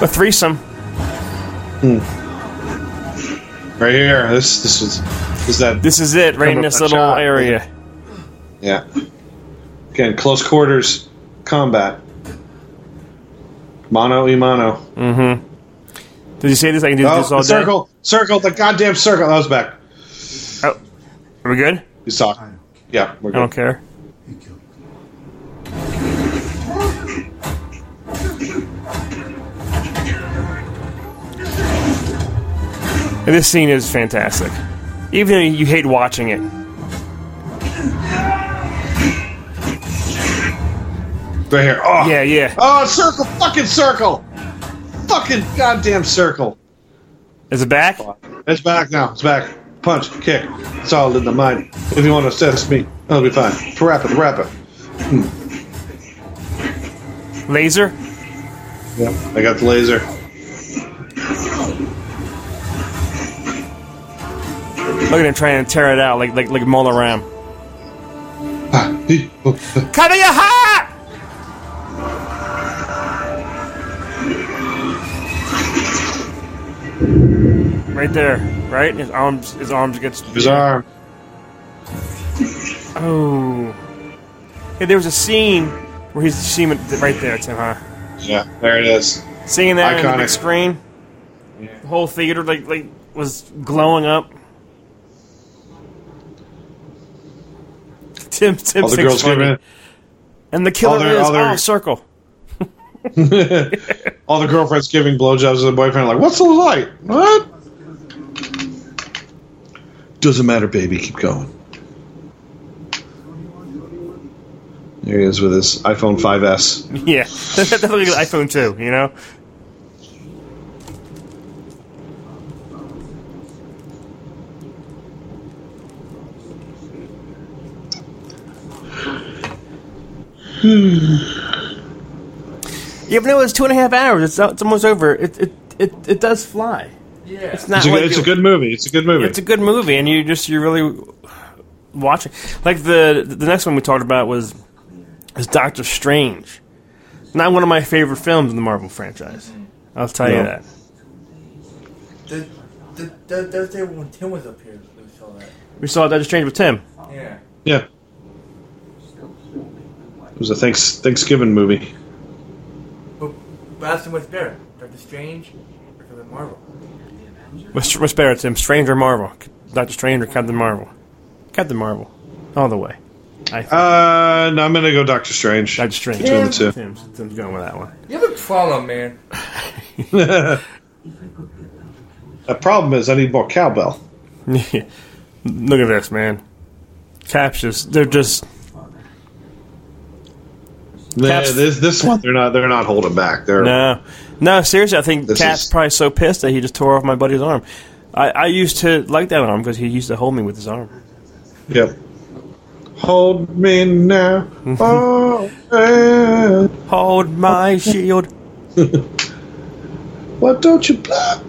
A threesome. Right here. This this is this is that. This is it, right in this little shot. area. Yeah. Again, close quarters combat. Mono e mono. Mm-hmm. Did you say this? I can do Oh, this all the day. circle, circle, the goddamn circle. That was back. Oh, are we good? He's talking. Yeah, we're good. I don't care. And this scene is fantastic. Even though you hate watching it. Right here. Oh, Yeah, yeah. Oh, circle, fucking circle, fucking goddamn circle. Is it back? It's back now. It's back. Punch, kick. It's all in the mind. If you want to assess me, that'll be fine. Wrap it, wrap it. Laser? Yep, I got the laser. Look at him trying to tear it out like like like Mola Ram. Ah, he- oh, Right there, right? His arms, his arms against His arm. Oh, hey, there was a scene where he's seeing it right there, Tim. Huh? Yeah, there it is. Seeing that on the big Iconic. screen, the whole theater like like was glowing up. Tim, Tim, All the girls funny. and the killer all their- is all their- circle. All the girlfriends giving blowjobs to the boyfriend, like, what's the light? What? Doesn't matter, baby. Keep going. There he is with his iPhone 5S. Yeah, that's like an iPhone 2, you know? Hmm. Even though it's two and a half hours, it's, it's almost over. It, it, it, it does fly. Yeah. It's not It's a, like it's a good movie. It's a good movie. It's a good movie, and you just you're really watching. Like the the next one we talked about was is Doctor Strange. Not one of my favorite films in the Marvel franchise. I'll tell you that. The, the, the, the, the, when Tim was up here, we saw that. We saw Doctor Strange with Tim. Yeah. yeah. It was a thanks, Thanksgiving movie. But, but ask him what's better, Doctor Strange or Captain Marvel? What's, what's better, Tim? Strange or Marvel? Doctor Strange or Captain Marvel? Captain Marvel, all the way. I think. Uh, no, I'm gonna go Doctor Strange. Doctor Strange. Between the two. Tim's, Tim's going with that one. You have a problem, man. The problem is I need more cowbell. Look at this, man. Caps just they're just Yeah, Caps- this this one they're not they're not holding back. They're No, no, seriously. I think This Cap's is- probably so pissed that he just tore off my buddy's arm. I, I used to like that arm because he used to hold me with his arm. yep. Hold me now. Mm-hmm. Oh, man. Hold my shield. Why don't you block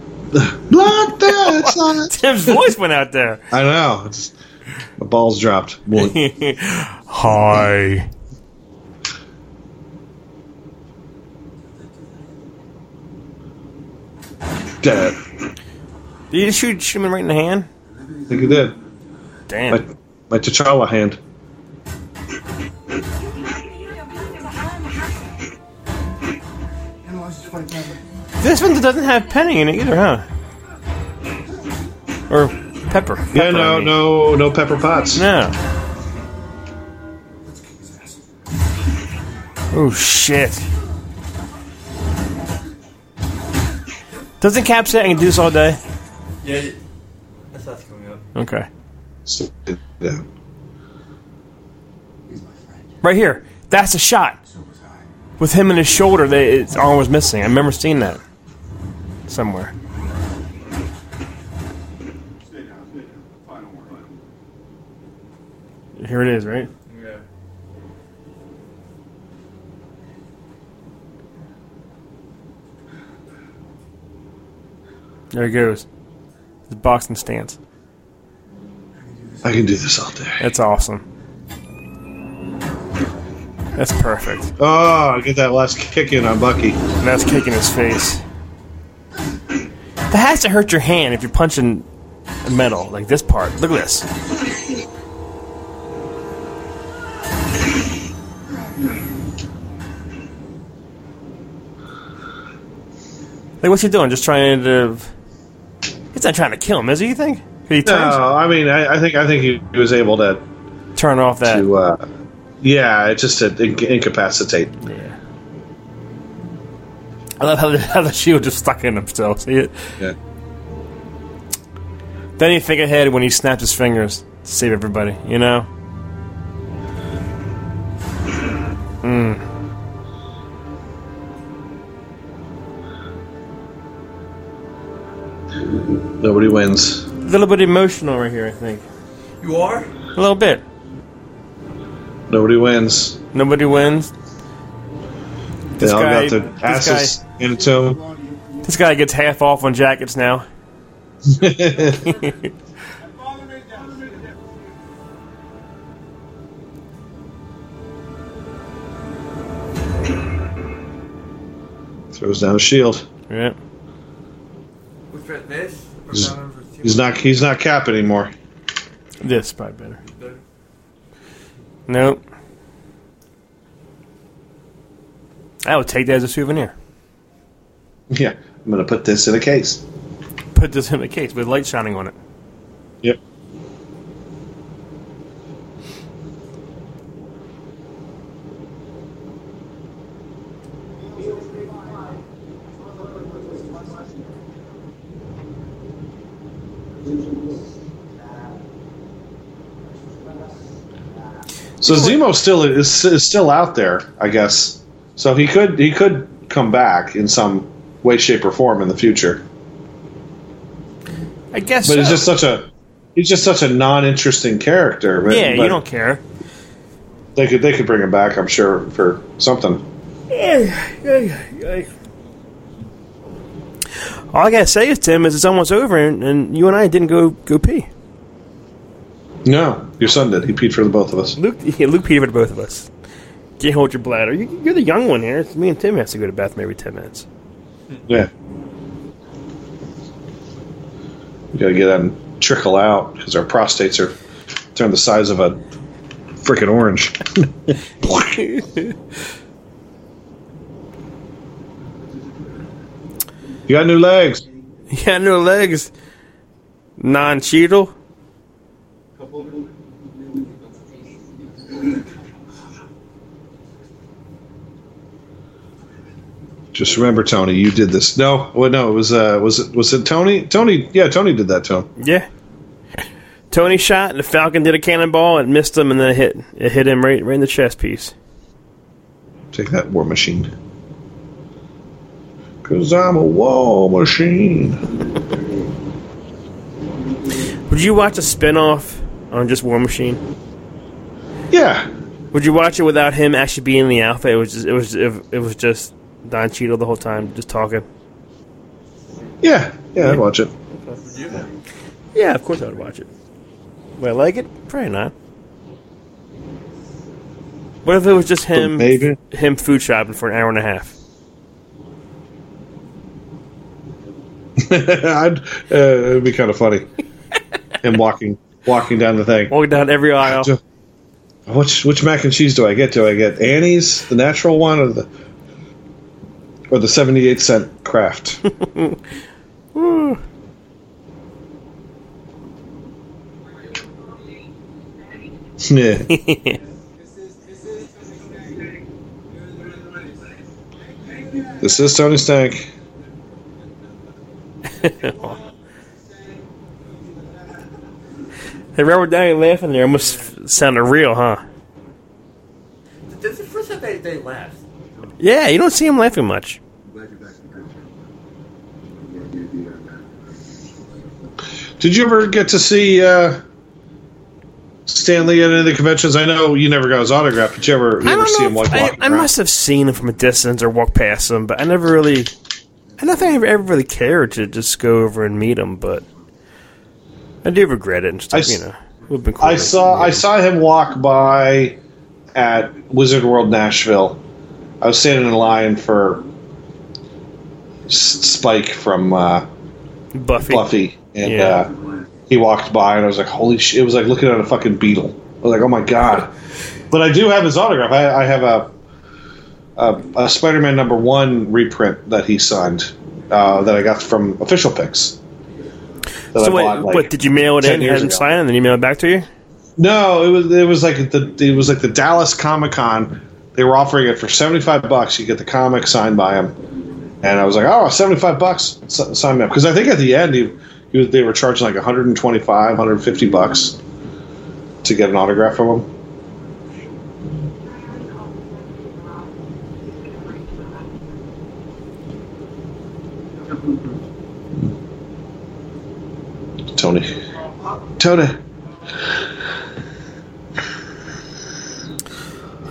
block that? Tim's voice went out there. I know. It's, my balls dropped. Hi. Dead. Did you shoot, shoot him right in the hand? I think you did. Damn. My, my T'Challa hand. This one doesn't have penny in it either, huh? Or pepper. Yeah, no, I mean. no, no Pepper Potts. No. Oh shit. Doesn't Cap say I can do this all day? Yeah, that's not coming up. Okay. Sit down. Right here. That's a shot. With him in his shoulder, they, his arm was missing. I remember seeing that somewhere. Here it is, right? There he goes. His boxing stance. I can do this all day. That's awesome. That's perfect. Oh, I get that last kick in on Bucky. And that's kicking his face. That has to hurt your hand if you're punching metal, like this part. Look at this. Like, what's he doing? Just trying to. He's not trying to kill him, is he? You think? He No, I mean, I, I think I think he was able to turn off that. to uh, yeah, just to inc- incapacitate. Yeah. I love how the, how the shield just stuck in him still. See it? Yeah. Then you think ahead when he snapped his fingers to save everybody, you know? Mm. Nobody wins. A little bit emotional right here, I think. You are? A little bit. Nobody wins. Nobody wins. They This all guy- got their this asses into him. This guy gets half off on jackets now. Throws down a shield. Yeah. Which? This? He's, that one for two? he's not he's not cap anymore. This is probably better. Nope. I would take that as a souvenir. Yeah, I'm gonna put this in a case. Put this in a case with light shining on it. Yep. So Zemo still is, is still out there, I guess. So he could he could come back in some way, shape, or form in the future. I guess But so. he's just such a he's just such a non-interesting character. But, yeah, but you don't care. They could they could bring him back, I'm sure, for something. All I gotta say is, Tim, is it's almost over, and, and you and I didn't go go pee. No, your son did. He peed for the both of us. Luke, yeah, Luke peed for the both of us. Can't hold your bladder. You, you're the young one here. It's me and Tim has to go to the bathroom every ten minutes. Yeah. We gotta get out and trickle out because our prostates are turned the size of a freaking orange. you got new legs. You got new legs. Non Cheadle. Just remember, Tony, you did this. No, well, no, it was uh, was it was it Tony? Tony, yeah, Tony did that to him. Yeah. Tony shot, and the Falcon did a cannonball, and missed him, and then it hit it hit him right right in the chest piece. Take that, War Machine. Cause I'm a war machine. Would you watch a spin-off on just War Machine? Yeah. Would you watch it without him actually being in the outfit? It was just, it was it, it was just Don Cheadle the whole time, just talking. Yeah, yeah, I'd watch it. Yeah, of course I would watch it. Would I like it? Probably not. What if it was just him, maybe. him food shopping for an hour and a half? I'd, uh, it'd be kind of funny. Him walking, walking down the thing. Walking down every aisle. Which which mac and cheese do I get? Do I get Annie's, the natural one, or the or the seventy-eight cent Kraft? Woo. yeah. This is Tony Stank. Hey, Robert Downey laughing there almost sounded real, huh? This is the first time they, they laughed. Yeah, you don't see him laughing much. Did you ever get to see uh, Stan Lee at any of the conventions? I know you never got his autograph, but you ever you I ever see him like if- I, I must have seen him from a distance or walked past him, but I never really. I don't think I ever, ever really cared to just go over and meet him, but I do regret it and stuff. I you know, would been cool. I saw I him. saw him walk by at Wizard World Nashville. I was standing in line for Spike from uh, Buffy. Buffy, and Yeah. uh, he walked by, and I was like, "Holy shit!" It was like looking at a fucking Beatle. I was like, "Oh my god!" But I do have his autograph. I, I have a a, a Spider-Man number one reprint that he signed uh, that I got from Official Pix. So wait, bought, like, what did you mail it in and sign it, and then you mail it back to you? No, it was it was like the it was like the Dallas Comic Con. They were offering it for seventy five bucks. You get the comic signed by him, and I was like, oh, 75 bucks, S- sign me up. Because I think at the end he, he was, they were charging like 125, 150 bucks to get an autograph from him. Tony, Tony.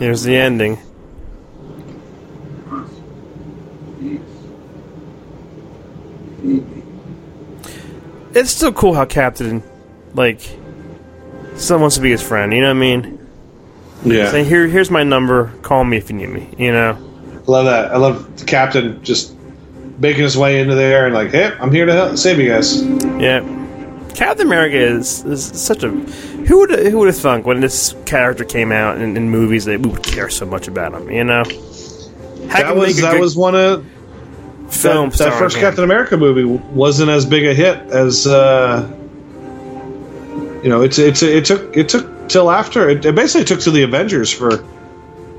Here's the ending. It's still cool how Captain, like, still wants to be his friend. You know what I mean? Yeah. Saying, "Here, here's my number. Call me if you need me." You know? I Love that. I love the captain just making his way into there and like, hey, I'm here to help save you guys. Yeah. Captain America is, is such a who would who would have thunk when this character came out in, in movies that we would care so much about him? You know, How that was that was one of film that, that first him? Captain America movie wasn't as big a hit as uh, you know. It's it's it took it took till after it, it basically took to the Avengers for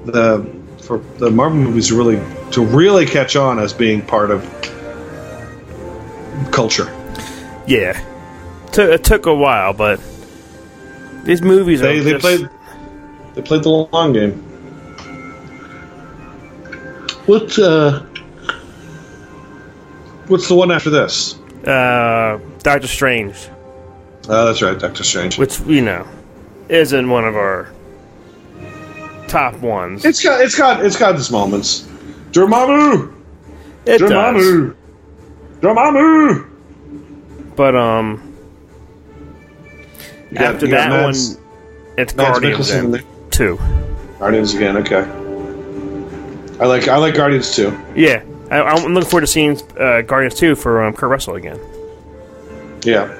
the for the Marvel movies to really to really catch on as being part of culture. Yeah, Took it took a while, but these movies They are they just, played they played the long game. What uh, what's the one after this? uh, Doctor Strange, Oh, that's right, Doctor Strange. which you know isn't one of our top ones. It's got it's got it's got its moments. Dormammu, It does, Dormammu, Dormammu. but um, You got- after you got that Mads- one, it's Mads Guardians Mikkelsen in there. two. Guardians again. Okay. I like I like Guardians too. Yeah, I, I'm looking forward to seeing uh, Guardians two for um, Kurt Russell again. Yeah.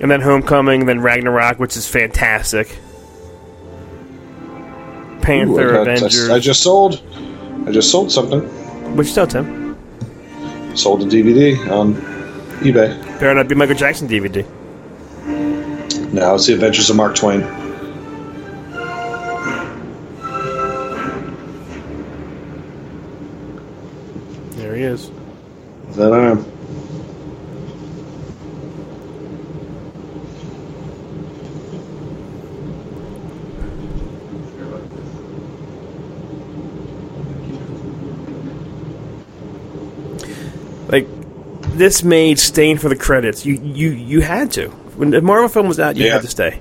And then Homecoming, then Ragnarok, which is fantastic. Ooh, Panther, I, got- I- Avengers. I just sold. I just sold something. Which still, Tim? Sold a DVD on eBay. Better not be Michael Jackson DVD. Now it's the Adventures of Mark Twain. There he is. That arm? Like, this made staying for the credits. You you you had to. When the Marvel film was out, you Yeah. had to stay.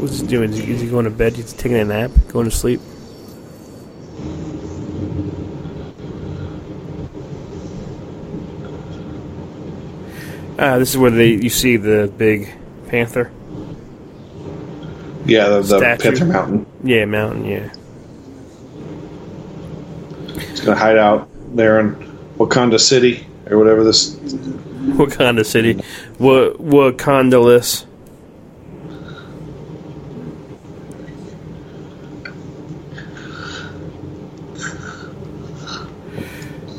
What's he doing? Is he, is he going to bed? He's taking a nap? Going to sleep? Ah, this is where they you see the big panther. Yeah, the, the Panther Mountain. Yeah, mountain. Yeah. It's gonna hide out there in Wakanda City or whatever this. Wakanda City. Wa Wakandaless.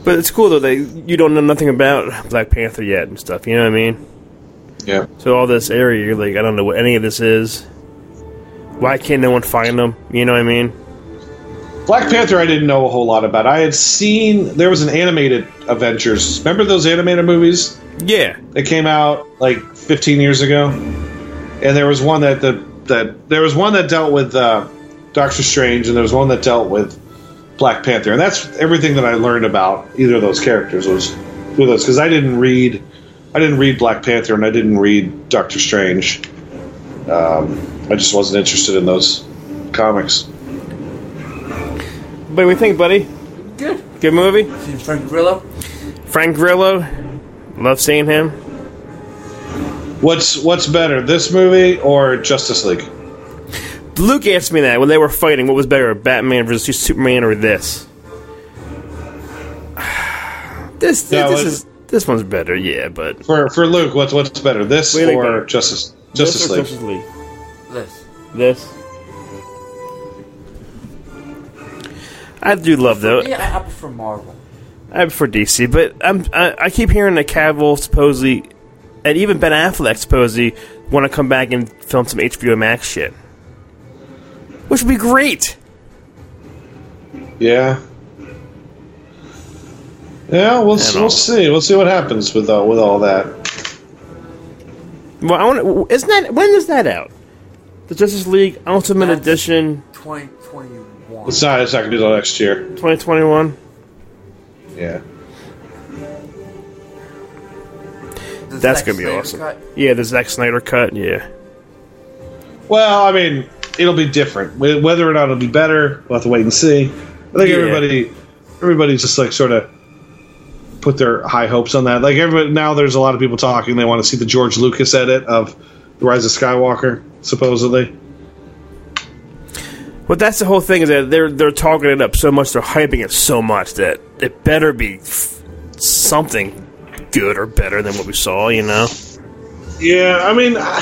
But it's cool though. They you don't know nothing about Black Panther yet and stuff. You know what I mean? Yeah. So all this area, you're like, I don't know what any of this is. Why can't no one find them? You know what I mean? Black Panther, I didn't know a whole lot about. I had seen there was an animated Avengers. Remember those animated movies Yeah. that came out like 15 years ago? And there was one that the that there was one that dealt with uh, Doctor Strange, and there was one that dealt with Black Panther, and that's everything that I learned about either of those characters was through those because I didn't read, I didn't read Black Panther and I didn't read Doctor Strange. Um, I just wasn't interested in those comics. What do we think, buddy? Good. Good movie. Seen Frank Grillo? Frank Grillo. Love seeing him. What's what's better, this movie or Justice League? Luke asked me that when they were fighting. What was better, Batman versus Superman, or this? This Yeah, this what- is this one's better, yeah. But For for Luke, what's what's better, this What think or? Justice This Justice or League? Justice League. This. This. I do love though. Yeah, I, I prefer Marvel. I prefer DC, but I'm, I, I keep hearing that Cavill supposedly, and even Ben Affleck supposedly, want to come back and film some HBO Max shit, which would be great. Yeah. Yeah, we'll I we'll see. We'll see what happens with uh, with all that. Well, I want. Isn't that when is that out? The Justice League Ultimate That's- Edition, 2021. It's not. It's not gonna be till next year. 2021. Yeah. The That's Zack gonna be Snyder awesome. cut. Yeah, the Zack Snyder cut. Yeah. Well, I mean, it'll be different. Wh- Whether or not it'll be better, we'll have to wait and see. I think Yeah. everybody, everybody's just like sort of put their high hopes on that. Like everybody now, there's a lot of people talking. They want to see the George Lucas edit of the Rise of Skywalker, supposedly. But that's the whole thing is that they're they're talking it up so much, they're hyping it so much that it better be f- something good or better than what we saw. You know. Yeah, I mean, I,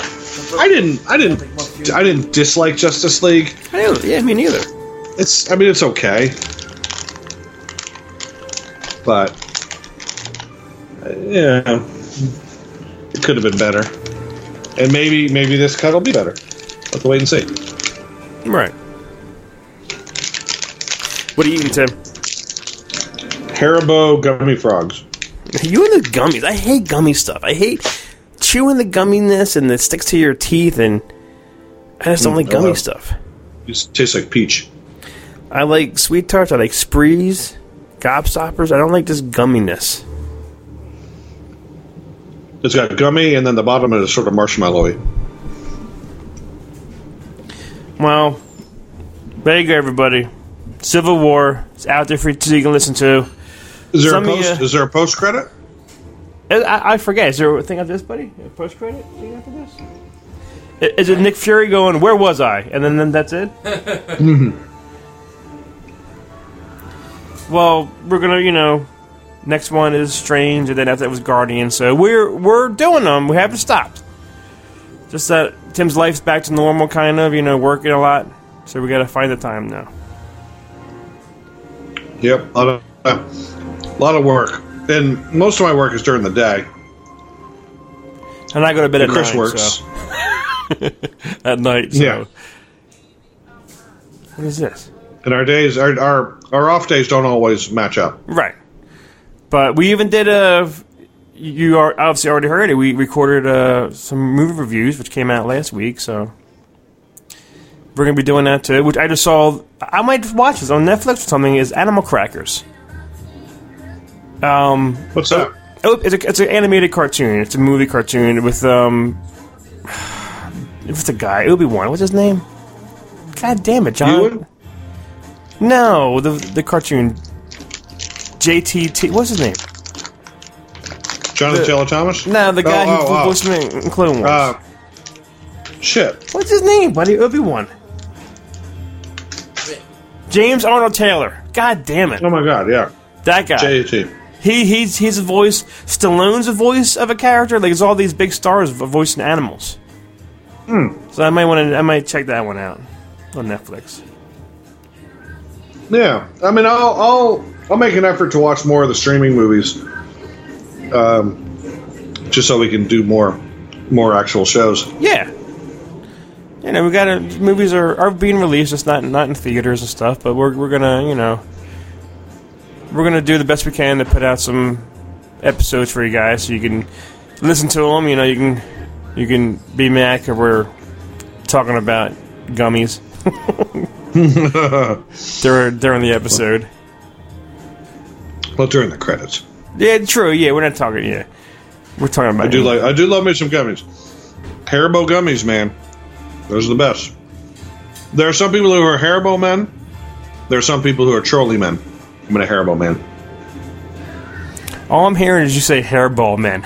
I didn't, I didn't, I didn't dislike Justice League. I yeah, me neither. It's, I mean, it's okay, but uh, yeah, it could have been better, and maybe, maybe this cut will be better. We'll wait and see. Right. What are you eating, Tim? Haribo gummy frogs. You and the gummies. I hate gummy stuff. I hate chewing the gumminess and it sticks to your teeth, and I just don't Mm, like gummy hello. stuff. It tastes like peach. I like sweet tarts. I like sprees, gobstoppers. I don't like this gumminess. It's got gummy, and then the bottom is sort of marshmallowy. Well, there you go, everybody. Civil War. It's out there for you to you can listen to. Is there Some a post? you- Is there a post credit? Uh, I, I forget. Is there a thing after this, buddy? A post credit thing after this? Is it Nick Fury going? Where was I? And then, then that's it. Mm-hmm. well, we're gonna, you know, next one is Strange, and then after that was Guardian. So we're we're doing them. We haven't stopped. Just that Tim's life's back to normal, kind of. You know, working a lot. So we got to find the time now. Yep, a lot of, a lot of work, and most of my work is during the day. And I go to bed at Chris nine, works. so- at night. So. Yeah. What is this? And our days, our, our our off days don't always match up. Right. But we even did a. You are obviously already heard it. We recorded uh, some movie reviews, which came out last week. So we're gonna be doing that too. Which I just saw. I might watch this on Netflix or something. Is Animal Crackers. Um, What's that? oh, it's a, it's an animated cartoon. It's a movie cartoon with um. it's a guy? Obi Wan. What's his name? God damn it, John. Ewan? No, the the cartoon. JTT. What's his name? Jonathan Taylor Thomas? No, the guy Oh, who oh, oh. voiced me in Clone Wars. Uh, shit. What's his name, buddy? Obi Wan. James Arnold Taylor. God damn it, Oh my god, yeah. that guy. JT. he he's he's a voice. Stallone's a voice of a character. Like it's all these big stars vo- voicing animals. Hmm. So I might want to. I might check that one out on Netflix. Yeah, I mean, I'll I'll I'll make an effort to watch more of the streaming movies, um, just so we can do more more actual shows. Yeah. You know, we got to movies are, are being released. It's not not in theaters and stuff, but we're we're gonna you know we're gonna do the best we can to put out some episodes for you guys, so you can listen to them. You know, you can you can be mad 'cause we're talking about gummies. during during the episode. Well, during the credits. Yeah, true. Yeah, we're not talking. Yeah, we're talking about. I do him. like I do love me some gummies. Haribo gummies, man. Those are the best. There are some people who are Haribo men. There are some people who are Trolli men. I'm in a Haribo man. All I'm hearing is you say hairball man.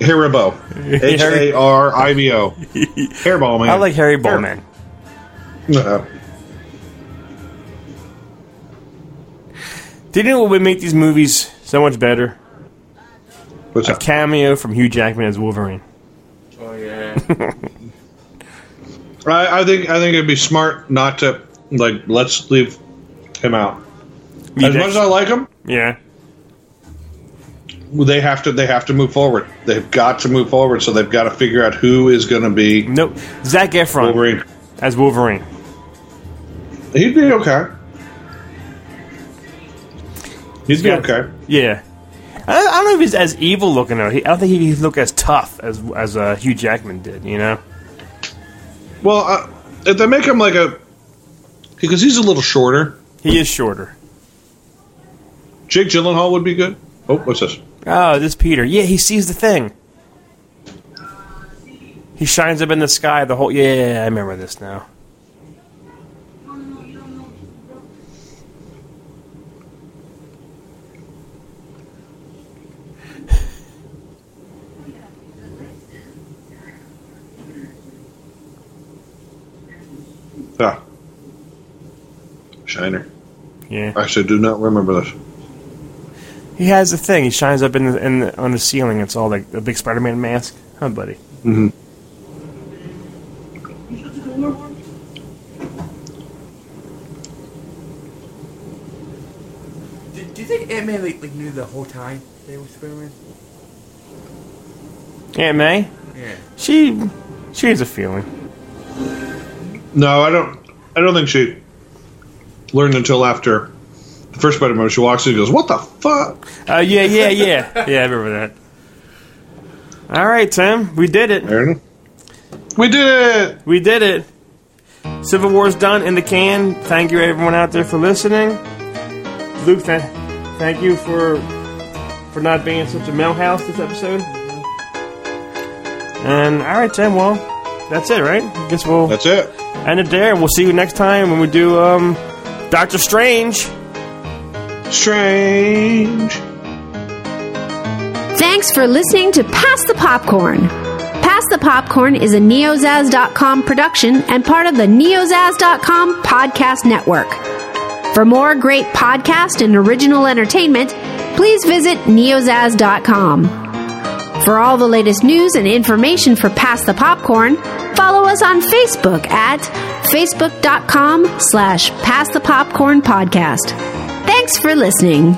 Haribo. H A R I B O. Hairball man. I like Hair- man. Do you know what would make these movies so much better? What's a that? cameo from Hugh Jackman as Wolverine. Oh yeah. I, I think I think it'd be smart not to like let's leave him out. As much as I like him, Yeah. they have to they have to move forward. They've got to move forward, so they've got to figure out who is going to be Nope. Zac Efron Wolverine. as Wolverine. He'd be okay. Be Yeah. okay. Yeah. I, I don't know if he's as evil looking though. He, I don't think he'd look as tough as as uh, Hugh Jackman did. You know. Well, uh, if they make him like a because he's a little shorter. He is shorter. Jake Gyllenhaal would be good. Oh, what's this? Oh, this Peter. Yeah, he sees the thing. He shines up in the sky. The whole. Yeah, I remember this now. Ah, Shiner. Yeah. Actually, I do not remember this. He has a thing. He shines up in the, in the, on the ceiling. It's all like a big Spider-Man mask. Huh, buddy? Mm-hmm. do, do you think Aunt May like, like knew the whole time they were Spider-Man? Aunt May. Yeah. She she has a feeling. No, I don't. I don't think she learned until after the first Spider-Man. She walks in and goes, "What the fuck?" Uh, yeah, yeah, yeah, yeah. I remember that. All right, Tim, we did it. We did it. We did it. Civil War's done in the can. Thank you, everyone out there, for listening. Luke, th- thank you for for not being such a house this episode. And all right, Tim. Well, that's it, right? I guess we'll That's it. End it there. We'll see you next time when we do um, Doctor Strange. Strange. Thanks for listening to Pass the Popcorn. Pass the Popcorn is a neozaz.com production and part of the neozaz.com podcast network. For more great podcast and original entertainment, please visit neozaz.com. For all the latest news and information for Pass the Popcorn, follow us on Facebook at facebook.com slash Pass the Popcorn Podcast. Thanks for listening.